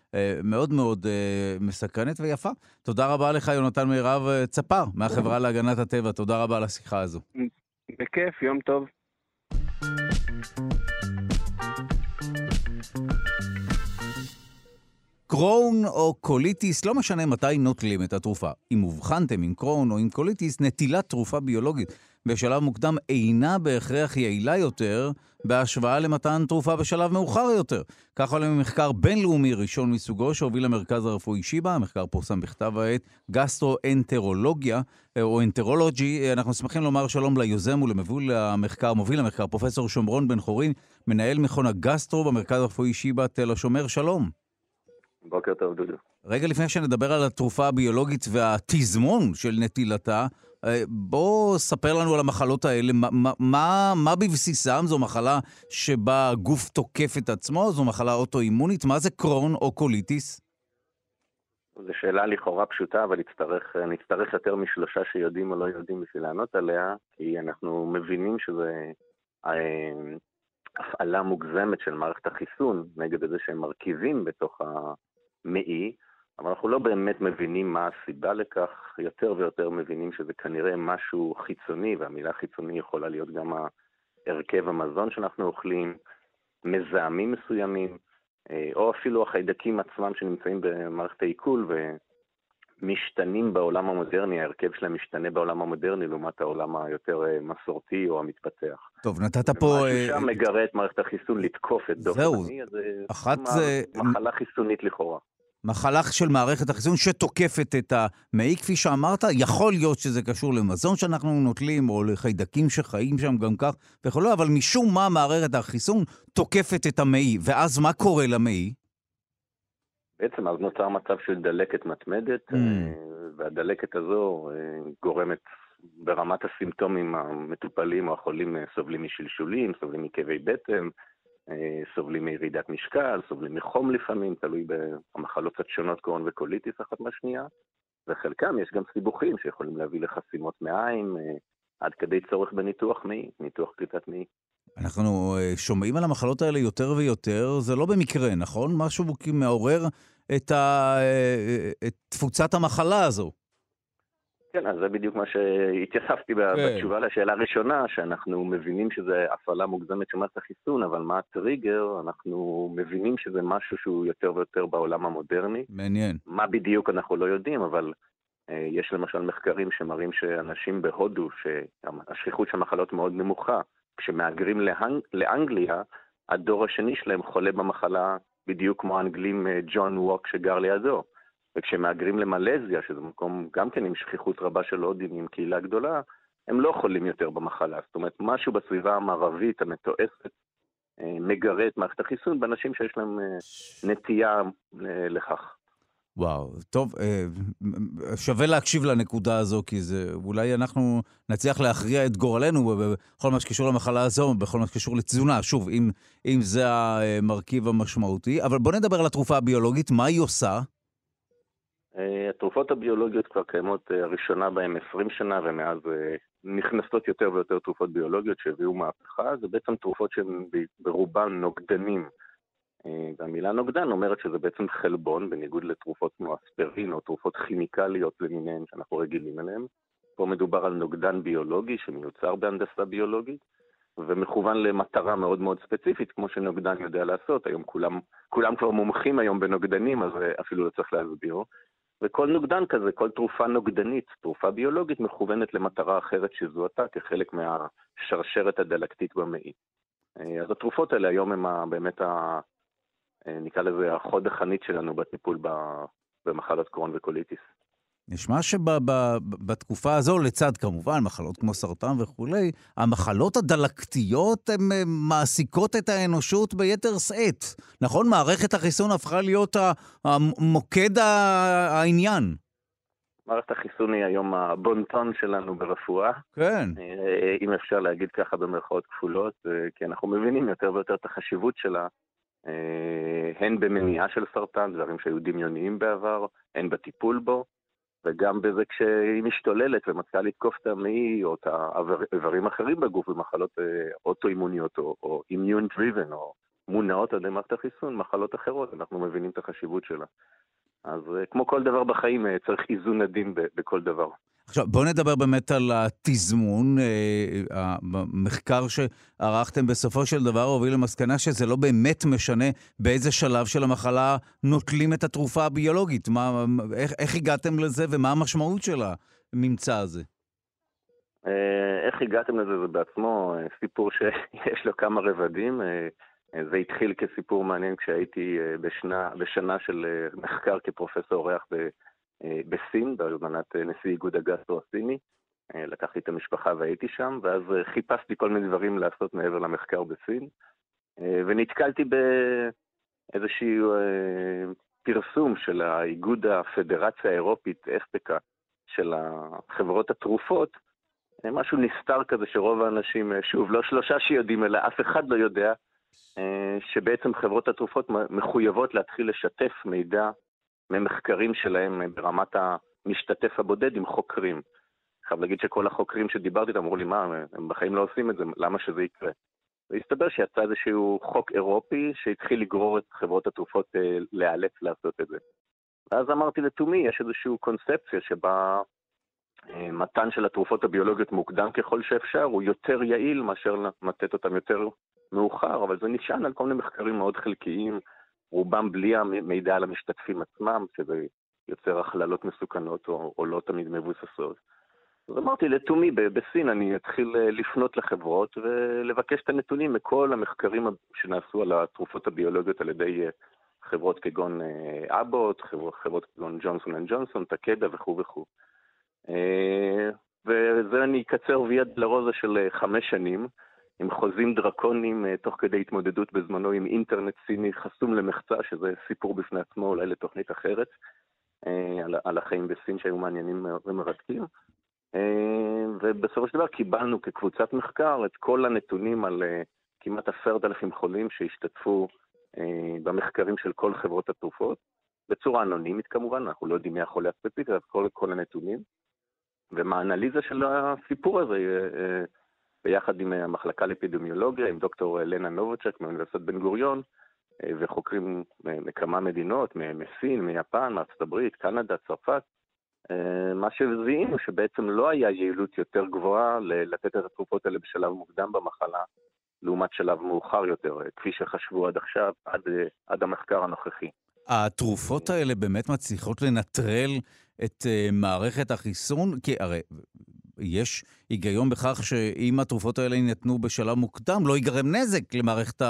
מאוד מאוד אה, מסקרנת ויפה. תודה רבה לך, יונתן מירב אה, צפר, מהחברה להגנת הטבע, תודה רבה על השיחה הזו. בכיף, יום טוב. קרון או קוליטיס, לא משנה מתי נוטלים את התרופה. אם אובחנתם עם קרון או עם קוליטיס, נטילת תרופה ביולוגית בשלב מוקדם אינה בהכרח יעילה יותר בהשוואה למתן תרופה בשלב מאוחר יותר. כך עולה ממחקר בינלאומי ראשון מסוגו שהוביל למרכז הרפואי שיבא, המחקר פורסם בכתב העת גסטרו-אנטרולוגיה, או אנטרולוגי. אנחנו שמחים לומר שלום ליוזם ולמוביל המחקר, מוביל המחקר, פרופסור שומרון בן חורין, מנהל מכון הגסטרו במרכז הרפואי שיבא תל השומר, שלום. בוקר טוב, דודו. רגע לפני שנדבר על התרופה הביולוגית והתזמון של נטילתה, אה, בוא ספר לנו על המחלות האלה. מה, מה, מה בבסיסם? זו מחלה שבה הגוף תוקף את עצמו? זו מחלה אוטואימונית? מה זה קרון או קוליטיס? זו שאלה לכאורה פשוטה, אבל נצטרך, נצטרך יותר משלושה שיודעים או לא יודעים בשביל לענות עליה, כי אנחנו מבינים שזה אה, הפעלה מוגזמת של מערכת החיסון נגד איזה שהם מרכיבים בתוך המעי, אבל אנחנו לא באמת מבינים מה הסיבה לכך, יותר ויותר מבינים שזה כנראה משהו חיצוני, והמילה חיצוני יכולה להיות גם הרכב המזון שאנחנו אוכלים, מזהמים מסוימים, אה, או אפילו החיידקים עצמם שנמצאים במערכת העיכול ומשתנים בעולם המודרני, ההרכב שלהם משתנה בעולם המודרני לעומת העולם היותר אה, מסורתי או המתפתח. טוב, נתת פה... משהו אה, שם מגרה את מערכת החיסון לתקוף את דופן זהו, אז זה מחלה חיסונית לכאורה. מחלה של מערכת החיסון שתוקפת את המעי, כפי שאמרת, יכול להיות שזה קשור למזון שאנחנו נוטלים, או לחיידקים שחיים שם גם כך וכו', אבל משום מה מערכת החיסון תוקפת את המעי, ואז מה קורה למעי? בעצם אז נוצר מצב של דלקת מתמדת, mm. אה, והדלקת הזו אה, גורמת ברמת הסימפטומים המטופלים או החולים אה, סובלים משלשולים, סובלים מכאבי בטן, סובלים מירידת משקל, סובלים מחום לפעמים, תלוי במחלות השונות קרון וקוליטיס אחת מהשנייה, וחלקם יש גם סיבוכים שיכולים להביא לחסימות מעיים, אה, עד כדי צורך בניתוח מעי, ניתוח פליטת מעי. אנחנו אה, שומעים על המחלות האלה יותר ויותר, זה לא במקרה, נכון? משהו מעורר את, ה... את תפוצת המחלה הזו. כן, אז זה בדיוק מה שהתייחסתי כן. בתשובה לשאלה הראשונה, שאנחנו מבינים שזה הפעלה מוגזמת של מערכת החיסון, אבל מה הטריגר, אנחנו מבינים שזה משהו שהוא יותר ויותר בעולם המודרני. מעניין. מה בדיוק אנחנו לא יודעים, אבל אה, יש למשל מחקרים שמראים שאנשים בהודו, שהשכיחות של המחלות מאוד נמוכה, כשמהגרים לאנג... לאנגליה, הדור השני שלהם חולה במחלה בדיוק כמו האנגלים אה, ג'ון ווק שגר לידו. וכשמהגרים למלזיה, שזה מקום גם כן עם שכיחות רבה של הודים, עם קהילה גדולה, הם לא חולים יותר במחלה. זאת אומרת, משהו בסביבה המערבית המתועסת אה, מגרה את מערכת החיסון באנשים שיש להם אה, נטייה אה, לכך. וואו, טוב, שווה להקשיב לנקודה הזו, כי זה, אולי אנחנו נצליח להכריע את גורלנו בכל מה שקשור למחלה הזו, בכל מה שקשור לתזונה. שוב, אם, אם זה המרכיב המשמעותי. אבל בוא נדבר על התרופה הביולוגית, מה היא עושה? אה, התרופות הביולוגיות כבר קיימות, אה, הראשונה בהן 20 שנה, ומאז אה, נכנסות יותר ויותר תרופות ביולוגיות שהביאו מהפכה. זה בעצם תרופות שהן ברובן נוגדנים. והמילה נוגדן אומרת שזה בעצם חלבון, בניגוד לתרופות כמו אספרין או תרופות כימיקליות למיניהן שאנחנו רגילים אליהן. פה מדובר על נוגדן ביולוגי שמיוצר בהנדסה ביולוגית, ומכוון למטרה מאוד מאוד ספציפית, כמו שנוגדן יודע לעשות. היום כולם, כולם כבר מומחים היום בנוגדנים, אז אפילו לא צריך להסביר. וכל נוגדן כזה, כל תרופה נוגדנית, תרופה ביולוגית, מכוונת למטרה אחרת שזוהתה כחלק מהשרשרת הדלקתית במעי. אז התרופות האלה היום הם באמת, ה, נקרא לזה, החוד החנית שלנו בטיפול במחלות קרון וקוליטיס. נשמע שבתקופה הזו, לצד כמובן מחלות כמו סרטן וכולי, המחלות הדלקתיות הן אה, מעסיקות את האנושות ביתר שאת. נכון? מערכת החיסון הפכה להיות מוקד העניין. מערכת החיסון היא היום הבונטון שלנו ברפואה. כן. אה, אם אפשר להגיד ככה במרכאות כפולות, אה, כי אנחנו מבינים יותר ויותר את החשיבות שלה, הן במניעה של סרטן, דברים שהיו דמיוניים בעבר, הן בטיפול בו. וגם בזה כשהיא משתוללת ומתחילה לתקוף את המעי או את האיברים אחרים בגוף במחלות אה, אוטואימוניות או, או אימיון דריבן או מונעות על ידי מערכת החיסון, מחלות אחרות, אנחנו מבינים את החשיבות שלה. אז אה, כמו כל דבר בחיים, אה, צריך איזון עדין בכל דבר. עכשיו, בואו נדבר באמת על התזמון. אה, המחקר שערכתם בסופו של דבר הוביל למסקנה שזה לא באמת משנה באיזה שלב של המחלה נוטלים את התרופה הביולוגית. מה, איך, איך הגעתם לזה ומה המשמעות של הממצא הזה? אה, איך הגעתם לזה זה בעצמו אה, סיפור שיש לו כמה רבדים. זה התחיל כסיפור מעניין כשהייתי בשנה, בשנה של מחקר כפרופסור אורח אה, בסין, בהזמנת אה, נשיא איגוד הגסטרו הסיני. אה, לקחתי את המשפחה והייתי שם, ואז חיפשתי כל מיני דברים לעשות מעבר למחקר בסין, ונתקלתי באיזשהו פרסום של האיגוד הפדרציה האירופית, אספקה, של חברות התרופות, משהו נסתר כזה שרוב האנשים, שוב, לא שלושה שיודעים, אלא אף אחד לא יודע, שבעצם חברות התרופות מחויבות להתחיל לשתף מידע ממחקרים שלהם אה, ברמת המשתתף הבודד עם חוקרים. חייב להגיד שכל החוקרים שדיברתי איתם אמרו לי, מה, הם בחיים לא עושים את זה, למה שזה יקרה? והסתבר שיצא איזשהו חוק אירופי שהתחיל לגרור את חברות התרופות אה, להיאלץ לעשות את זה. ואז אמרתי לתומי, יש איזושהי קונספציה שבה אה, מתן של התרופות הביולוגיות מוקדם ככל שאפשר הוא יותר יעיל מאשר לתת אותם יותר מאוחר, אבל זה נשען על כל מיני מחקרים מאוד חלקיים, רובם בלי המידע על המשתתפים עצמם, שזה יוצר הכללות מסוכנות או, או לא תמיד מבוססות. אז אמרתי לתומי, בסין אני אתחיל אה, לפנות לחברות ולבקש את הנתונים מכל המחקרים שנעשו על התרופות הביולוגיות על ידי אה, חברות כגון אה, Abbott, חברות, חברות כגון Johnson and Johnson, Takeda וכו' וכו'. וזה אני אקצר ויה דולורוזה של חמש שנים. עם חוזים דרקוניים אה, תוך כדי התמודדות בזמנו עם אינטרנט סיני חסום למחצה, שזה סיפור בפני עצמו אולי לתוכנית אחרת, אה, על, על החיים בסין שהיו מעניינים ומרתקים. אה, ובסופו של דבר קיבלנו כקבוצת מחקר את כל הנתונים על כמעט עשרת אלפים חולים שהשתתפו במחקרים של כל חברות התרופות, בצורה אנונימית כמובן, אנחנו לא יודעים מי החולה הספציפי, אז כל, כל הנתונים. ומהאנליזה של הסיפור הזה ביחד עם אה, המחלקה לאפידמיולוגיה, עם דוקטור אה, לנה נובוצ'ק מאוניברסיטת בן גוריון, אה, וחוקרים מכמה מדינות, מסין, מיפן, מארצות הברית, קנדה, צרפת. מה שזיהינו שבעצם לא היה יעילות יותר גבוהה לתת את התרופות האלה בשלב מוקדם במחלה, לעומת שלב מאוחר יותר, כפי שחשבו עד עכשיו, עד, עד המחקר הנוכחי. התרופות האלה באמת מצליחות לנטרל את מערכת החיסון? כי הרי יש היגיון בכך שאם התרופות האלה יינתנו בשלב מוקדם, לא ייגרם נזק למערכת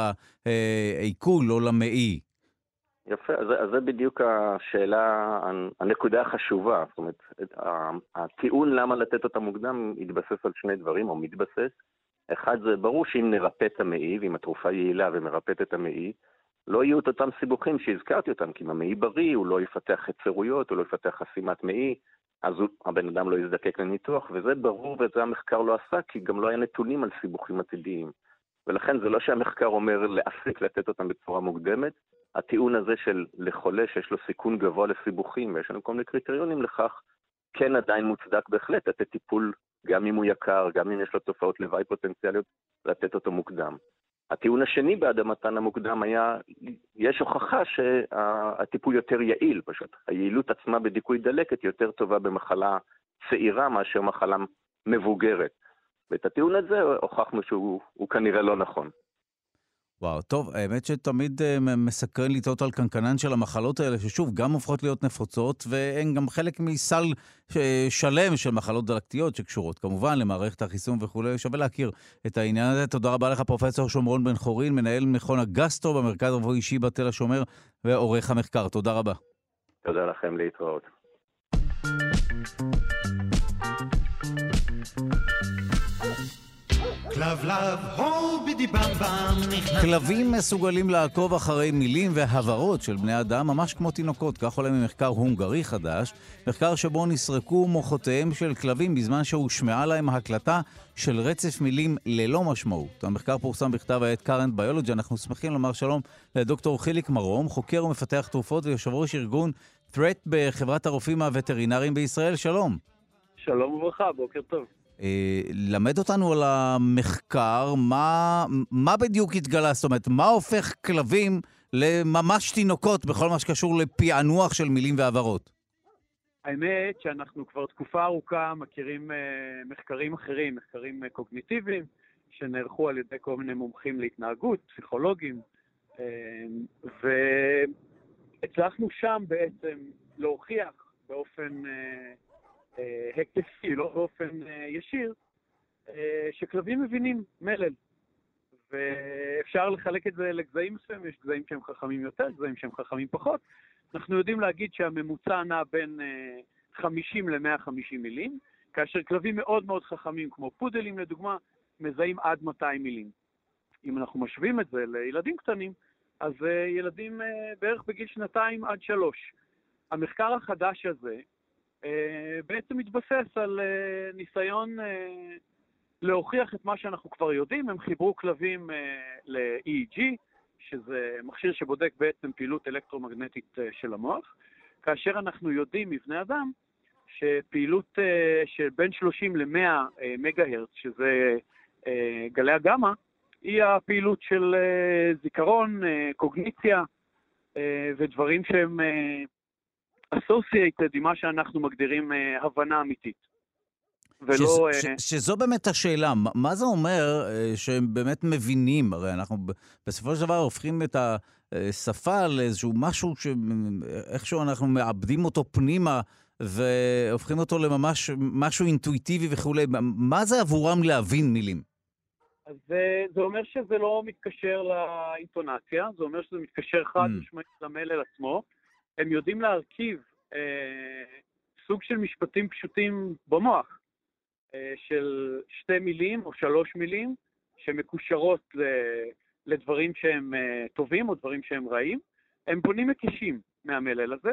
העיכול או למעי. יפה, אז, זה בדיוק השאלה, הנקודה החשובה. זאת אומרת, הטיעון למה לתת אותה מוקדם יתבסס על שני דברים, או מתבסס. אחד, זה ברור שאם נרפא את המעי, ואם התרופה יעילה ומרפאת את המעי, לא יהיו את אותם סיבוכים שהזכרתי אותם, כי אם המעי בריא, הוא לא יפתח חצרויות, הוא לא יפתח חסימת מעי, אז הבן אדם לא יזדקק לניתוח, וזה ברור ואת זה המחקר לא עשה, כי גם לא היה נתונים על סיבוכים עתידיים. ולכן זה לא שהמחקר אומר להפסיק לתת אותם בצורה מוקדמת, הטיעון הזה של לחולה שיש לו סיכון גבוה לסיבוכים, ויש לנו כל מיני קריטריונים לכך, כן עדיין מוצדק בהחלט לתת טיפול, גם אם הוא יקר, גם אם יש לו תופעות לוואי פוטנציאליות, לתת אותו מוקדם. הטיעון השני בעד המתן המוקדם היה, יש הוכחה שהטיפול יותר יעיל, פשוט היעילות עצמה בדיכוי דלקת יותר טובה במחלה צעירה מאשר מחלה מבוגרת. ואת הטיעון הזה הוכחנו שהוא כנראה לא נכון. וואו, טוב, האמת שתמיד uh, מסקרן לטעות על קנקנן של המחלות האלה, ששוב, גם הופכות להיות נפוצות, והן גם חלק מסל uh, שלם של מחלות דלקתיות שקשורות כמובן למערכת החיסון וכולי. שווה להכיר את העניין הזה. תודה רבה לך, פרופ' שומרון בן חורין, מנהל מכון הגסטרו במרכז הרפואי אישי בתל השומר, ועורך המחקר. תודה רבה. תודה לכם, להתראות. כלבים מסוגלים לעקוב אחרי מילים והברות של בני אדם ממש כמו תינוקות, כך עולה ממחקר הונגרי חדש, מחקר שבו נסרקו מוחותיהם של כלבים בזמן שהושמעה להם הקלטה של רצף מילים ללא משמעות. המחקר פורסם בכתב העת current biology, אנחנו שמחים לומר שלום לדוקטור חיליק מרום, חוקר ומפתח תרופות ויושב ראש ארגון threat בחברת הרופאים הווטרינריים בישראל, שלום. שלום וברכה, בוקר טוב. אה, למד אותנו על המחקר, מה, מה בדיוק התגלה? זאת אומרת, מה הופך כלבים לממש תינוקות בכל מה שקשור לפענוח של מילים והברות? האמת שאנחנו כבר תקופה ארוכה מכירים uh, מחקרים אחרים, מחקרים uh, קוגניטיביים, שנערכו על ידי כל מיני מומחים להתנהגות, פסיכולוגים, uh, והצלחנו שם בעצם להוכיח באופן uh, אה, היקפי, לא באופן אה, ישיר, אה, שכלבים מבינים מלל. ואפשר לחלק את זה לגזעים מסוימים, יש גזעים שהם חכמים יותר, גזעים שהם חכמים פחות. אנחנו יודעים להגיד שהממוצע נע בין 50 ל-150 מילים, כאשר כלבים מאוד מאוד חכמים, כמו פודלים לדוגמה, מזהים עד 200 מילים. אם אנחנו משווים את זה לילדים קטנים, אז ילדים בערך בגיל שנתיים עד שלוש. המחקר החדש הזה בעצם מתבסס על אה, ניסיון אה, להוכיח את מה שאנחנו כבר יודעים. הם חיברו כלבים ל-EEG, שזה מכשיר שבודק בעצם פעילות אלקטרומגנטית של המוח, כאשר אנחנו יודעים מבני אדם שפעילות של בין 30 ל-100 מגה-הרץ, שזה גלי הגמא, היא הפעילות של זיכרון, קוגניציה ודברים שהם associated עם מה שאנחנו מגדירים uh, הבנה אמיתית. ולא... ש, uh... ש, שזו באמת השאלה, מה זה אומר uh, שהם באמת מבינים? הרי אנחנו בסופו של דבר הופכים את השפה לאיזשהו משהו שאיכשהו אנחנו מאבדים אותו פנימה והופכים אותו לממש משהו אינטואיטיבי וכולי. מה זה עבורם להבין מילים? אז זה, זה אומר שזה לא מתקשר לאינטונציה, זה אומר שזה מתקשר חד mm. משמעית mm. למלל עצמו. הם יודעים להרכיב אה, סוג של משפטים פשוטים במוח, אה, של שתי מילים או שלוש מילים שמקושרות ל, לדברים שהם אה, טובים או דברים שהם רעים. הם בונים היקשים מהמלל הזה,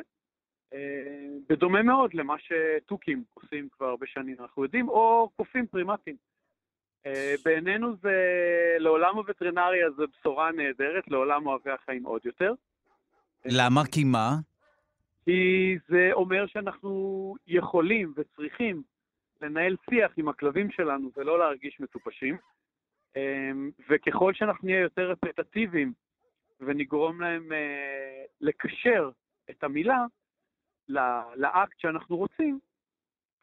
אה, בדומה מאוד למה שתוכים עושים כבר הרבה שנים, אנחנו יודעים, או קופים פרימטיים. Uh, בעינינו זה, לעולם הווטרינריה זה בשורה נהדרת, לעולם אוהבי החיים עוד יותר. למה? כי מה? כי זה אומר שאנחנו יכולים וצריכים לנהל שיח עם הכלבים שלנו ולא להרגיש מטופשים. אמ, וככל שאנחנו נהיה יותר רפטטיביים ונגרום להם אה, לקשר את המילה לאקט שאנחנו רוצים,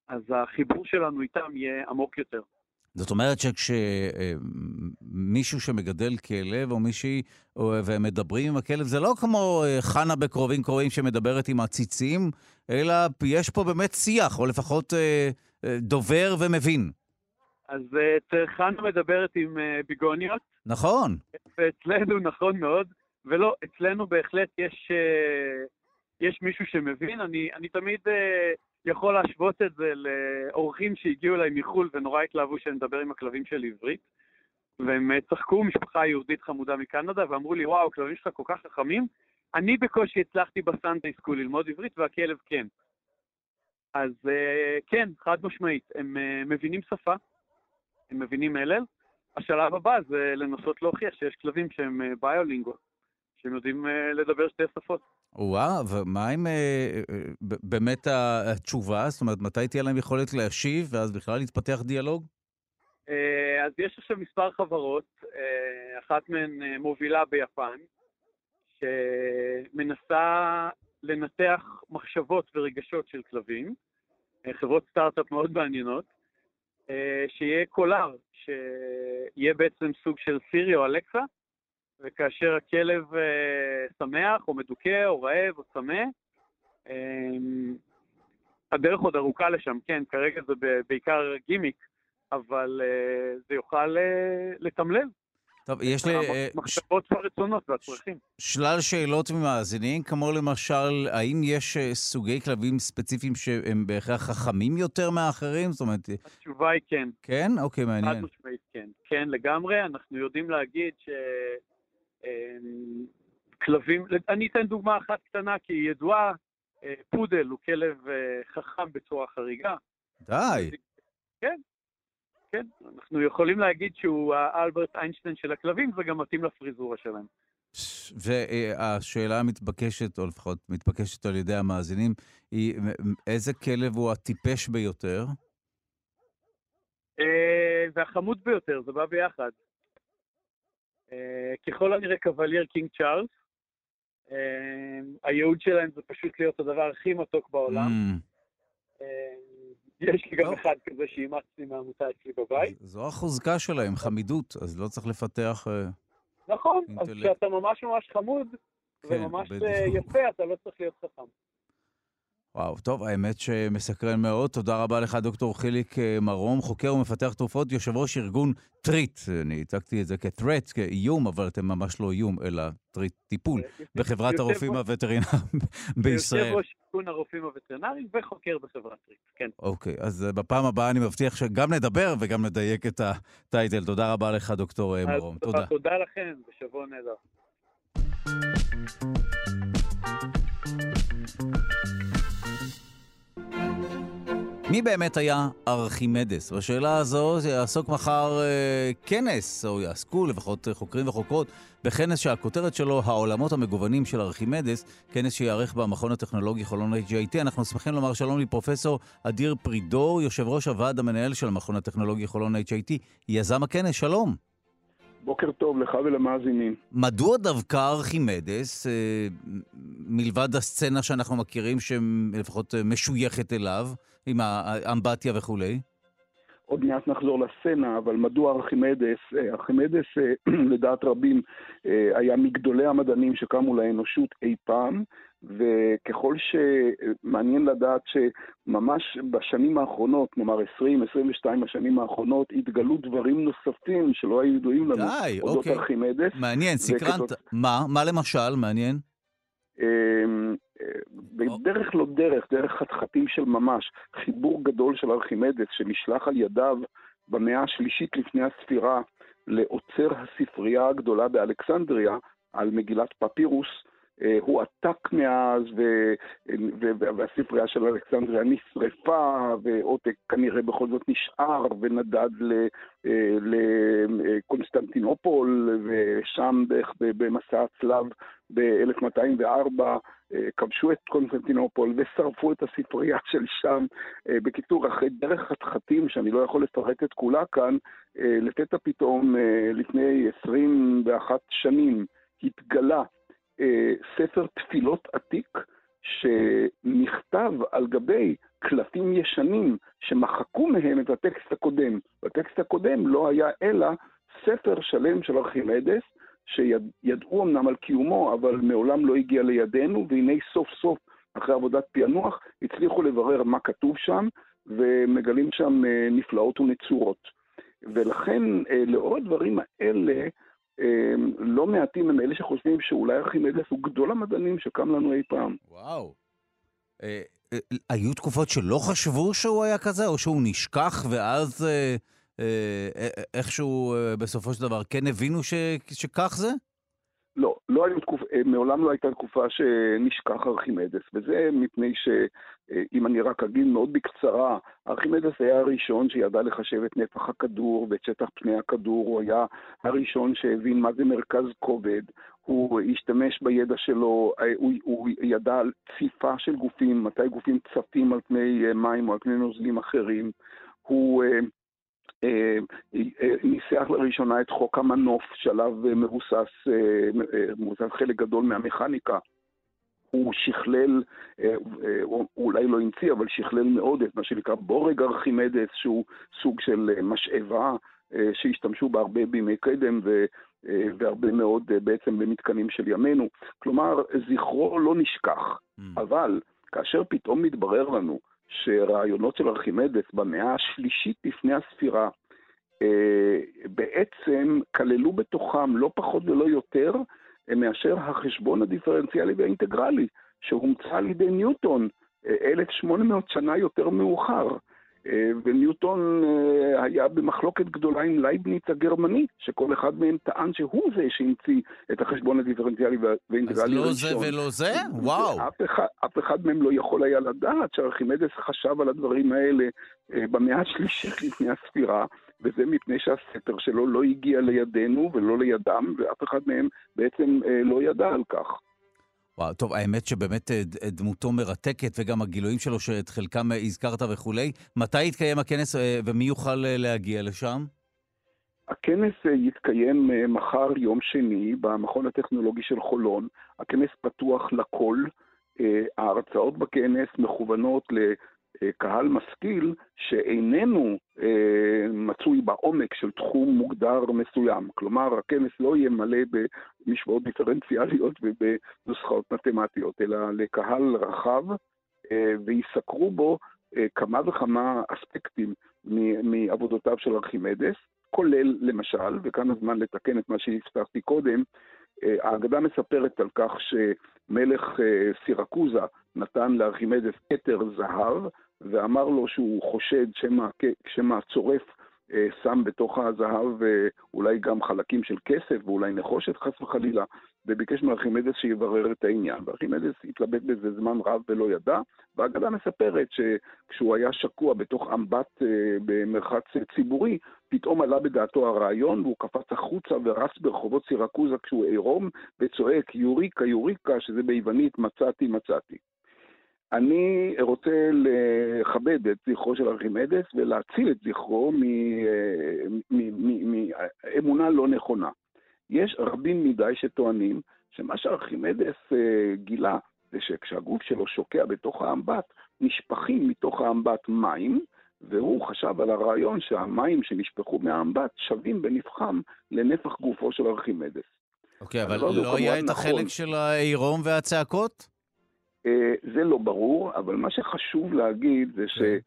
אז החיבור שלנו איתם יהיה עמוק יותר. זאת אומרת שכשמישהו שמגדל כלב או מישהי, והם מדברים עם הכלב, זה לא כמו אה, חנה בקרובים קרובים שמדברת עם הציצים, אלא יש פה באמת שיח, או לפחות אה, אה, דובר ומבין. אז חנה מדברת עם ביגוניות. נכון. ואצלנו, נכון מאוד, ולא, אצלנו בהחלט יש, יש מישהו שמבין. אני, אני תמיד יכול להשוות את זה לאורחים שהגיעו אליי מחו"ל ונורא התלהבו שאני מדבר עם הכלבים של עברית. והם אה, צחקו, משפחה יהודית חמודה מקנדה, ואמרו לי, וואו, הכלבים שלך כל כך חכמים. אני בקושי הצלחתי בסנדיי סקול ללמוד עברית, והכלב כן. אז אה, כן, חד משמעית, הם אה, מבינים שפה, הם מבינים מלל. השלב הבא זה לנסות להוכיח שיש כלבים שהם ביולינגו, שהם יודעים לדבר שתי שפות. וואו, ומה עם אה, אה, באמת התשובה? זאת אומרת, מתי תהיה להם יכולת להשיב, ואז בכלל יתפתח דיאלוג? אה, אז יש עכשיו מספר חברות, אה, אחת מהן אה, מובילה ביפן, שמנסה לנתח מחשבות ורגשות של כלבים, חברות סטארט-אפ מאוד מעניינות, אה, שיהיה קולר, שיהיה בעצם סוג של סירי או אלקסה, וכאשר הכלב אה, שמח או מדוכא או רעב או צמא, אה, הדרך עוד ארוכה לשם, כן, כרגע זה בעיקר גימיק, אבל זה יוכל לתמלל. טוב, יש לי... המחשבות והרצונות והצרכים. שלל שאלות ממאזינים, כמו למשל, האם יש סוגי כלבים ספציפיים שהם בהכרח חכמים יותר מאחרים? זאת אומרת... התשובה היא כן. כן? אוקיי, מעניין. חד משמעית כן. כן, לגמרי. אנחנו יודעים להגיד ש... כלבים, אני אתן דוגמה אחת קטנה כי היא ידועה, פודל הוא כלב חכם בצורה חריגה. די. כן, כן, אנחנו יכולים להגיד שהוא האלברט איינשטיין של הכלבים, זה גם מתאים לפריזורה שלהם. והשאלה המתבקשת, או לפחות מתבקשת על ידי המאזינים, היא איזה כלב הוא הטיפש ביותר? זה החמוד ביותר, זה בא ביחד. ככל הנראה Cavalier King Charles. הייעוד שלהם זה פשוט להיות הדבר הכי מתוק בעולם. Mm. יש לי גם אחד כזה שאימצתי מהעמותה אצלי בבית. זו החוזקה שלהם, חמידות, אז לא צריך לפתח... אה, נכון, אז כשאתה ממש ממש חמוד כן, וממש אה, יפה, אתה לא צריך להיות חכם. וואו, טוב, האמת שמסקרן מאוד. תודה רבה לך, דוקטור חיליק אה, מרום, חוקר ומפתח תרופות, יושב ראש ארגון טריט. אני הצגתי את זה כ-threat, כאיום, אבל אתם ממש לא איום, אלא טריט טיפול בחברת הרופאים הווטרינריים בישראל. יושב ראש ארגון הרופאים הווטרינריים וחוקר בחברת טריט, כן. אוקיי, אז אה, בפעם הבאה אני מבטיח שגם נדבר וגם נדייק את ה title. תודה רבה לך, דוקטור אה, מרום. תודה. תודה לכם, ושבוע נהדר. מי באמת היה ארכימדס? בשאלה הזו יעסוק מחר אה, כנס, או יעסקו לפחות חוקרים וחוקרות, בכנס שהכותרת שלו, העולמות המגוונים של ארכימדס, כנס שיערך במכון הטכנולוגי חולון HIT. אנחנו שמחים לומר שלום לפרופסור אדיר פרידור, יושב ראש הוועד המנהל של המכון הטכנולוגי חולון HIT, יזם הכנס, שלום. בוקר טוב לך ולמאזינים. מדוע דווקא ארכימדס, אה, מלבד הסצנה שאנחנו מכירים, שלפחות משויכת אליו, עם האמבטיה וכולי? עוד מעט נחזור לסצנה, אבל מדוע ארכימדס? אה, ארכימדס, אה, לדעת רבים, היה מגדולי המדענים שקמו לאנושות אי פעם, וככל שמעניין לדעת שממש בשנים האחרונות, נאמר 20-22 השנים האחרונות, התגלו דברים נוספים שלא היו ידועים לנו. די, אוקיי. ארכימדס. מעניין, סקרנת. וכתות... מה? מה למשל? מעניין? בדרך לא דרך, דרך חתחתים של ממש, חיבור גדול של ארכימדס שנשלח על ידיו במאה השלישית לפני הספירה לאוצר הספרייה הגדולה באלכסנדריה על מגילת פפירוס, אה, הועתק מאז, והספרייה של אלכסנדריה נשרפה, ועותק כנראה בכל זאת נשאר ונדד אה, לקונסטנטינופול, ושם במסע הצלב ב-1204 אה, כבשו את קונסטנטינופול ושרפו את הספרייה של שם. בקיצור, אחרי דרך חתחתים, שאני לא יכול לפרט את כולה כאן, לפתע פתאום, לפני 21 שנים, התגלה ספר תפילות עתיק שנכתב על גבי קלפים ישנים שמחקו מהם את הטקסט הקודם. בטקסט הקודם לא היה אלא ספר שלם של ארכימדס, שידעו אמנם על קיומו, אבל מעולם לא הגיע לידינו, והנה סוף סוף, אחרי עבודת פענוח, הצליחו לברר מה כתוב שם, ומגלים שם אה, נפלאות ונצורות. ולכן, אה, לאור הדברים האלה, לא מעטים הם אלה שחושבים שאולי ארכימדס הוא גדול המדענים שקם לנו אי פעם. וואו. אה, אה, היו תקופות שלא חשבו שהוא היה כזה, או שהוא נשכח ואז אה, איכשהו בסופו של דבר כן הבינו שכך זה? לא, לא היו תקופ... אה, מעולם לא הייתה תקופה שנשכח ארכימדס, וזה מפני שאם אני רק אגיד מאוד בקצרה, ארכימדס היה הראשון שידע לחשב את נפח הכדור ואת שטח פני הכדור, הוא היה הראשון שהבין מה זה מרכז כובד, הוא השתמש בידע שלו, הוא, הוא ידע על ציפה של גופים, מתי גופים צפים על פני מים או על פני נוזלים אחרים, הוא אה, ניסח לראשונה את חוק המנוף, שעליו מבוסס, מבוסס חלק גדול מהמכניקה. הוא שכלל, אה, אה, אולי לא המציא, אבל שכלל מאוד את מה שנקרא בורג ארכימדס, שהוא סוג של משאבה שהשתמשו בה הרבה בימי קדם ו, והרבה מאוד בעצם במתקנים של ימינו. כלומר, זכרו לא נשכח, mm. אבל כאשר פתאום מתברר לנו שרעיונות של ארכימדס במאה השלישית לפני הספירה בעצם כללו בתוכם לא פחות ולא יותר מאשר החשבון הדיפרנציאלי והאינטגרלי, שהומצא על ידי ניוטון 1,800 אה, שנה יותר מאוחר. אה, וניוטון אה, היה במחלוקת גדולה עם לייבניץ הגרמני, שכל אחד מהם טען שהוא זה שהמציא את החשבון הדיפרנציאלי והאינטגרלי הראשון. אז לא זה ולא זה? וואו. אף אחד, אף אחד מהם לא יכול היה לדעת שארכימדס חשב על הדברים האלה במאה השלישית לפני הספירה. וזה מפני שהספר שלו לא הגיע לידינו ולא לידם, ואף אחד מהם בעצם אה, לא ידע על כך. וואו, טוב, האמת שבאמת אה, דמותו מרתקת, וגם הגילויים שלו, שאת חלקם הזכרת וכולי. מתי יתקיים הכנס אה, ומי יוכל להגיע לשם? הכנס יתקיים מחר, יום שני, במכון הטכנולוגי של חולון. הכנס פתוח לכל. ההרצאות בכנס מכוונות קהל משכיל שאיננו אה, מצוי בעומק של תחום מוגדר מסוים. כלומר, הכנס לא יהיה מלא במשוואות דיפרנציאליות ובנוסחאות מתמטיות, אלא לקהל רחב, אה, ויסקרו בו אה, כמה וכמה אספקטים מעבודותיו של ארכימדס, כולל למשל, וכאן הזמן לתקן את מה שהבטחתי קודם, אה, האגדה מספרת על כך שמלך אה, סירקוזה נתן לארכימדס כתר זהב, ואמר לו שהוא חושד שמא הצורף אה, שם בתוך הזהב אה, אולי גם חלקים של כסף ואולי נחושת חס וחלילה, וביקש מארכימדס שיברר את העניין. וארכימדס התלבט בזה זמן רב ולא ידע, והאגדה מספרת שכשהוא היה שקוע בתוך אמבט אה, במרחץ ציבורי, פתאום עלה בדעתו הרעיון והוא קפץ החוצה ורץ ברחובות סירקוזה כשהוא עירום וצועק יוריקה יוריקה, שזה ביוונית מצאתי מצאתי. אני רוצה לכבד את זכרו של ארכימדס ולהציל את זכרו מאמונה לא נכונה. יש רבים מדי שטוענים שמה שארכימדס אה, גילה זה שכשהגוף שלו שוקע בתוך האמבט, נשפכים מתוך האמבט מים, והוא חשב על הרעיון שהמים שנשפכו מהאמבט שווים בנפחם לנפח גופו של ארכימדס. אוקיי, אבל לא היה את נכון. החלק של העירום והצעקות? אה, זה לא ברור, אבל מה שחשוב להגיד זה כן.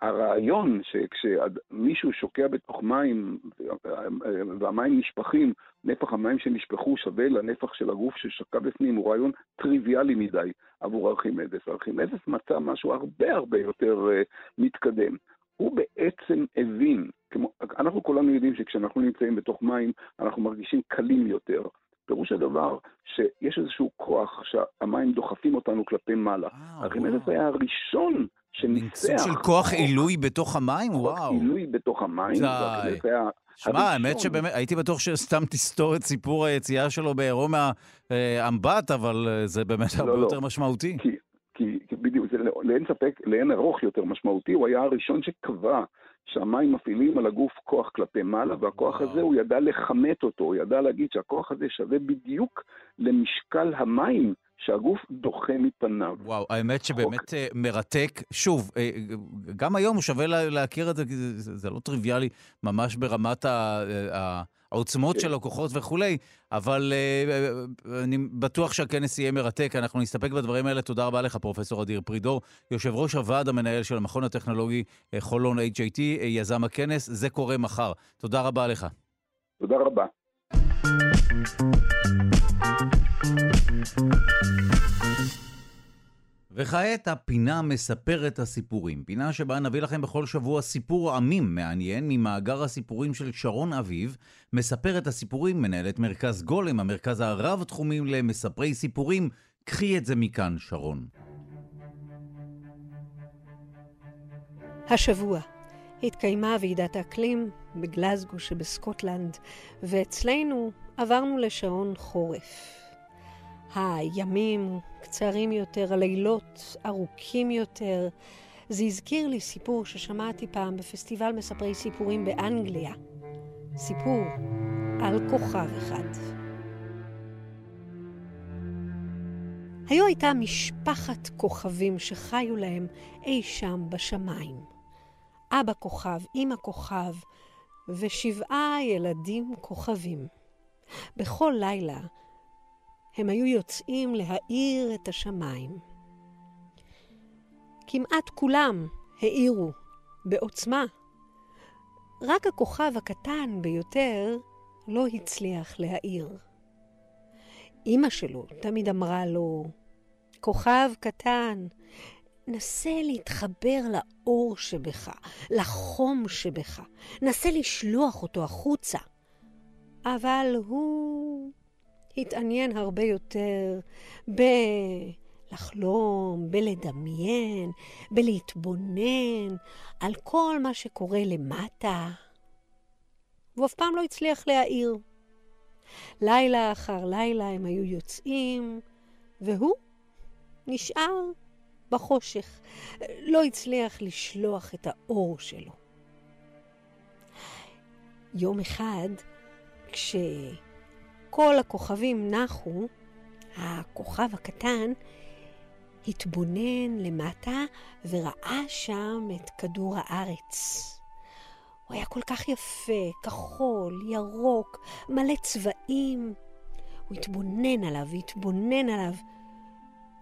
שהרעיון שכשמישהו שוקע בתוך מים והמים נשפכים, נפח המים שנשפכו שווה לנפח של הגוף ששקע בפנים, הוא רעיון טריוויאלי מדי עבור ארכימדס. ארכימדס מצא משהו הרבה הרבה יותר אה, מתקדם. הוא בעצם הבין, כמו, אנחנו כולנו יודעים שכשאנחנו נמצאים בתוך מים, אנחנו מרגישים קלים יותר. פירוש הדבר שיש איזשהו כוח שהמים דוחפים אותנו כלפי מעלה. אה, ארכימדס היה הראשון שניסח... סוג של כוח עילוי בתוך המים? וואו. כוח עילוי בתוך המים, וארכימדס היה... שמע, האמת שבאמת, הייתי בטוח שסתם תסתור את סיפור היציאה שלו בעירום מהאמבט, אבל אה, זה באמת לא, הרבה לא. יותר משמעותי. כי, בדיוק, זה לאין ספק, לאין ארוך יותר משמעותי, הוא היה הראשון שקבע שהמים מפעילים על הגוף כוח כלפי מעלה, והכוח הזה, הוא ידע לכמת אותו, הוא ידע להגיד שהכוח הזה שווה בדיוק למשקל המים שהגוף דוחה מפניו. וואו, האמת שבאמת חוק... אה, מרתק. שוב, אה, גם היום שווה להכיר את זה, כי זה, זה לא טריוויאלי ממש ברמת ה... העוצמות של הכוחות וכולי, אבל uh, אני בטוח שהכנס יהיה מרתק. אנחנו נסתפק בדברים האלה. תודה רבה לך, פרופ' אדיר פרידור, יושב ראש הוועד המנהל של המכון הטכנולוגי חולון HIT, יזם הכנס. זה קורה מחר. תודה רבה לך. תודה רבה. וכעת הפינה מספרת הסיפורים, פינה שבה נביא לכם בכל שבוע סיפור עמים מעניין ממאגר הסיפורים של שרון אביב, מספרת הסיפורים, מנהלת מרכז גולם, המרכז הרב-תחומים למספרי סיפורים. קחי את זה מכאן, שרון. השבוע התקיימה ועידת האקלים בגלזגו שבסקוטלנד, ואצלנו עברנו לשעון חורף. הימים קצרים יותר, הלילות ארוכים יותר. זה הזכיר לי סיפור ששמעתי פעם בפסטיבל מספרי סיפורים באנגליה. סיפור על כוכב אחד. היו הייתה משפחת כוכבים שחיו להם אי שם בשמיים. אבא כוכב, אמא כוכב ושבעה ילדים כוכבים. בכל לילה הם היו יוצאים להאיר את השמיים. כמעט כולם האירו בעוצמה. רק הכוכב הקטן ביותר לא הצליח להאיר. אמא שלו תמיד אמרה לו, כוכב קטן, נסה להתחבר לאור שבך, לחום שבך, נסה לשלוח אותו החוצה. אבל הוא התעניין הרבה יותר בלחלום, בלדמיין, בלהתבונן על כל מה שקורה למטה. והוא אף פעם לא הצליח להעיר. לילה אחר לילה הם היו יוצאים, והוא נשאר בחושך. לא הצליח לשלוח את האור שלו. יום אחד, כשכל הכוכבים נחו, הכוכב הקטן התבונן למטה וראה שם את כדור הארץ. הוא היה כל כך יפה, כחול, ירוק, מלא צבעים. הוא התבונן עליו והתבונן עליו.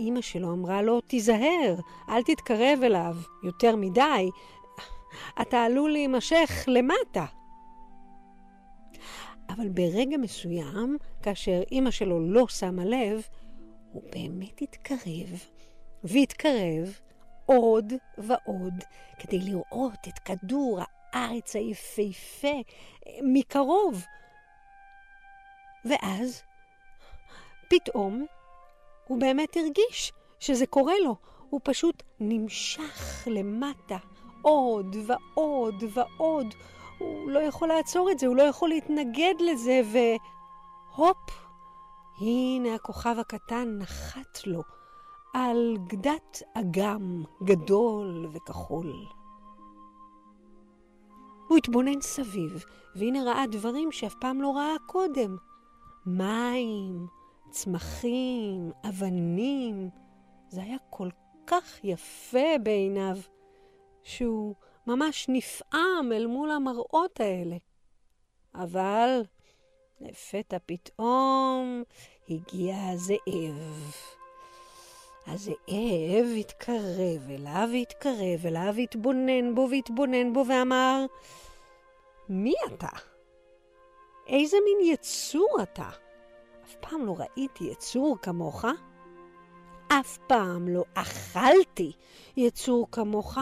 אימא שלו אמרה לו, תיזהר, אל תתקרב אליו יותר מדי, אתה עלול להימשך למטה. אבל ברגע מסוים, כאשר אימא שלו לא שמה לב, הוא באמת התקרב, והתקרב עוד ועוד, כדי לראות את כדור הארץ היפהפה מקרוב. ואז, פתאום, הוא באמת הרגיש שזה קורה לו. הוא פשוט נמשך למטה עוד ועוד ועוד. הוא לא יכול לעצור את זה, הוא לא יכול להתנגד לזה, והופ, הנה הכוכב הקטן נחת לו על גדת אגם גדול וכחול. הוא התבונן סביב, והנה ראה דברים שאף פעם לא ראה קודם. מים, צמחים, אבנים. זה היה כל כך יפה בעיניו, שהוא ממש נפעם אל מול המראות האלה. אבל לפתע פתאום הגיע הזאב. הזאב התקרב אליו והתקרב אליו, והתבונן בו והתבונן בו ואמר, מי אתה? איזה מין יצור אתה? אף פעם לא ראיתי יצור כמוך. אף פעם לא אכלתי יצור כמוך.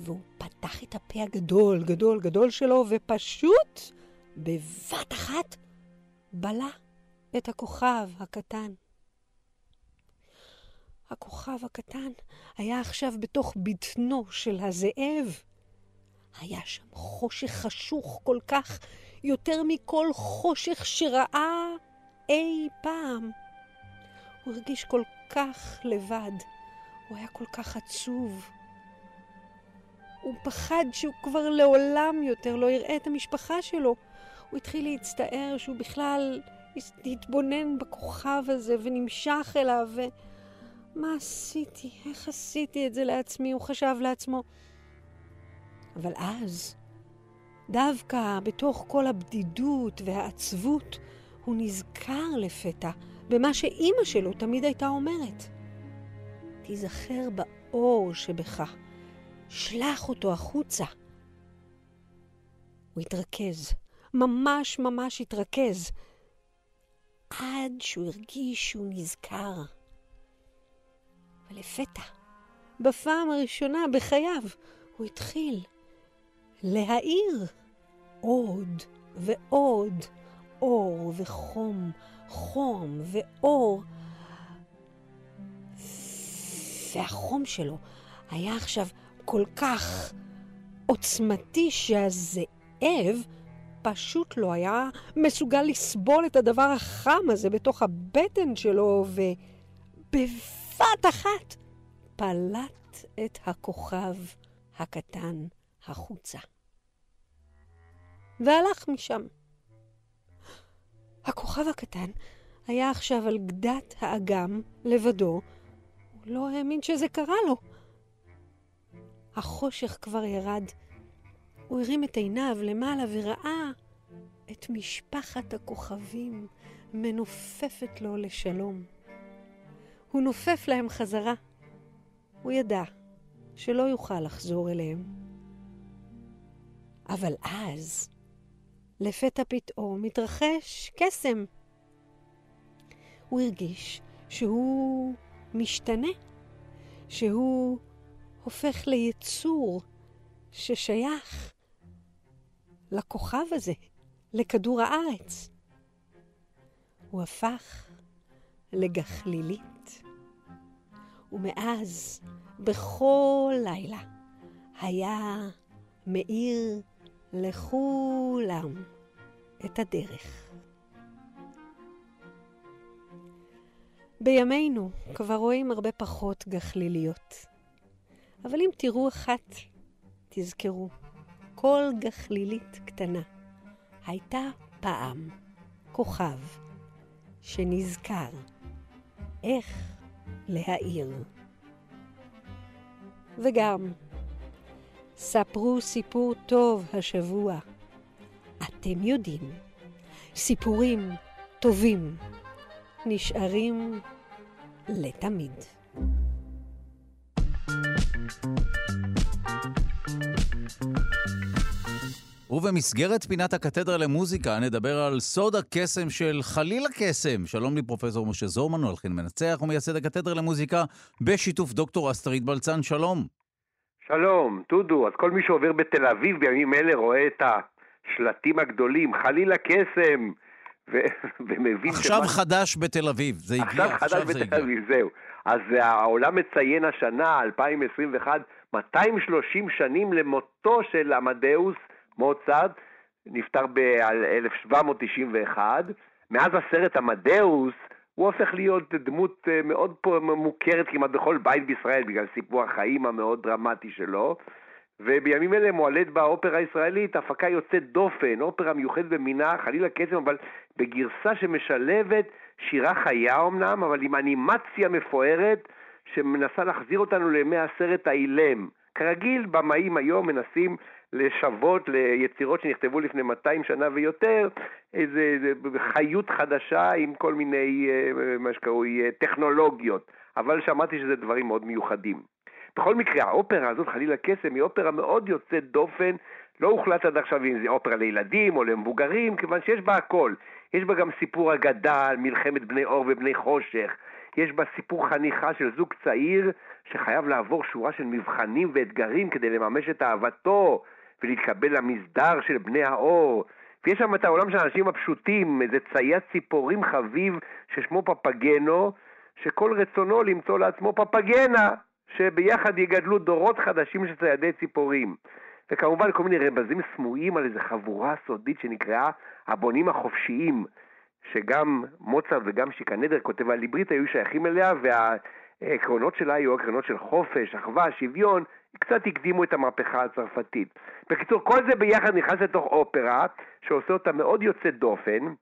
והוא פתח את הפה הגדול, גדול, גדול שלו, ופשוט בבת אחת בלע את הכוכב הקטן. הכוכב הקטן היה עכשיו בתוך בטנו של הזאב. היה שם חושך חשוך כל כך, יותר מכל חושך שראה אי פעם. הוא הרגיש כל כך לבד, הוא היה כל כך עצוב. הוא פחד שהוא כבר לעולם יותר לא יראה את המשפחה שלו. הוא התחיל להצטער שהוא בכלל התבונן בכוכב הזה ונמשך אליו, ו... מה עשיתי? איך עשיתי את זה לעצמי? הוא חשב לעצמו. אבל אז, דווקא בתוך כל הבדידות והעצבות, הוא נזכר לפתע במה שאימא שלו תמיד הייתה אומרת. תיזכר באור שבך, שלח אותו החוצה. הוא התרכז, ממש ממש התרכז, עד שהוא הרגיש שהוא נזכר. ולפתע, בפעם הראשונה בחייו, הוא התחיל להאיר עוד ועוד אור וחום, חום ואור. והחום שלו היה עכשיו כל כך עוצמתי שהזאב פשוט לא היה מסוגל לסבול את הדבר החם הזה בתוך הבטן שלו, ובבת אחת פלט את הכוכב הקטן החוצה. והלך משם. הכוכב הקטן היה עכשיו על גדת האגם לבדו, הוא לא האמין שזה קרה לו. החושך כבר ירד. הוא הרים את עיניו למעלה וראה את משפחת הכוכבים מנופפת לו לשלום. הוא נופף להם חזרה. הוא ידע שלא יוכל לחזור אליהם. אבל אז, לפתע פתאום מתרחש קסם. הוא הרגיש שהוא משתנה, שהוא הופך ליצור ששייך לכוכב הזה, לכדור הארץ. הוא הפך לגחלילית, ומאז, בכל לילה, היה מאיר לכולם את הדרך. בימינו כבר רואים הרבה פחות גחליליות. אבל אם תראו אחת, תזכרו, כל גחלילית קטנה הייתה פעם כוכב שנזכר איך להאיר. וגם, ספרו סיפור טוב השבוע. אתם יודעים, סיפורים טובים נשארים לתמיד. ובמסגרת פינת הקתדרה למוזיקה נדבר על סוד הקסם של חליל הקסם. שלום לי פרופסור משה זורמן, מלחין מנצח ומייסד הקתדרה למוזיקה בשיתוף דוקטור אסטרית בלצן, שלום. שלום, טודו. אז כל מי שעובר בתל אביב בימים אלה רואה את השלטים הגדולים, חליל הקסם, ו- ומבין... עכשיו שמה... חדש בתל אביב, זה הגיע, עכשיו, עכשיו חדש בתל אביב, זהו. אז העולם מציין השנה, 2021, 230 שנים למותו של עמדאוס מוצרט, נפטר ב-1791. מאז הסרט עמדאוס, הוא הופך להיות דמות אה, מאוד מוכרת כמעט בכל בית בישראל, בגלל סיפור החיים המאוד דרמטי שלו. ובימים אלה מועלית באופרה הישראלית הפקה יוצאת דופן, אופרה מיוחדת במינה, חלילה קסם, אבל בגרסה שמשלבת שירה חיה אמנם, אבל עם אנימציה מפוארת שמנסה להחזיר אותנו לימי הסרט האילם. כרגיל, במאים היום מנסים לשוות ליצירות שנכתבו לפני 200 שנה ויותר, איזה, איזה חיות חדשה עם כל מיני, אה, מה שקרוי, אה, טכנולוגיות. אבל שמעתי שזה דברים מאוד מיוחדים. בכל מקרה, האופרה הזאת, חלילה קסם, היא אופרה מאוד יוצאת דופן. לא הוחלט עד עכשיו אם זה אופרה לילדים או למבוגרים, כיוון שיש בה הכל. יש בה גם סיפור אגדה על מלחמת בני אור ובני חושך. יש בה סיפור חניכה של זוג צעיר שחייב לעבור שורה של מבחנים ואתגרים כדי לממש את אהבתו ולהתקבל למסדר של בני האור. ויש שם את העולם של האנשים הפשוטים, איזה צייד ציפורים חביב ששמו פפגנו, שכל רצונו למצוא לעצמו פפגנה, שביחד יגדלו דורות חדשים של ציידי ציפורים. וכמובן כל מיני רמזים סמויים על איזו חבורה סודית שנקראה הבונים החופשיים, שגם מוצרט וגם שיקנדר כותב על ליברית היו שייכים אליה, והעקרונות שלה היו עקרונות של חופש, אחווה, שוויון, קצת הקדימו את המהפכה הצרפתית. בקיצור, כל זה ביחד נכנס לתוך אופרה, שעושה אותה מאוד יוצאת דופן,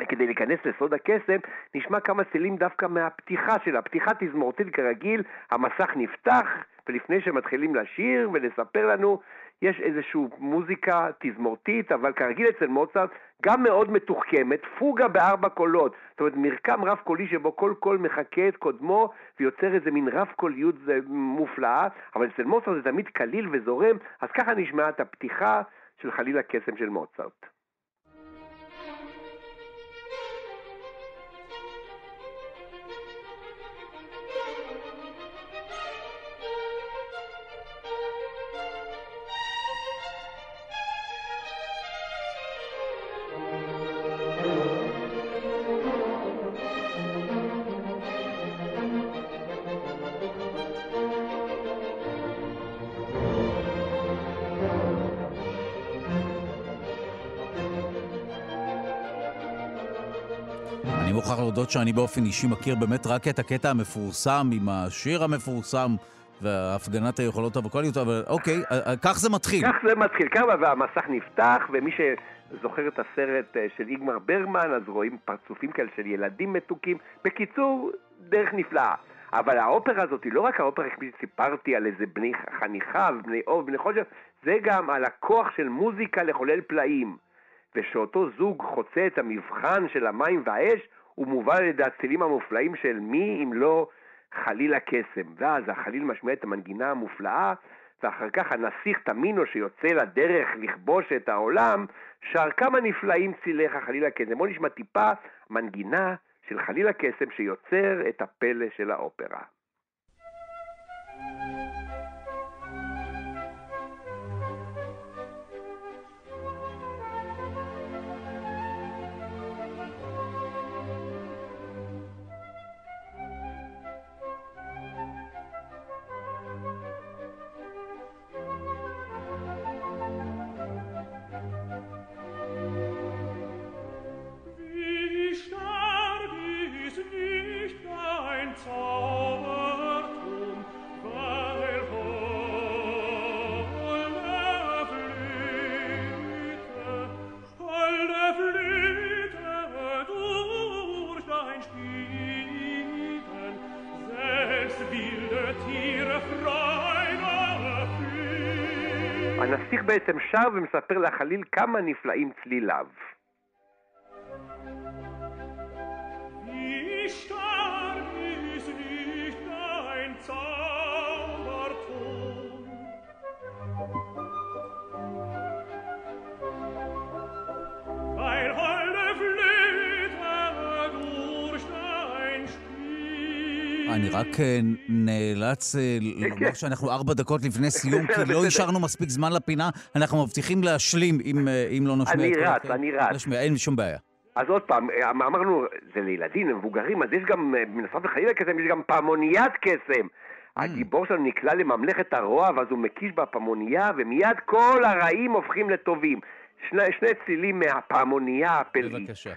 וכדי להיכנס לסוד הקסם, נשמע כמה צלילים דווקא מהפתיחה שלה. פתיחה תזמורתית כרגיל, המסך נפתח, ולפני שמתחילים לשיר ולספר לנו, יש איזושהי מוזיקה תזמורתית, אבל כרגיל אצל מוצרט, גם מאוד מתוחכמת, פוגה בארבע קולות. זאת אומרת, מרקם רב קולי שבו כל קול מחקה את קודמו ויוצר איזה מין רב קוליות מופלאה, אבל אצל מוצרט זה תמיד קליל וזורם, אז ככה נשמעת הפתיחה של חליל הקסם של מוצרט. להודות שאני באופן אישי מכיר באמת רק את הקטע המפורסם עם השיר המפורסם והפגנת היכולות הווקאליות, אבל אוקיי, כך זה מתחיל. כך זה מתחיל, כמה, והמסך נפתח, ומי שזוכר את הסרט של איגמר ברמן, אז רואים פרצופים כאלה של ילדים מתוקים. בקיצור, דרך נפלאה. אבל האופרה הזאת היא לא רק האופרה, כפי שסיפרתי, על איזה בני חניכה ובני אור ובני חושך, זה גם על הכוח של מוזיקה לחולל פלאים. ושאותו זוג חוצה את המבחן של המים והאש, הוא מובל על ידי הצילים המופלאים של מי אם לא חליל הקסם. ואז החליל משמיע את המנגינה המופלאה, ואחר כך הנסיך תמינו שיוצא לדרך לכבוש את העולם, שר כמה נפלאים ציליך חליל הקסם. בואו נשמע טיפה מנגינה של חליל הקסם שיוצר את הפלא של האופרה. ומספר לחליל כמה נפלאים צליליו. רק אה, נאלץ אה, לומר שאנחנו ארבע דקות לפני סיום, כי לא השארנו מספיק זמן לפינה. אנחנו מבטיחים להשלים אם אה, לא נשמיע. אני רץ, אני רץ. אין שום בעיה. אז עוד פעם, אמרנו, זה לילדים, למבוגרים, אז יש גם, בנוסף לחלילה קסם, יש גם פעמוניית קסם. Mm. הגיבור שלנו נקלע לממלכת הרוע, ואז הוא מקיש בפעמונייה, ומיד כל הרעים הופכים לטובים. שני, שני צילים מהפעמונייה הפלאית. בבקשה.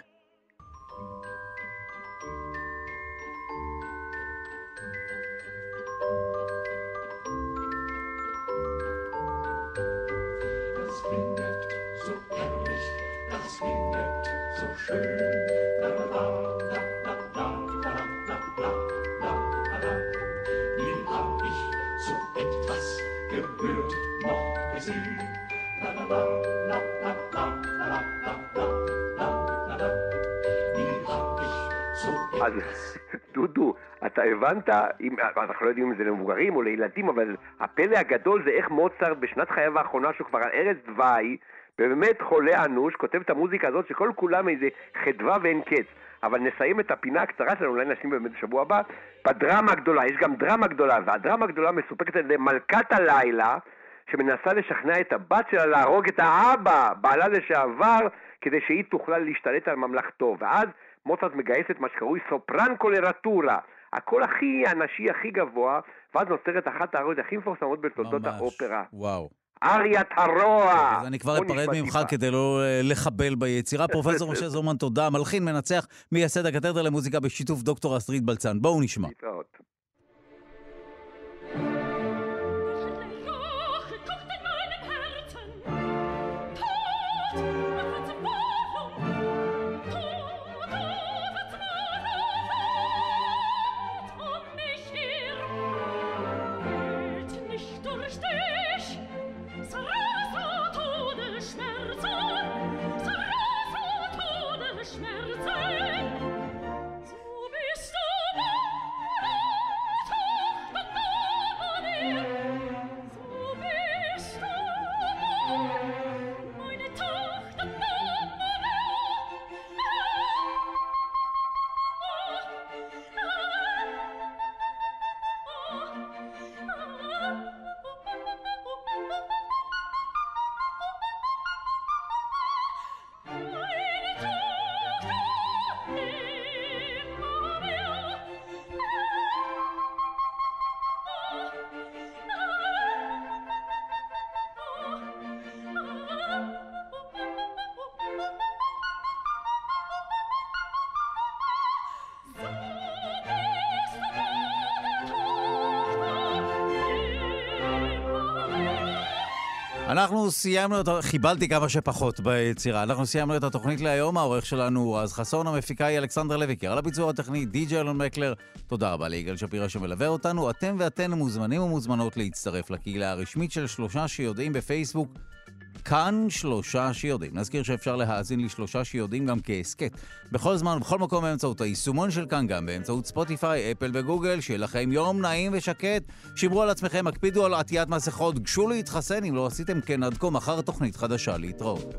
דודו, אתה הבנת, אם, אנחנו לא יודעים אם זה למבוגרים או לילדים, אבל הפלא הגדול זה איך מוצרט בשנת חייו האחרונה, שהוא כבר על ארץ דווי, באמת חולה אנוש, כותב את המוזיקה הזאת שכל כולם איזה חדווה ואין קץ. אבל נסיים את הפינה הקצרה שלנו, אולי נשים באמת בשבוע הבא, בדרמה הגדולה. יש גם דרמה גדולה, והדרמה הגדולה מסופקת על ידי מלכת הלילה, שמנסה לשכנע את הבת שלה להרוג את האבא, בעלה לשעבר, כדי שהיא תוכל להשתלט על ממלכתו. ואז מוצרט מגייס את מה שקרוי סופרן קולרטורה, הקול הכי אנשי, הכי גבוה, ואז נוצרת אחת האריות הכי מפורסמות בתולדות האופרה. וואו. אריית הרוע. אז אני כבר אפרד ממך כדי לא אה, לחבל ביצירה. פרופסור משה זורמן, תודה. מלחין, מנצח, מייסד הקתדרה למוזיקה בשיתוף דוקטור אסטרית בלצן. בואו נשמע. להתראות. אנחנו סיימנו, את חיבלתי כמה שפחות ביצירה. אנחנו סיימנו את התוכנית להיום, העורך שלנו הוא רז חסון, המפיקה היא אלכסנדר לויקר, על הביצוע הטכני די.ג'י אלון מקלר. תודה רבה ליגאל שפירא שמלווה אותנו. אתם ואתן מוזמנים ומוזמנות להצטרף לקהילה הרשמית של שלושה שיודעים בפייסבוק. כאן שלושה שיודעים. נזכיר שאפשר להאזין לשלושה שיודעים גם כהסכת. בכל זמן ובכל מקום באמצעות היישומון של כאן, גם באמצעות ספוטיפיי, אפל וגוגל. שיהיה לכם יום נעים ושקט. שמרו על עצמכם, הקפידו על עטיית מסכות, גשו להתחסן אם לא עשיתם כן עד כה. מחר תוכנית חדשה להתראות.